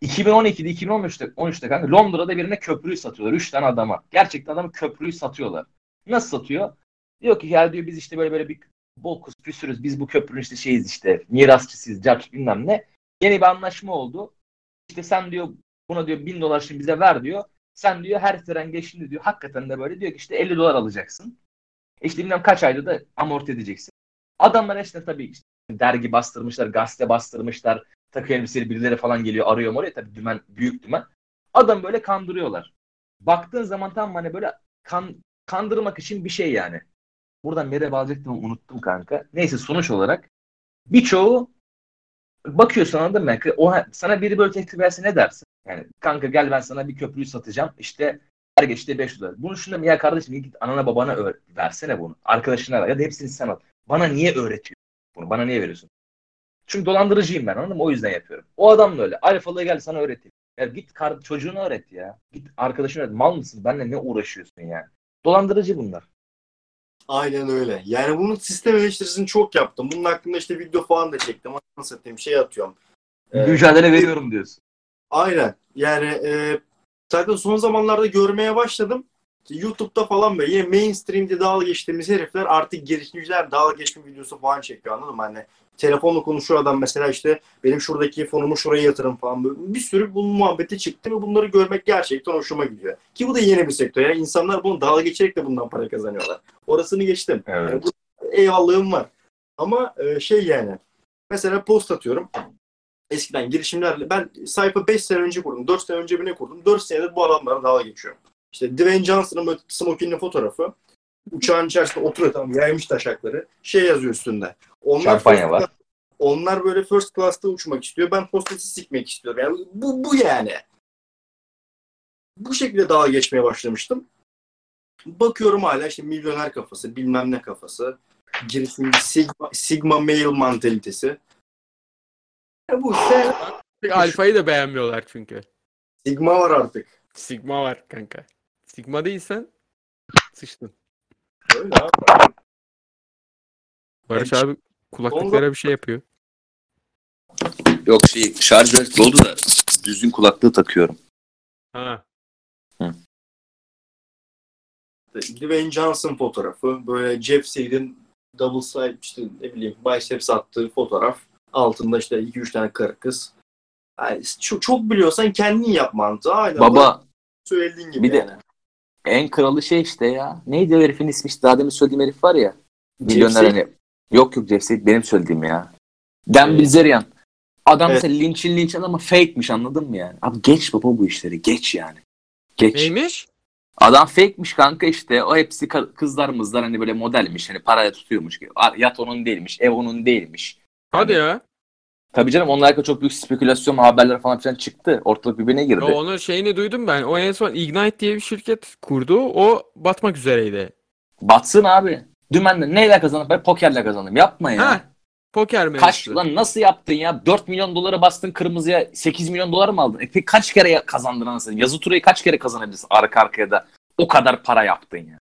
2012'de 2013'te 13'te kanka Londra'da birine köprüyü satıyorlar. 3 tane adama. Gerçekten adamı köprüyü satıyorlar. Nasıl satıyor? Diyor ki ya diyor biz işte böyle böyle bir bokus püsürüz. Biz bu köprünün işte şeyiz işte mirasçısıyız. Cap bilmem ne. Yeni bir anlaşma oldu. İşte sen diyor buna diyor bin dolar şimdi bize ver diyor. Sen diyor her tren geçtiğinde diyor hakikaten de böyle diyor ki işte 50 dolar alacaksın. İşte bilmem kaç ayda da amorti edeceksin. Adamlar işte tabii işte dergi bastırmışlar, gazete bastırmışlar. Takı elbiseli birileri falan geliyor arıyor oraya tabii dümen, büyük dümen. Adam böyle kandırıyorlar. Baktığın zaman tam hani böyle kan, kandırmak için bir şey yani. Buradan nereye bağlayacaktım unuttum kanka. Neyse sonuç olarak birçoğu bakıyorsun anladın mı? O, sana biri böyle teklif verse ne dersin? Yani kanka gel ben sana bir köprüyü satacağım. İşte her geçti 5 dolar. Bunu şunda ya kardeşim git anana babana öğret, versene bunu. Arkadaşına ver ya da hepsini sen al. Bana niye öğretiyorsun bunu? Bana niye veriyorsun? Çünkü dolandırıcıyım ben anladın mı? O yüzden yapıyorum. O adam da öyle. Alfalığı gel sana öğreteyim. Ya git kar çocuğunu öğret ya. Git arkadaşına öğret. Mal mısın? Benimle ne uğraşıyorsun yani? Dolandırıcı bunlar. Aynen öyle. Yani bunun sistem eleştirisini çok yaptım. Bunun hakkında işte video falan da çektim. Anasını satayım şey atıyorum. Ee, Mücadele veriyorum diyorsun. Aynen. Yani e, zaten son zamanlarda görmeye başladım. YouTube'da falan böyle yine mainstream'de dalga geçtiğimiz herifler artık girişimciler dalga geçme videosu falan çekiyor anladın mı? Hani telefonla konuşuyor adam mesela işte benim şuradaki fonumu şuraya yatırım falan böyle. Bir sürü bunun muhabbeti çıktı ve bunları görmek gerçekten hoşuma gidiyor. Ki bu da yeni bir sektör. Yani insanlar bunu dalga geçerek de bundan para kazanıyorlar. Orasını geçtim. Evet. Yani bu eyvallahım var. Ama e, şey yani mesela post atıyorum. Eskiden girişimlerle ben sayfa 5 sene önce kurdum. 4 sene önce bir ne kurdum? 4 senedir bu adamlara dalga geçiyorum. İşte Dwayne Johnson'ın smokinli fotoğrafı. Uçağın içerisinde oturuyor tamam yaymış taşakları. Şey yazıyor üstünde. Onlar Şampanya first var. onlar böyle first class'ta uçmak istiyor. Ben hostesi sikmek istiyorum. Yani bu, bu yani. Bu şekilde dalga geçmeye başlamıştım. Bakıyorum hala işte milyoner kafası, bilmem ne kafası. Girişimci Sigma, Sigma male mantalitesi. Ya bu işte Alfa'yı da beğenmiyorlar çünkü. Sigma var artık. Sigma var kanka. Sigma değilsen sıçtın. Öyle abi. Barış Evet. abi kulaklıklara bir şey yapıyor. Yok şey şarj aleti doldu da düzgün kulaklığı takıyorum. Ha. Dwayne Johnson fotoğrafı. Böyle Jeff Seed'in double side işte ne bileyim biceps attığı fotoğraf. Altında işte 2-3 tane karı kız. Yani çok, çok biliyorsan kendin yap mantığı. Aynen. Baba söylediğin gibi bir de- yani. En kralı şey işte ya. Neydi o herifin ismi işte daha demin söylediğim herif var ya. Milyoner hani. Yok yok Jeff Said benim söylediğim ya. Dan Evet. Bilzerian. Adam Evet. mesela linçin linçin ama fake'miş anladın mı yani? Abi geç baba bu işleri geç yani. Geç. Neymiş? Adam fake'miş kanka işte. O hepsi kızlar mızlar hani böyle modelmiş. Hani paraya tutuyormuş. Ar- Yat onun değilmiş. Ev onun değilmiş. Hadi ya. Tabii canım onunla alakalı çok büyük spekülasyon haberler falan filan çıktı. Ortalık birbirine girdi. Ya onun şeyini duydum ben. O en son Ignite diye bir şirket kurdu. O batmak üzereydi. Batsın abi. Dümenden neyle kazandım? Ben pokerle kazandım. Yapma ya. Ha. Poker Kaç mevzusu. lan nasıl yaptın ya? 4 milyon dolara bastın kırmızıya 8 milyon dolar mı aldın? E peki kaç kere kazandın anasını? Yazı turayı kaç kere kazanabilirsin arka arkaya da o kadar para yaptın ya.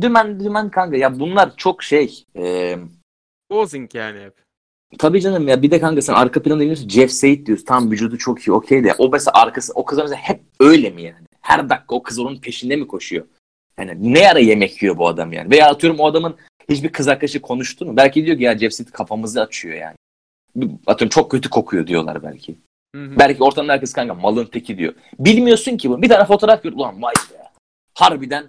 Dümen dümen kanka ya bunlar çok şey. E, Posing yani hep. Tabii canım ya bir de kanka sen arka planda biliyorsun Jeff Said diyorsun. Tam vücudu çok iyi okey de o mesela arkası o kızlar mesela hep öyle mi yani? Her dakika o kız onun peşinde mi koşuyor? Yani ne ara yemek yiyor bu adam yani? Veya atıyorum o adamın hiçbir kız arkadaşı konuştu mu? Belki diyor ki ya Jeff Said kafamızı açıyor yani. Atıyorum çok kötü kokuyor diyorlar belki. Hı hı. Belki ortamda herkes kanka malın teki diyor. Bilmiyorsun ki bunu. Bir tane fotoğraf gör. Ulan vay be. Harbiden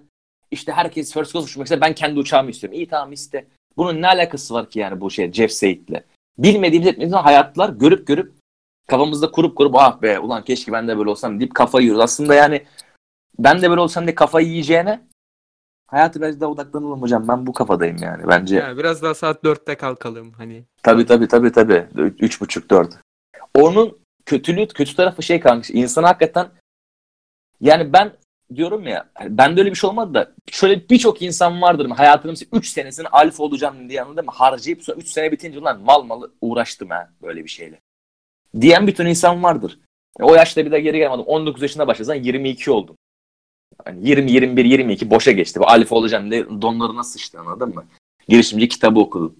işte herkes first class uçmak ister. Ben kendi uçağımı istiyorum. İyi tamam iste. Bunun ne alakası var ki yani bu şey Jeff Said'le? Bilmediğimiz etmediğimiz hayatlar görüp görüp kafamızda kurup kurup ah be ulan keşke ben de böyle olsam deyip kafayı yiyoruz. Aslında yani ben de böyle olsam diye kafayı yiyeceğine hayatı biraz daha odaklanalım hocam. Ben bu kafadayım yani. Bence Yani biraz daha saat 4'te kalkalım hani. Tabii tabii tabii tabii. Üç, üç buçuk dört. Onun kötülüğü, kötü tarafı şey kanka. İnsan hakikaten yani ben diyorum ya hani bende öyle bir şey olmadı da şöyle birçok insan vardır. Hayatının mesela 3 senesini alfa olacağım diye anladın mı? Harcayıp sonra 3 sene bitince lan mal malı uğraştım ha böyle bir şeyle. Diyen bir ton insan vardır. O yaşta bir de geri gelmedim. 19 yaşında başlasan 22 oldum. Yani 20, 21, 22 boşa geçti. Bu alfa olacağım diye donlarına sıçtı anladın mı? Girişimci kitabı okudun.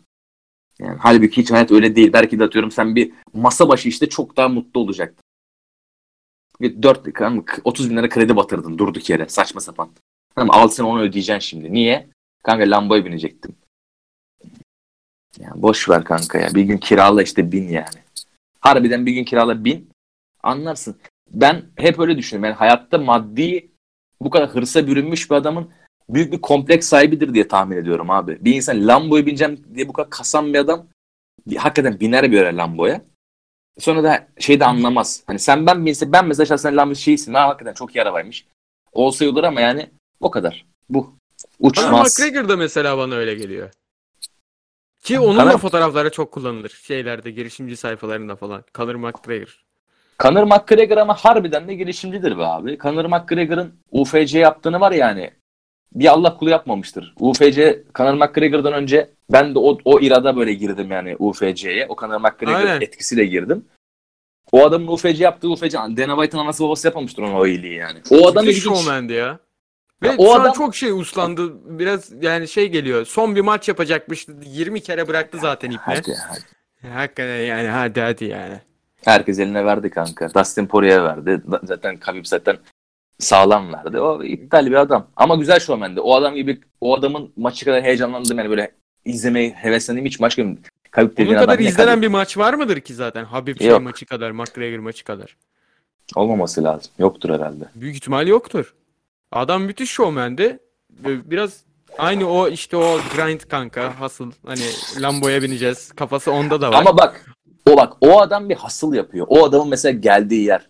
Yani halbuki hiç hayat öyle değil. Belki de atıyorum sen bir masa başı işte çok daha mutlu olacaktın. Bir 4 kanka, 30 bin lira kredi batırdın durduk yere saçma sapan. Tamam al sen onu ödeyeceksin şimdi. Niye? Kanka lambaya binecektim. Yani boş ver kanka ya. Bir gün kirala işte bin yani. Harbiden bir gün kirala bin. Anlarsın. Ben hep öyle düşünüyorum. Yani hayatta maddi bu kadar hırsa bürünmüş bir adamın büyük bir kompleks sahibidir diye tahmin ediyorum abi. Bir insan Lambo'ya bineceğim diye bu kadar kasan bir adam hakikaten biner bir yere Lambo'ya. Sonra da şey de anlamaz. Hani sen ben binse ben mesela şahsen Lambo şeysin. Ha hakikaten çok iyi arabaymış. Olsa olur ama yani o kadar. Bu. Conor Uçmaz. McGregor da mesela bana öyle geliyor. Ki onun da Conor- fotoğrafları çok kullanılır. Şeylerde, girişimci sayfalarında falan. Conor McGregor. Conor McGregor ama harbiden de girişimcidir be abi. Conor McGregor'ın UFC yaptığını var yani. Bir Allah kulu yapmamıştır. UFC Conor McGregor'dan önce ben de o, o irada böyle girdim yani UFC'ye. O Conor McGregor etkisiyle girdim. O adamın UFC yaptığı UFC, Dana White'ın anası babası yapmamıştır ona o iyiliği yani. O adam ilginç. showman'di ya. Ve Ya o adam- çok şey uslandı. Biraz yani şey geliyor. Son bir maç yapacakmış. 20 kere bıraktı zaten ipne. Hadi, hadi. Hakikaten yani hadi hadi yani. Herkes eline verdi kanka. Dustin Poirier'e verdi. Zaten Khabib zaten sağlam verdi. O iptal bir adam. Ama güzel showman'di. O adam gibi o adamın maçı kadar heyecanlandım yani böyle izlemeyi heveslendiğim hiç maç görmedim. Bunun dediğin kadar adam ne izlenen Khabib? bir maç var mıdır ki zaten? Habib şey Yok. maçı kadar, McGregor maçı kadar. olmaması lazım. Yoktur herhalde. Büyük ihtimal yoktur. Adam müthiş showman'di. Ve Biraz aynı o işte o grind kanka hasıl hani Lambo'ya bineceğiz kafası onda da var. Ama bak o bak o adam bir hasıl yapıyor. O adamın mesela geldiği yer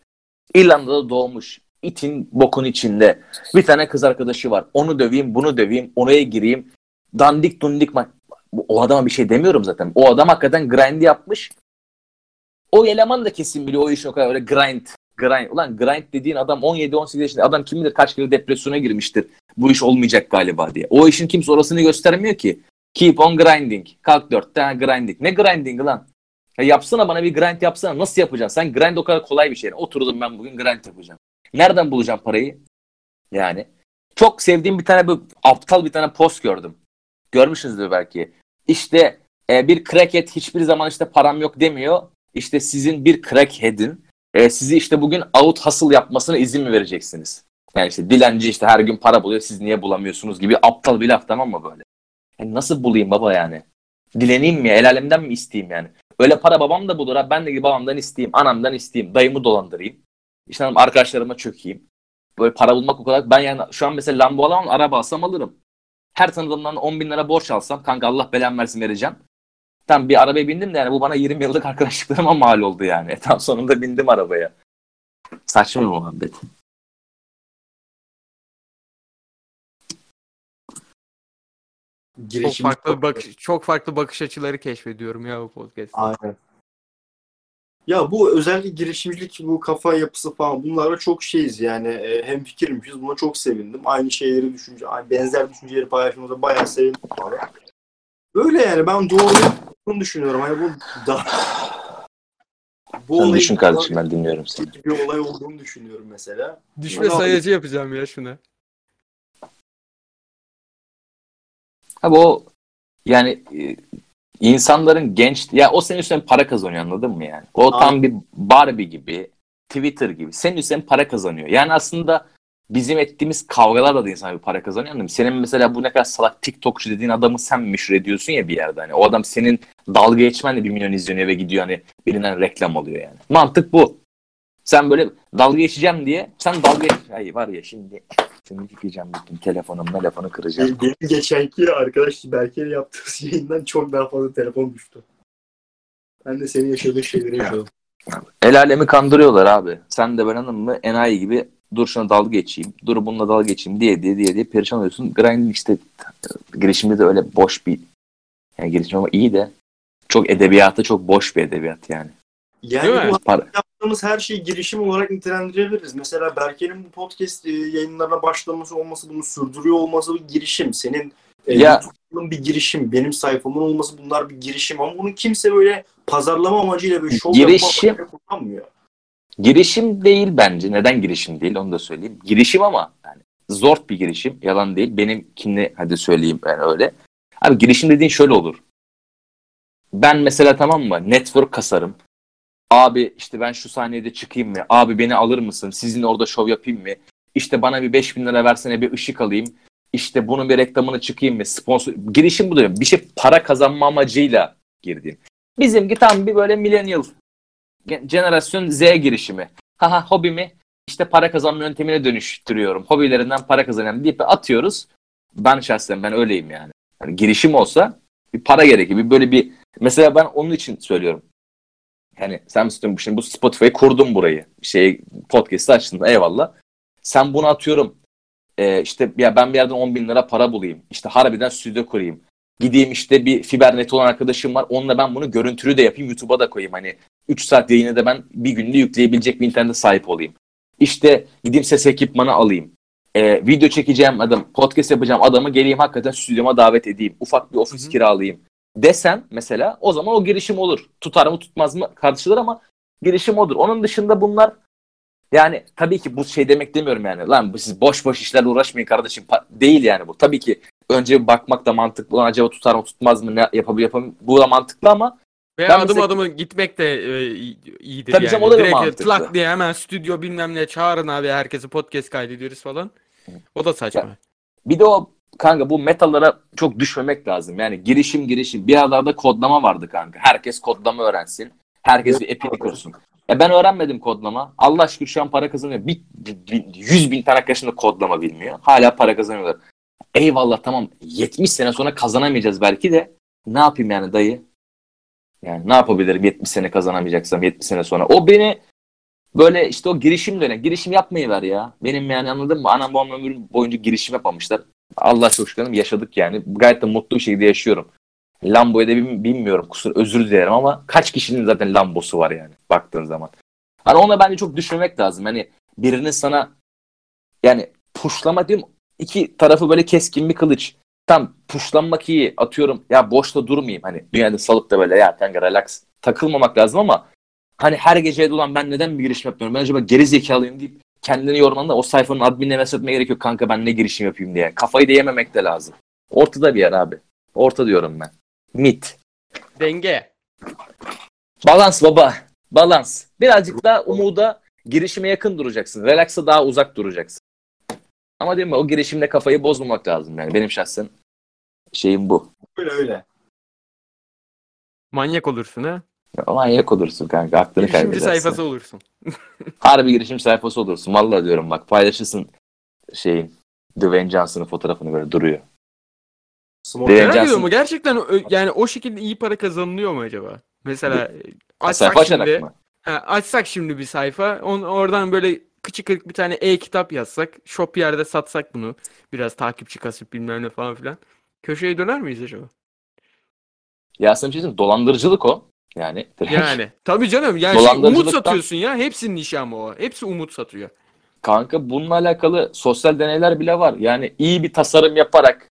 İrlanda'da doğmuş. itin bokun içinde. Bir tane kız arkadaşı var. Onu döveyim, bunu döveyim, oraya gireyim. Dandik dundik ma- O adama bir şey demiyorum zaten. O adam hakikaten grind yapmış. O eleman da kesin biliyor o işin o kadar öyle grind. Grind. Ulan grind dediğin adam 17-18 yaşında. Adam kim bilir kaç kere depresyona girmiştir. Bu iş olmayacak galiba diye. O işin kimse orasını göstermiyor ki. Keep on grinding. Kalk dört tane grinding. Ne grinding lan? Ya yapsana bana bir grind yapsana. Nasıl yapacaksın? Sen grind o kadar kolay bir şey. Oturdum ben bugün grind yapacağım. Nereden bulacağım parayı? Yani. Çok sevdiğim bir tane bu aptal bir tane post gördüm. Görmüşsünüzdür belki. İşte e, bir crackhead hiçbir zaman işte param yok demiyor. İşte sizin bir crackhead'in e, sizi işte bugün out hustle yapmasına izin mi vereceksiniz? Yani işte dilenci işte her gün para buluyor siz niye bulamıyorsunuz gibi aptal bir laf tamam mı böyle? Yani nasıl bulayım baba yani? Dileneyim mi? El alemden mi isteyeyim yani? Öyle para babam da bulur ha. Ben de babamdan isteyeyim. Anamdan isteyeyim. Dayımı dolandırayım. İşte arkadaşlarıma çökeyim. Böyle para bulmak o kadar. Ben yani şu an mesela Lambo alamam. Araba alsam alırım. Her tanıdığımdan 10 bin lira borç alsam. Kanka Allah belamı versin vereceğim. Tam bir arabaya bindim de yani bu bana 20 yıllık *laughs* arkadaşlıklarıma mal oldu yani. *laughs* Tam sonunda bindim arabaya. Saçma bir muhabbet. çok Girişim. farklı bakış çok farklı bakış açıları keşfediyorum ya bu podcast. Aynen. Ya bu özellikle girişimcilik, bu kafa yapısı falan bunlara çok şeyiz yani e, hem fikirmişiz. Buna çok sevindim. Aynı şeyleri düşünce, aynı benzer düşünceleri paylaşmamıza bayağı sevindim. Abi. Böyle yani ben doğru düşünüyorum. Hani bu da bu Sen düşün kardeşim ben dinliyorum seni. bir olay olduğunu düşünüyorum mesela. Düşme sayacı yapacağım ya şuna. Abi o yani e, insanların genç ya o senin üstüne para kazanıyor anladın mı yani? O tam Aynen. bir Barbie gibi, Twitter gibi. Senin üstüne para kazanıyor. Yani aslında bizim ettiğimiz kavgalarla da insan bir para kazanıyor anladın mı? Senin mesela bu ne kadar salak TikTokçu dediğin adamı sen meşhur ediyorsun ya bir yerde. Hani o adam senin dalga geçmenle bir milyon izleniyor ve gidiyor hani birinden reklam alıyor yani. Mantık bu. Sen böyle dalga geçeceğim diye sen dalga geç. Ay var ya şimdi şimdi yıkayacağım bütün telefonum telefonu kıracağım. Benim geçenki arkadaş Berke'yle yaptığımız yayından çok daha fazla telefon düştü. Ben de senin yaşadığın şeyleri yaşadım. El alemi kandırıyorlar abi. Sen de ben hanım mı enayi gibi dur şuna dalga geçeyim. Dur bununla dalga geçeyim diye diye diye diye perişan oluyorsun. Grinding işte girişimde de öyle boş bir yani girişim ama iyi de çok edebiyatı çok boş bir edebiyat yani. Yani Değil mi? bu Para, yaptığımız her şeyi girişim olarak nitelendirebiliriz. Mesela Berke'nin bu podcast e, yayınlarına başlaması olması, bunu sürdürüyor olması bir girişim. Senin e, Ya- YouTube'un bir girişim, benim sayfamın olması bunlar bir girişim. Ama bunu kimse böyle pazarlama amacıyla böyle şov Girişim- yapmak kullanmıyor. girişim değil bence. Neden girişim değil onu da söyleyeyim. Girişim ama yani zor bir girişim. Yalan değil. Benimkini hadi söyleyeyim ben öyle. Abi girişim dediğin şöyle olur. Ben mesela tamam mı network kasarım. Abi işte ben şu sahnede çıkayım mı? Abi beni alır mısın? Sizin orada şov yapayım mı? İşte bana bir 5000 lira versene bir ışık alayım. İşte bunun bir reklamını çıkayım mı? Sponsor. Girişim bu diyorum. Bir şey para kazanma amacıyla girdiğim. Bizimki tam bir böyle millennial jenerasyon Z girişimi. Haha hobimi işte para kazanma yöntemine dönüştürüyorum. Hobilerinden para kazanıyorum deyip atıyoruz. Ben şahsen ben öyleyim yani. yani girişim olsa bir para gerekir. Bir böyle bir mesela ben onun için söylüyorum. Yani sen istiyorsun şimdi bu Spotify'ı kurdum burayı. Şey podcast'ı açtın eyvallah. Sen bunu atıyorum. Ee, işte ya ben bir yerden 10 bin lira para bulayım. İşte harbiden stüdyo kurayım. Gideyim işte bir fibernet olan arkadaşım var. Onunla ben bunu görüntülü de yapayım. YouTube'a da koyayım. Hani 3 saat yayını da ben bir günde yükleyebilecek bir internete sahip olayım. İşte gideyim ses ekipmanı alayım. Ee, video çekeceğim adam, podcast yapacağım adamı geleyim hakikaten stüdyoma davet edeyim. Ufak bir ofis Hı hı. kiralayayım. Desem mesela o zaman o girişim olur. Tutar mı tutmaz mı tartışılır ama girişim odur. Onun dışında bunlar yani tabii ki bu şey demek demiyorum yani. Lan siz boş boş işlerle uğraşmayın kardeşim. Değil yani bu. Tabii ki önce bakmak da mantıklı. Lan acaba tutar mı tutmaz mı ne yapabilir yapamıyor. Bu da mantıklı ama Ve Ben adım mesela- adım gitmek de e, iyi- iyidir Tabii yani. canım, o da Direkt mantıklı. tlak diye hemen stüdyo bilmem ne çağırın abi herkesi podcast kaydediyoruz falan. O da saçma. Bir de o kanka bu metalara çok düşmemek lazım. Yani girişim girişim. Bir aralarda kodlama vardı kanka. Herkes kodlama öğrensin. Herkes bir epini kursun. Ya ben öğrenmedim kodlama. Allah şükür şu an para kazanıyor. Bir, bir- yüz bin tane arkadaşım da kodlama bilmiyor. Hala para kazanıyorlar. Eyvallah tamam 70 sene sonra kazanamayacağız belki de. Ne yapayım yani dayı? Yani ne yapabilirim 70 sene kazanamayacaksam 70 sene sonra. O beni böyle işte o girişim dönem. Girişim yapmayı ver ya. Benim yani anladın mı? Anam babam ömrüm boyunca girişim yapmamışlar. Allah çok şükür yaşadık yani. Gayet de mutlu bir şekilde yaşıyorum. Lambo'yu da bilmiyorum kusur özür dilerim ama kaç kişinin zaten Lambo'su var yani baktığın zaman. Hani ona bence çok düşünmek lazım. Hani birinin sana yani puşlama diyorum iki tarafı böyle keskin bir kılıç. Tam puşlanmak iyi atıyorum ya boşta durmayayım hani dünyada salıp da böyle ya kanka relax takılmamak lazım ama hani her gece ulan ben neden bir girişim yapmıyorum ben acaba geri zekalıyım deyip kendini yorman da o sayfanın adminine mesaj etmeye gerek yok kanka ben ne girişim yapayım diye. Kafayı da yememek de lazım. Ortada bir yer abi. Orta diyorum ben. Mit. Denge. Balans baba. Balans. Birazcık daha umuda girişime yakın duracaksın. Relax'a daha uzak duracaksın. Ama değil mi o girişimde kafayı bozmamak lazım yani. Benim şahsen şeyim bu. Öyle öyle. Manyak olursun ha. Manyak olursun kanka. Aklını Girişimci kaybedersin. sayfası olursun. *laughs* Harbi girişim sayfası olursun. Vallahi diyorum bak paylaşırsın şeyin Dwayne Johnson'ın fotoğrafını böyle duruyor. Dwayne Johnson- mu? Gerçekten yani o şekilde iyi para kazanılıyor mu acaba? Mesela e, açsak şimdi, mı? ha, açsak şimdi bir sayfa, on, oradan böyle küçük kırık bir tane e-kitap yazsak, shop yerde satsak bunu, biraz takipçi kasıp bilmem ne falan filan. Köşeye döner miyiz acaba? Ya bir şey? Dolandırıcılık o. Yani. direkt. Yani tabii canım yani şey, umut satıyorsun ya. Hepsinin işi ama o. Hepsi umut satıyor. Kanka bununla alakalı sosyal deneyler bile var. Yani iyi bir tasarım yaparak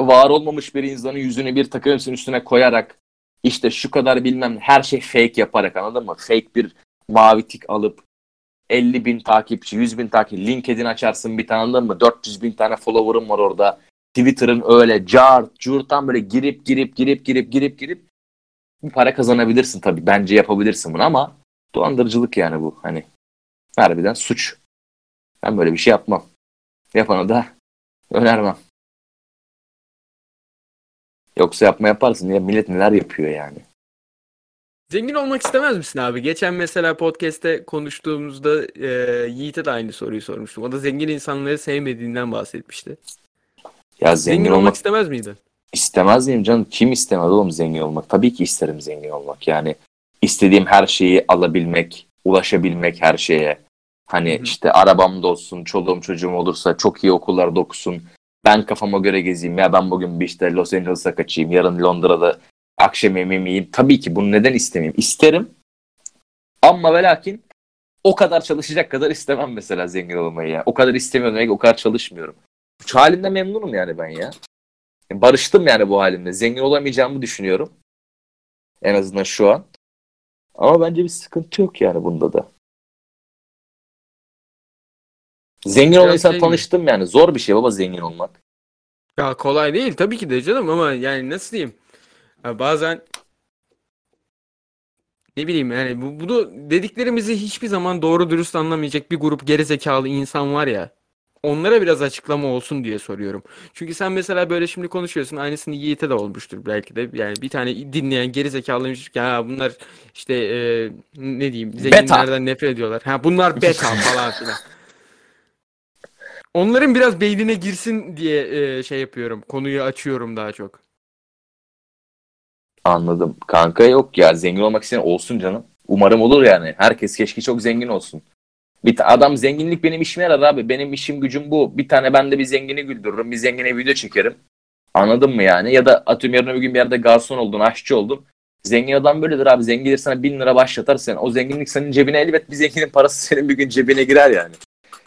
var olmamış bir insanın yüzünü bir takım elbisenin üstüne koyarak işte şu kadar bilmem her şey fake yaparak anladın mı? Fake bir mavi tik alıp 50 bin takipçi, 100 bin takipçi, LinkedIn açarsın bir tane anladın mı? 400 bin tane follower'ın var orada. Twitter'ın öyle car, curtan böyle girip girip girip girip girip girip para kazanabilirsin tabii. Bence yapabilirsin bunu ama dolandırıcılık yani bu. Hani harbiden suç. Ben böyle bir şey yapmam. Yapanı da önermem. Yoksa yapma yaparsın ya millet neler yapıyor yani. Zengin olmak istemez misin abi? Geçen mesela podcast'te konuştuğumuzda e, Yiğit'e de aynı soruyu sormuştum. O da zengin insanları sevmediğinden bahsetmişti. Ya Zengin, zengin, olmak olmak istemez miydin? İstemez miyim canım? Kim istemez oğlum zengin olmak? Tabii ki isterim zengin olmak. Yani istediğim her şeyi alabilmek, ulaşabilmek her şeye. Hani Hı işte arabam da olsun, çoluğum çocuğum olursa çok iyi okullarda okusun. Ben kafama göre gezeyim. Ya ben bugün bir işte Los Angeles'a kaçayım. Yarın Londra'da akşam yemeğimi yiyeyim. Tabii ki bunu neden istemeyeyim? İsterim. Ama ve lakin o kadar çalışacak kadar istemem mesela zengin olmayı ya. O kadar istemiyorum. demek ki O kadar çalışmıyorum. Şu halimden memnunum yani ben ya. Barıştım yani bu halimle. Zengin olamayacağımı düşünüyorum. En azından şu an. Ama bence bir sıkıntı yok yani bunda da. Zengin olan insan şey tanıştım yani. Zor bir şey baba zengin olmak. Ya kolay değil tabii ki de canım ama yani nasıl diyeyim? Ya bazen ne bileyim yani bu, bunu dediklerimizi hiçbir zaman doğru dürüst anlamayacak bir grup gerizekalı insan var ya. Onlara biraz açıklama olsun diye soruyorum. Çünkü sen mesela böyle şimdi konuşuyorsun. Aynısını Yiğit'e de olmuştur belki de. Yani bir tane dinleyen gerizekalıymış ki ya bunlar işte e, ne diyeyim zenginlerden nefret ediyorlar. Ha bunlar beta *laughs* falan filan. Onların biraz beynine girsin diye e, şey yapıyorum. Konuyu açıyorum daha çok. Anladım. Kanka yok ya zengin olmak isteyen olsun canım. Umarım olur yani. Herkes keşke çok zengin olsun. Bir adam zenginlik benim işime yarar abi. Benim işim gücüm bu. Bir tane ben de bir zengini güldürürüm. Bir zengine video çekerim. Anladın mı yani? Ya da atıyorum yarın öbür gün bir yerde garson oldun, aşçı oldun. Zengin adam böyledir abi. Zengin sana bin lira başlatar sen. O zenginlik senin cebine elbet bir zenginin parası senin bir gün cebine girer yani.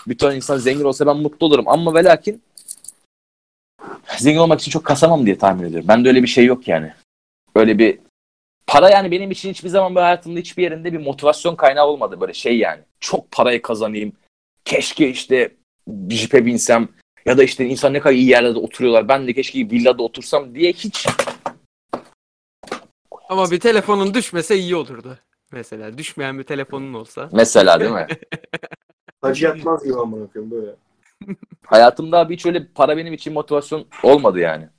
Bir ton insan zengin olsa ben mutlu olurum. Ama ve lakin zengin olmak için çok kasamam diye tahmin ediyorum. Bende öyle bir şey yok yani. Öyle bir para yani benim için hiçbir zaman böyle hayatımda hiçbir yerinde bir motivasyon kaynağı olmadı böyle şey yani. Çok parayı kazanayım. Keşke işte bir jipe binsem ya da işte insan ne kadar iyi yerlerde oturuyorlar. Ben de keşke villada otursam diye hiç Ama bir telefonun düşmese iyi olurdu. Mesela düşmeyen bir telefonun olsa. mesela değil mi? *laughs* Hacı yatmaz gibi amına koyayım böyle. Hayatımda abi hiç öyle para benim için motivasyon olmadı yani.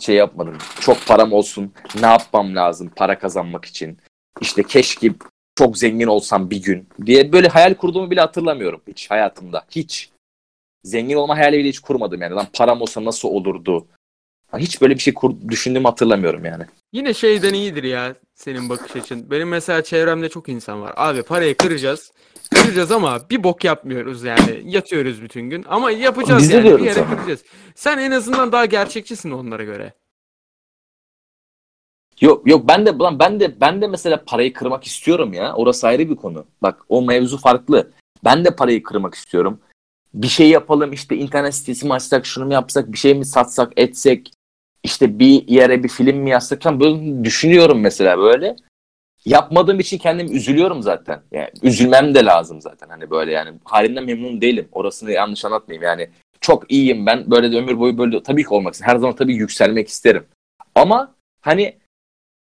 Şey yapmadım. Çok param olsun. Ne yapmam lazım para kazanmak için. İşte keşke çok zengin olsam bir gün diye böyle hayal kurduğumu bile hatırlamıyorum hiç hayatımda. Hiç. Zengin olma hayali bile hiç kurmadım yani. Lan param olsa nasıl olurdu? Hiç böyle bir şey kur, düşündüğümü hatırlamıyorum yani. Yine şeyden iyidir ya senin bakış açın. Benim mesela çevremde çok insan var. Abi parayı kıracağız. Kıracağız ama bir bok yapmıyoruz yani. Yatıyoruz bütün gün. Ama yapacağız Biz de yani. Bir diyoruz yere ama. kıracağız. Sen en azından daha gerçekçisin onlara göre. Yok yok ben de ulan ben de ben de mesela parayı kırmak istiyorum ya. Orası ayrı bir konu. Bak o mevzu farklı. Ben de parayı kırmak istiyorum. Bir şey yapalım işte internet sitesi mi açsak, şunu mu yapsak, bir şey mi satsak, etsek, işte bir yere bir film mi falan böyle düşünüyorum mesela böyle. Yapmadığım için kendim üzülüyorum zaten. Yani üzülmem de lazım zaten. Hani böyle yani halimden memnun değilim. Orasını yanlış anlatmayayım. Yani çok iyiyim ben. Böyle de ömür boyu böyle de, tabii ki olmak isterim. Her zaman tabii yükselmek isterim. Ama hani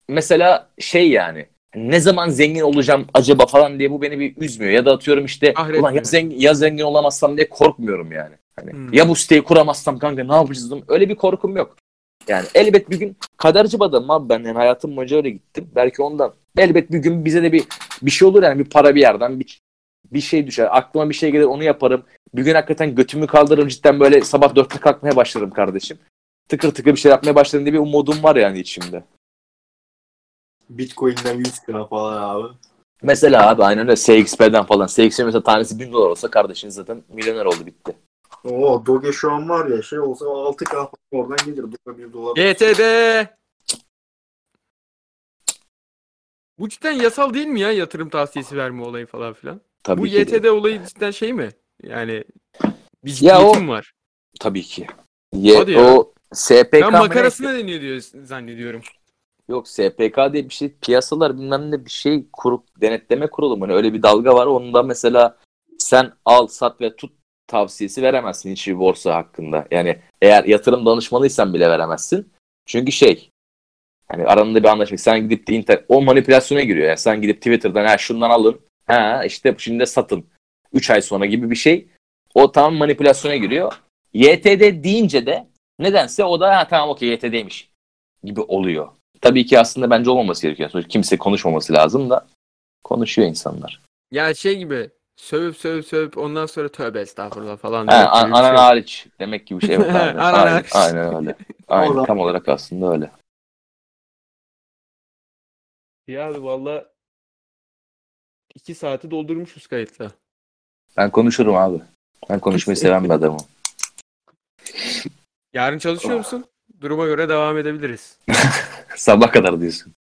mesela şey yani ne zaman zengin olacağım acaba falan diye bu beni bir üzmüyor. Ya da atıyorum işte ulan ya zengin, ya zengin olamazsam diye korkmuyorum yani. Hani Hmm. ya bu siteyi kuramazsam kanka ne yapacağız? Öyle bir korkum yok. Yani elbet bir gün kaderci bir adamım abi ben yani hayatım boyunca öyle gittim. Belki ondan. Elbet bir gün bize de bir bir şey olur yani bir para bir yerden bir bir şey düşer. Aklıma bir şey gelir onu yaparım. Bir gün hakikaten götümü kaldırırım cidden böyle sabah dörtte kalkmaya başlarım kardeşim. Tıkır tıkır bir şey yapmaya başlarım diye bir umudum var yani içimde. Bitcoin'den 100 lira falan abi. Mesela abi aynen öyle SXP'den falan. SXP mesela tanesi 1000 dolar olsa kardeşin zaten milyoner oldu bitti. Oo Doge şu an var ya şey olsa 6K falan oradan gelir. Doge 1 dolar. GTD. Bu cidden yasal değil mi ya yatırım tavsiyesi verme olayı falan filan? Tabii Bu ki. de. YTD olayı cidden şey mi? Yani bir Ya o- ciddiyetim var. Tabii ki. Ye, Hadi ya. o SPK Ben mı ne? makarasına deniyor diyor zannediyorum. Yok SPK diye bir şey piyasalar bilmem ne bir şey kurup denetleme kurulu mu ne? öyle bir dalga var. Onda mesela sen al sat ve tut tavsiyesi veremezsin hiçbir borsa hakkında. Yani eğer yatırım danışmanıysan bile veremezsin. Çünkü şey hani aranda bir anlaşma. Sen gidip de internet o manipülasyona giriyor. Yani sen gidip Twitter'dan ha şundan alın. Ha işte şimdi de satın. 3 ay sonra gibi bir şey. O tam manipülasyona giriyor. YTD deyince de nedense o da ha tamam okey YTD'ymiş gibi oluyor. Tabii ki aslında bence olmaması gerekiyor. Kimse konuşmaması lazım da konuşuyor insanlar. Ya şey gibi sövüp sövüp sövüp ondan sonra tövbe estağfurullah falan. He, demek an- anan şey. hariç demek gibi bir şey. *laughs* Evet, aynen, Anan aynen, hariç. aynen öyle. *laughs* Aynen, tam olarak aslında öyle. Ya abi valla iki saati doldurmuşuz kayıtla. Ben konuşurum abi. Ben konuşmayı seven bir adamım. Yarın çalışıyor musun? Duruma göre devam edebiliriz. *laughs* Sabah kadar diyorsun.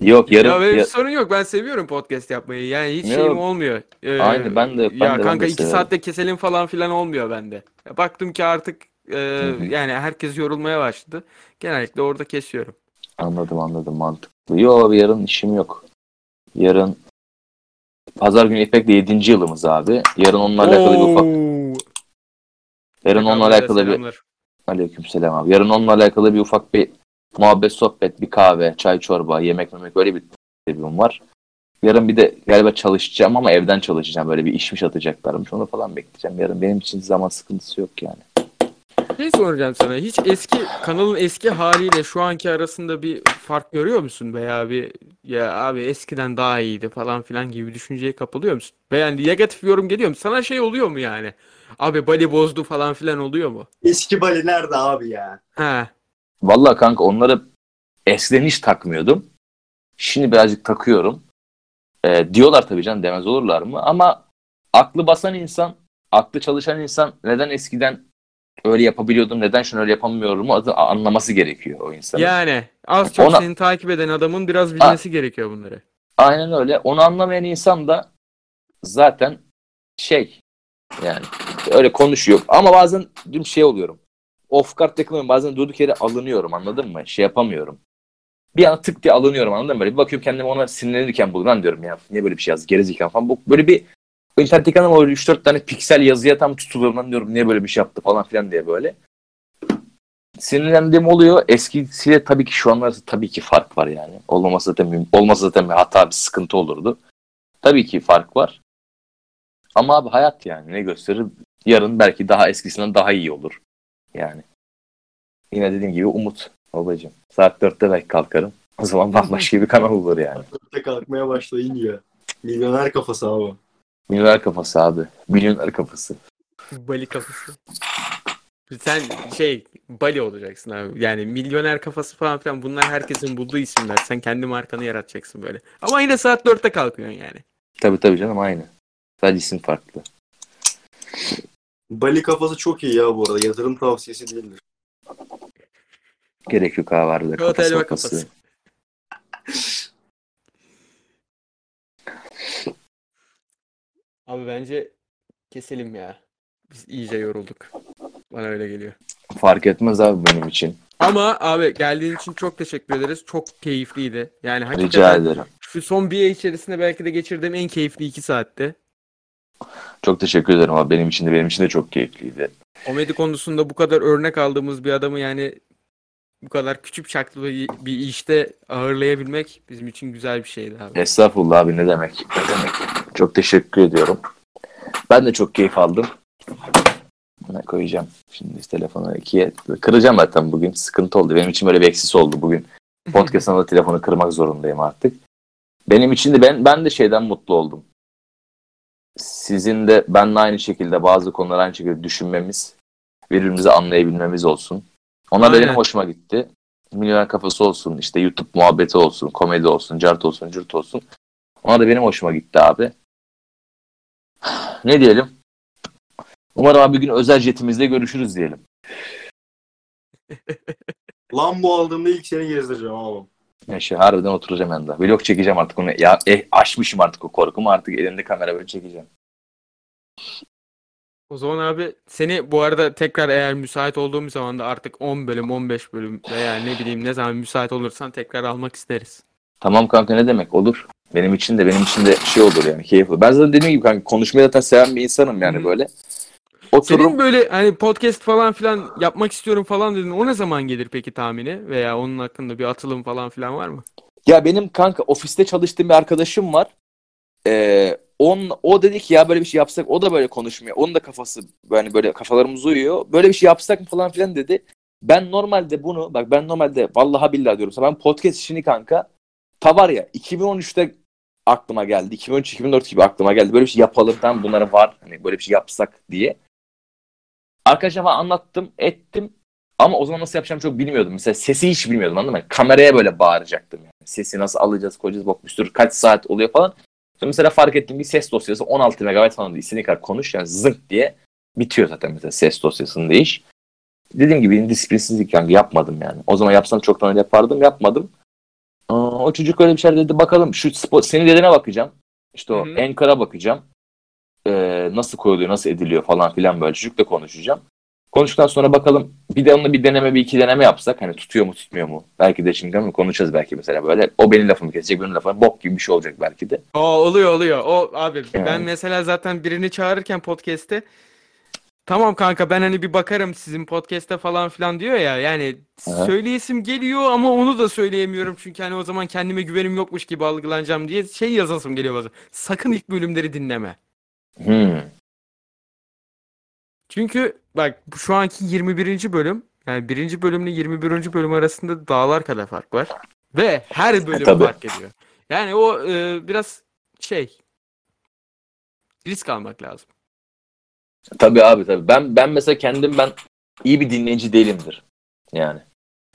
Yok yarın ya benim ya- sorun yok. Ben seviyorum podcast yapmayı. Yani hiç Yok. şeyim olmuyor. Ee, Aynı, ben de- ben ya de- ben kanka de iki severim. saatte keselim falan filan olmuyor bende. Ya baktım ki artık e, yani herkes yorulmaya başladı. Genellikle orada kesiyorum. anladım anladım mantıklı. Yok yarın işim yok. Yarın Pazar günü İpek'le 7. yılımız abi. Yarın onunla alakalı bir ufak yarın onunla alakalı bir. Aleykümselam abi. Yarın onunla alakalı bir ufak bir muhabbet, sohbet, bir kahve, çay, çorba, yemek memek böyle bir sebebim var. Yarın bir de galiba çalışacağım ama evden çalışacağım. Böyle bir işmiş atacaklarmış. Onu falan bekleyeceğim. Yarın benim için zaman sıkıntısı yok yani. Şey soracağım sana. Hiç eski kanalın eski haliyle şu anki arasında bir fark görüyor musun? Veya bir ya abi eskiden daha iyiydi falan filan gibi bir düşünceye kapılıyor musun? Veya negatif yorum geliyor mu? Sana şey oluyor mu yani? Abi Bali bozdu falan filan oluyor mu? Eski Bali nerede abi ya? Ha. Vallahi kanka onları eskiden hiç takmıyordum. Şimdi birazcık takıyorum. Ee, diyorlar tabii canım demez olurlar mı? Ama aklı basan insan, aklı çalışan insan neden eskiden öyle yapabiliyordum, neden şunu öyle yapamıyorum adı anlaması gerekiyor o insanın. Yani az çok Ona- seni takip eden adamın biraz bilmesi gerekiyor bunları. Aynen öyle. Onu anlamayan insan da zaten şey yani öyle konuşuyor. Ama bazen dün şey oluyorum. Off guard takılıyorum. Bazen durduk yere alınıyorum anladın mı? Şey yapamıyorum. Bir an tık diye alınıyorum anladın mı? Böyle bir bakıyorum kendime ona sinirlenirken buluyorum. Lan diyorum ya niye böyle bir şey yaz? Gerizekalı falan. Bu, böyle bir internetteki adam öyle 3-4 tane piksel yazıya tam tutuluyorum lan diyorum. Niye böyle bir şey yaptı falan filan diye böyle. Sinirlendiğim oluyor. Eskisiyle tabii ki şu an arasında tabii ki fark var yani. Olmaması zaten olmasa zaten bir hata bir sıkıntı olurdu. Tabii ki fark var. Ama abi hayat yani ne gösterir? Yarın belki daha eskisinden daha iyi olur. Yani. Yine dediğim gibi umut babacığım. Saat 4'te belki kalkarım. O zaman bambaşka bir kanal olur yani. Dörtte kalkmaya başlayınca. Milyoner kafası abi. Milyoner kafası abi. Milyoner kafası. Bali kafası. Sen şey Bali olacaksın abi. Yani milyoner kafası falan filan bunlar herkesin bulduğu isimler. Sen kendi markanı yaratacaksın böyle. Ama yine saat 4'te kalkıyorsun yani. Tabii tabii canım aynı. Sadece isim farklı. Bali kafası çok iyi ya bu arada. Yatırım tavsiyesi değildir. Gerek yok abi harbiden. Çikolata Kafası kafası. kafası. Abi bence keselim ya. Biz iyice yorulduk. Bana öyle geliyor. Fark etmez abi benim için. Ama abi geldiğin için çok teşekkür ederiz. Çok keyifliydi. Yani Rica hakikaten ederim. şu son bir ay içerisinde belki de geçirdiğim en keyifli iki saatti. Çok teşekkür ederim abi. Benim için de benim için de çok keyifliydi. Komedi konusunda bu kadar örnek aldığımız bir adamı yani bu kadar küçük çaplı bir bir işte ağırlayabilmek bizim için güzel bir şeydi abi. Estağfurullah abi ne demek. Ne demek. Çok teşekkür ediyorum. Ben de çok keyif aldım. Ne koyacağım şimdi telefonu ikiye. Kıracağım zaten bugün. Sıkıntı oldu. Benim için böyle bir eksis oldu bugün. *laughs* Podcast'ın da telefonu kırmak zorundayım artık. Benim için de ben ben de şeyden mutlu oldum. Sizin de benle aynı şekilde bazı konuları aynı şekilde düşünmemiz, birbirimizi anlayabilmemiz olsun. Onlar da Aynen. benim hoşuma gitti. Milyoner kafası olsun, işte YouTube muhabbeti olsun, komedi olsun, cart olsun, cırt olsun. Onlar da benim hoşuma gitti abi. *sighs* Ne diyelim? Umarım abi bir gün özel jetimizde görüşürüz diyelim. *laughs* Lambo aldığımda ilk seni gezdireceğim abi. Yaşa harbiden oturacağım yanında. Vlog çekeceğim artık onu. Ya eh, aşmışım artık o korkumu. Artık elimde kamera böyle çekeceğim. O zaman abi seni bu arada tekrar eğer müsait olduğum zaman da artık 10 bölüm 15 bölüm veya ne bileyim ne zaman müsait olursan tekrar almak isteriz. Tamam kanka ne demek olur. Benim için de benim için de şey olur yani keyifli. Ben zaten dediğim gibi kanka konuşmayı zaten seven bir insanım yani Hı. böyle. Otururum. Senin böyle hani podcast falan filan yapmak istiyorum falan dedin. O ne zaman gelir peki tahmini? Veya onun hakkında bir atılım falan filan var mı? Ya benim kanka ofiste çalıştığım bir arkadaşım var. Ee, on, o dedi ki ya böyle bir şey yapsak o da böyle konuşmuyor. Onun da kafası yani böyle kafalarımız uyuyor. Böyle bir şey yapsak mı falan filan dedi. Ben normalde bunu bak ben normalde vallahi billahi diyorum ben podcast işini kanka ta var ya 2013'te aklıma geldi. 2013-2014 gibi aklıma geldi. Böyle bir şey yapalım. Tam bunlara var. Hani böyle bir şey yapsak diye. Arkadaşlarıma anlattım, ettim. Ama o zaman nasıl yapacağımı çok bilmiyordum. Mesela sesi hiç bilmiyordum anladın mı? Kameraya böyle bağıracaktım yani. Sesi nasıl alacağız, koyacağız, sürü kaç saat oluyor falan. Sonra mesela fark ettim bir ses dosyası 16 MB falan istediğin kadar konuş yani zınk diye bitiyor zaten mesela ses dosyasında iş. Dediğim gibi disiplinsizlik yani yapmadım yani. O zaman yapsam çoktan öyle yapardım yapmadım. Aa, o çocuk öyle bir şey dedi bakalım şu spot, senin dediğine bakacağım. İşte o Hı hı. Anchor'a bakacağım. Ee, nasıl koyuluyor, nasıl ediliyor falan filan böyle çocukla konuşacağım. Konuştuktan sonra bakalım bir de onunla bir deneme bir iki deneme yapsak hani tutuyor mu tutmuyor mu? Belki de şimdi mi konuşacağız belki mesela böyle. O benim lafımı kesecek benim lafımı bok gibi bir şey olacak belki de. O oluyor oluyor. O abi ben Yani. mesela zaten birini çağırırken podcast'te tamam kanka ben hani bir bakarım sizin podcast'te falan filan diyor ya. Yani Aha. söyleyesim geliyor ama onu da söyleyemiyorum çünkü hani o zaman kendime güvenim yokmuş gibi algılanacağım diye şey yazasım geliyor bazen. Sakın ilk bölümleri dinleme. Hmm. Çünkü bak şu anki 21. bölüm yani birinci bölümle 21. bölüm arasında dağlar kadar fark var. Ve her bölüm tabii. fark ediyor. Yani o e, biraz şey risk almak lazım. Tabii abi tabii. Ben ben mesela kendim ben iyi bir dinleyici değilimdir. Yani.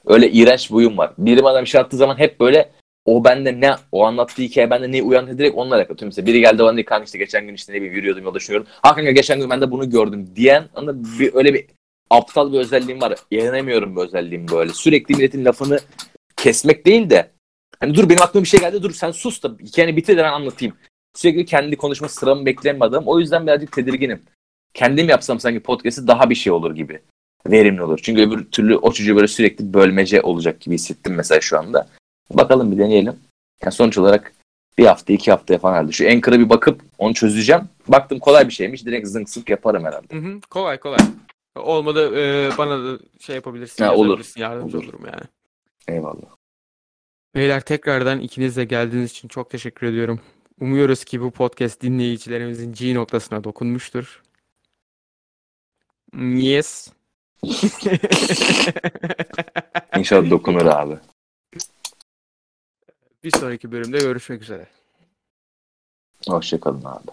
Öyle iğrenç bir huyum var. Biri bana bir şey attığı zaman hep böyle o bende ne o anlattığı hikaye bende ne uyandı direkt onunla alakalı. Mesela biri geldi bana dedi kanka işte geçen gün işte ne bileyim yürüyordum yolda düşünüyorum. Ha kanka geçen gün ben de bunu gördüm diyen mı? bir, öyle bir aptal bir özelliğim var. Yeğenemiyorum bu özelliğim böyle. Sürekli milletin lafını kesmek değil de hani dur benim aklıma bir şey geldi dur sen sus da hikayeni bitir de ben anlatayım. Sürekli kendi konuşma sıramı bekleyen. O yüzden birazcık tedirginim. Kendim yapsam sanki podcast'i daha bir şey olur gibi. Verimli olur. Çünkü öbür türlü o çocuğu böyle sürekli bölmece olacak gibi hissettim mesela şu anda. Bakalım bir deneyelim. Yani sonuç olarak bir hafta iki haftaya falan herhalde. Şu Anchor'a bir bakıp onu çözeceğim. Baktım kolay bir şeymiş. Direkt zınk zınk yaparım herhalde. Hı hı, kolay kolay. Olmadı e, bana da şey yapabilirsin, Ha, olur. yardımcı Olur. olurum yani. Eyvallah. Beyler tekrardan ikiniz de geldiğiniz için çok teşekkür ediyorum. Umuyoruz ki bu podcast dinleyicilerimizin G noktasına dokunmuştur. Yes. İnşallah dokunur abi. Bir sonraki bölümde görüşmek üzere. Hoşçakalın abi.